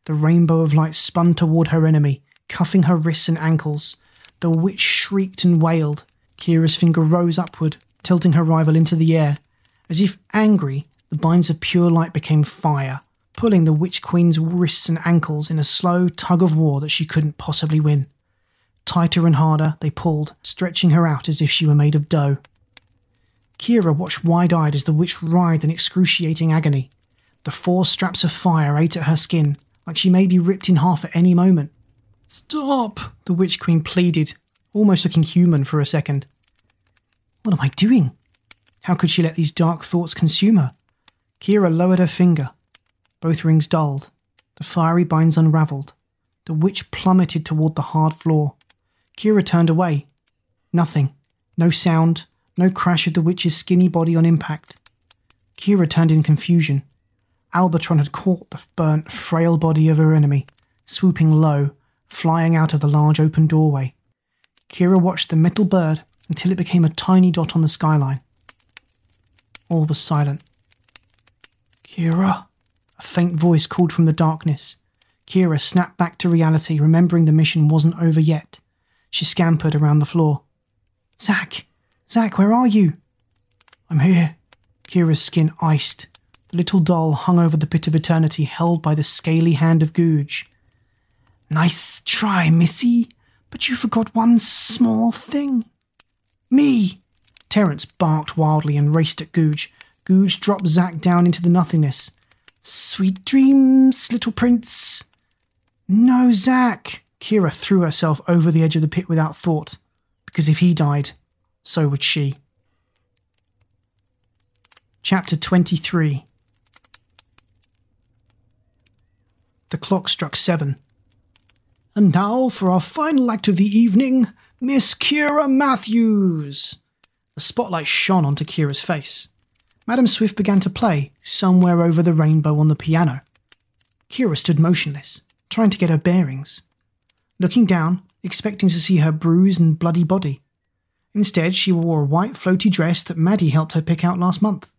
The rainbow of light spun toward her enemy, cuffing her wrists and ankles. The witch shrieked and wailed. Kira's finger rose upward, tilting her rival into the air. As if angry, the binds of pure light became fire, pulling the Witch Queen's wrists and ankles in a slow tug of war that she couldn't possibly win. Tighter and harder they pulled, stretching her out as if she were made of dough. Kira watched wide eyed as the witch writhed in excruciating agony. The four straps of fire ate at her skin, like she may be ripped in half at any moment. Stop! The Witch Queen pleaded, almost looking human for a second. What am I doing? How could she let these dark thoughts consume her? Kira lowered her finger. Both rings dulled. The fiery binds unravelled. The witch plummeted toward the hard floor. Kira turned away. Nothing. No sound. No crash of the witch's skinny body on impact. Kira turned in confusion. Albatron had caught the burnt, frail body of her enemy, swooping low, flying out of the large open doorway. Kira watched the metal bird until it became a tiny dot on the skyline. All was silent. Kira, a faint voice called from the darkness. Kira snapped back to reality, remembering the mission wasn't over yet. She scampered around the floor. Zack! Zack, where are you? I'm here. Kira's skin iced. The little doll hung over the pit of eternity, held by the scaly hand of Googe. Nice try, Missy, but you forgot one small thing. Me! Terence barked wildly and raced at Googe. Googe dropped Zack down into the nothingness. Sweet dreams, little prince. No, Zack! Kira threw herself over the edge of the pit without thought, because if he died, so would she. Chapter 23 The clock struck seven. And now for our final act of the evening, Miss Kira Matthews. The spotlight shone onto Kira's face. Madam Swift began to play Somewhere Over the Rainbow on the piano. Kira stood motionless, trying to get her bearings. Looking down, expecting to see her bruised and bloody body. Instead, she wore a white floaty dress that Maddie helped her pick out last month.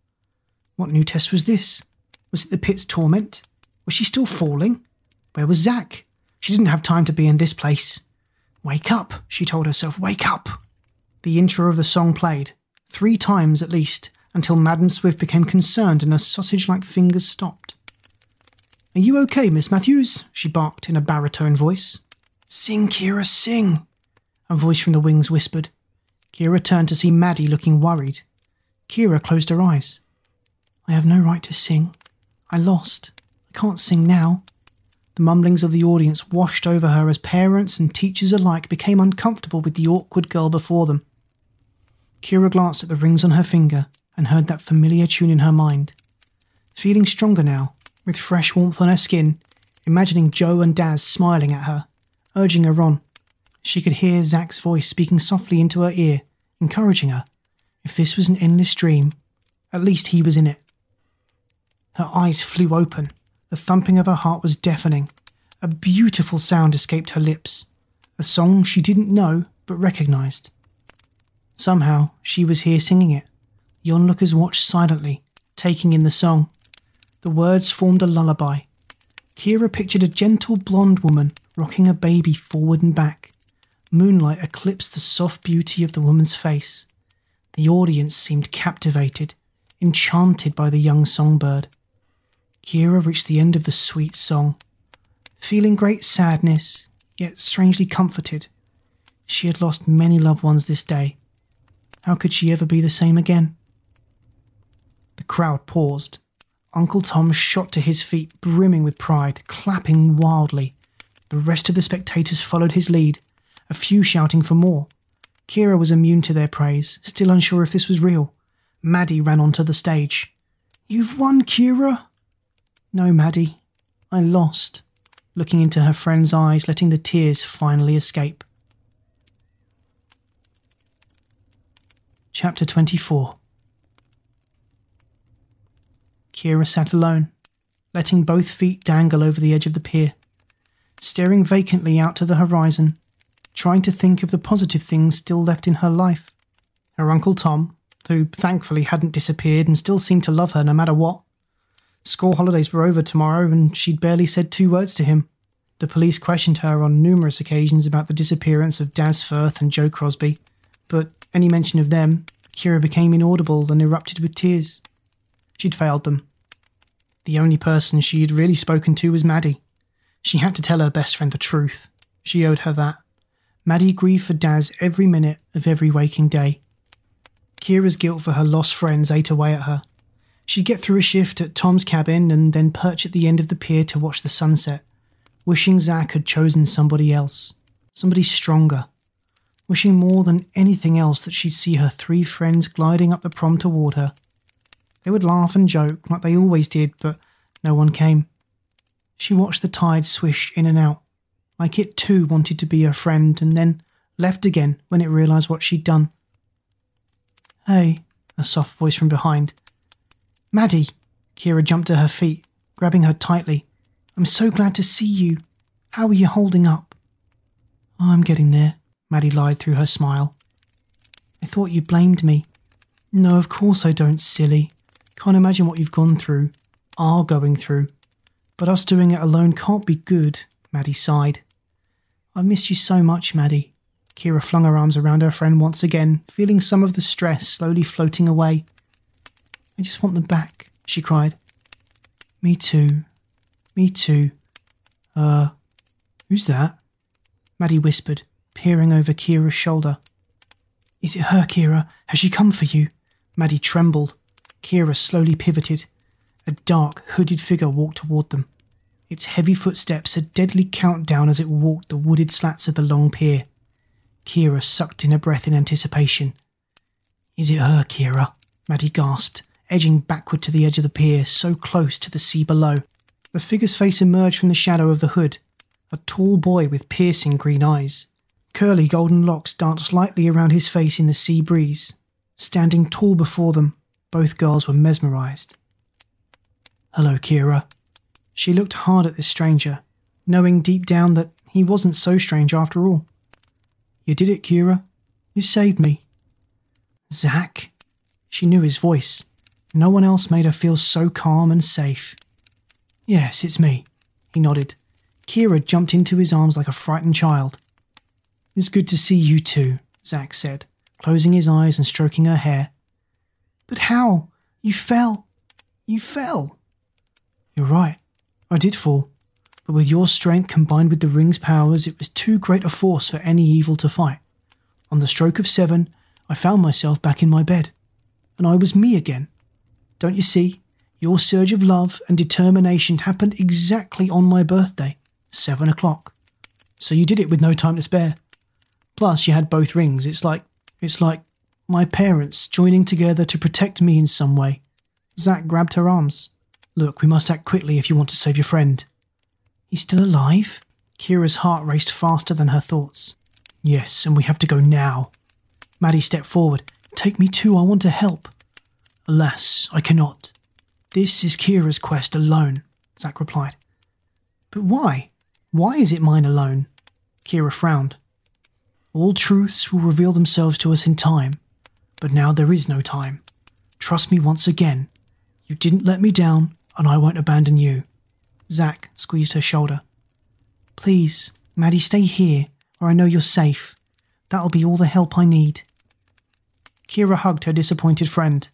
What new test was this? Was it the pit's torment? Was she still falling? Where was Zack? She didn't have time to be in this place. Wake up, she told herself, wake up. The intro of the song played, three times at least, until Madam Swift became concerned and her sausage like fingers stopped. Are you okay, Miss Matthews? she barked in a baritone voice. Sing, Kira, sing, a voice from the wings whispered. Kira turned to see Maddie looking worried. Kira closed her eyes. I have no right to sing. I lost. I can't sing now. The mumblings of the audience washed over her as parents and teachers alike became uncomfortable with the awkward girl before them. Kira glanced at the rings on her finger and heard that familiar tune in her mind. Feeling stronger now, with fresh warmth on her skin, imagining Joe and Daz smiling at her, urging her on, she could hear Zack's voice speaking softly into her ear, encouraging her. If this was an endless dream, at least he was in it. Her eyes flew open the thumping of her heart was deafening. A beautiful sound escaped her lips, a song she didn't know but recognized. Somehow she was here singing it. The onlookers watched silently, taking in the song. The words formed a lullaby. Kira pictured a gentle blonde woman rocking a baby forward and back. Moonlight eclipsed the soft beauty of the woman's face. The audience seemed captivated, enchanted by the young songbird. Kira reached the end of the sweet song, feeling great sadness, yet strangely comforted. She had lost many loved ones this day. How could she ever be the same again? The crowd paused. Uncle Tom shot to his feet, brimming with pride, clapping wildly. The rest of the spectators followed his lead, a few shouting for more. Kira was immune to their praise, still unsure if this was real. Maddie ran onto the stage. You've won, Kira, no, Maddie, I lost, looking into her friend's eyes, letting the tears finally escape. Chapter 24 Kira sat alone, letting both feet dangle over the edge of the pier, staring vacantly out to the horizon, trying to think of the positive things still left in her life. Her Uncle Tom, who thankfully hadn't disappeared and still seemed to love her no matter what, School holidays were over tomorrow, and she'd barely said two words to him. The police questioned her on numerous occasions about the disappearance of Daz Firth and Joe Crosby, but any mention of them, Kira became inaudible and erupted with tears. She'd failed them. The only person she had really spoken to was Maddie. She had to tell her best friend the truth. She owed her that. Maddie grieved for Daz every minute of every waking day. Kira's guilt for her lost friends ate away at her. She'd get through a shift at Tom's cabin and then perch at the end of the pier to watch the sunset, wishing Zack had chosen somebody else, somebody stronger, wishing more than anything else that she'd see her three friends gliding up the prom toward her. They would laugh and joke like they always did, but no one came. She watched the tide swish in and out, like it too wanted to be her friend, and then left again when it realised what she'd done. Hey, a soft voice from behind. Maddie! Kira jumped to her feet, grabbing her tightly. I'm so glad to see you. How are you holding up? I'm getting there, Maddie lied through her smile. I thought you blamed me. No, of course I don't, silly. Can't imagine what you've gone through, are going through. But us doing it alone can't be good, Maddie sighed. I miss you so much, Maddie. Kira flung her arms around her friend once again, feeling some of the stress slowly floating away. I just want them back, she cried. Me too. Me too. Uh, who's that? Maddie whispered, peering over Kira's shoulder. Is it her, Kira? Has she come for you? Maddie trembled. Kira slowly pivoted. A dark, hooded figure walked toward them. Its heavy footsteps a deadly countdown as it walked the wooded slats of the long pier. Kira sucked in a breath in anticipation. Is it her, Kira? Maddie gasped, edging backward to the edge of the pier, so close to the sea below. The figure's face emerged from the shadow of the hood. A tall boy with piercing green eyes. Curly golden locks danced lightly around his face in the sea breeze. Standing tall before them, both girls were mesmerized. Hello, Kira. She looked hard at this stranger, knowing deep down that he wasn't so strange after all. You did it, Kira. You saved me. Zack? She knew his voice. No one else made her feel so calm and safe. Yes, it's me. He nodded. Kira jumped into his arms like a frightened child. It's good to see you too, Zack said, closing his eyes and stroking her hair. But how? You fell. You fell. You're right. I did fall. But with your strength combined with the ring's powers, it was too great a force for any evil to fight. On the stroke of seven, I found myself back in my bed. And I was me again. Don't you see? Your surge of love and determination happened exactly on my birthday, seven o'clock. So you did it with no time to spare. Plus, you had both rings. It's like, it's like my parents joining together to protect me in some way. Zack grabbed her arms. Look, we must act quickly if you want to save your friend. He's still alive? Kira's heart raced faster than her thoughts. Yes, and we have to go now. Maddie stepped forward. Take me too, I want to help. Alas, I cannot. This is Kira's quest alone, Zack replied. But why? Why is it mine alone? Kira frowned. All truths will reveal themselves to us in time, but now there is no time. Trust me once again. You didn't let me down, and I won't abandon you. Zack squeezed her shoulder. Please, Maddie, stay here, where I know you're safe. That'll be all the help I need. Kira hugged her disappointed friend.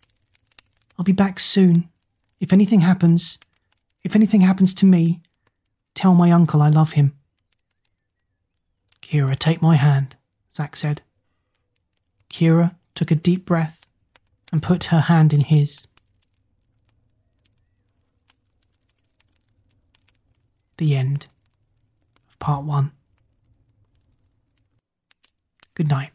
I'll be back soon. If anything happens, if anything happens to me, tell my uncle I love him. Kira, take my hand. Zack said. Kira took a deep breath and put her hand in his. The end of part one. Good night.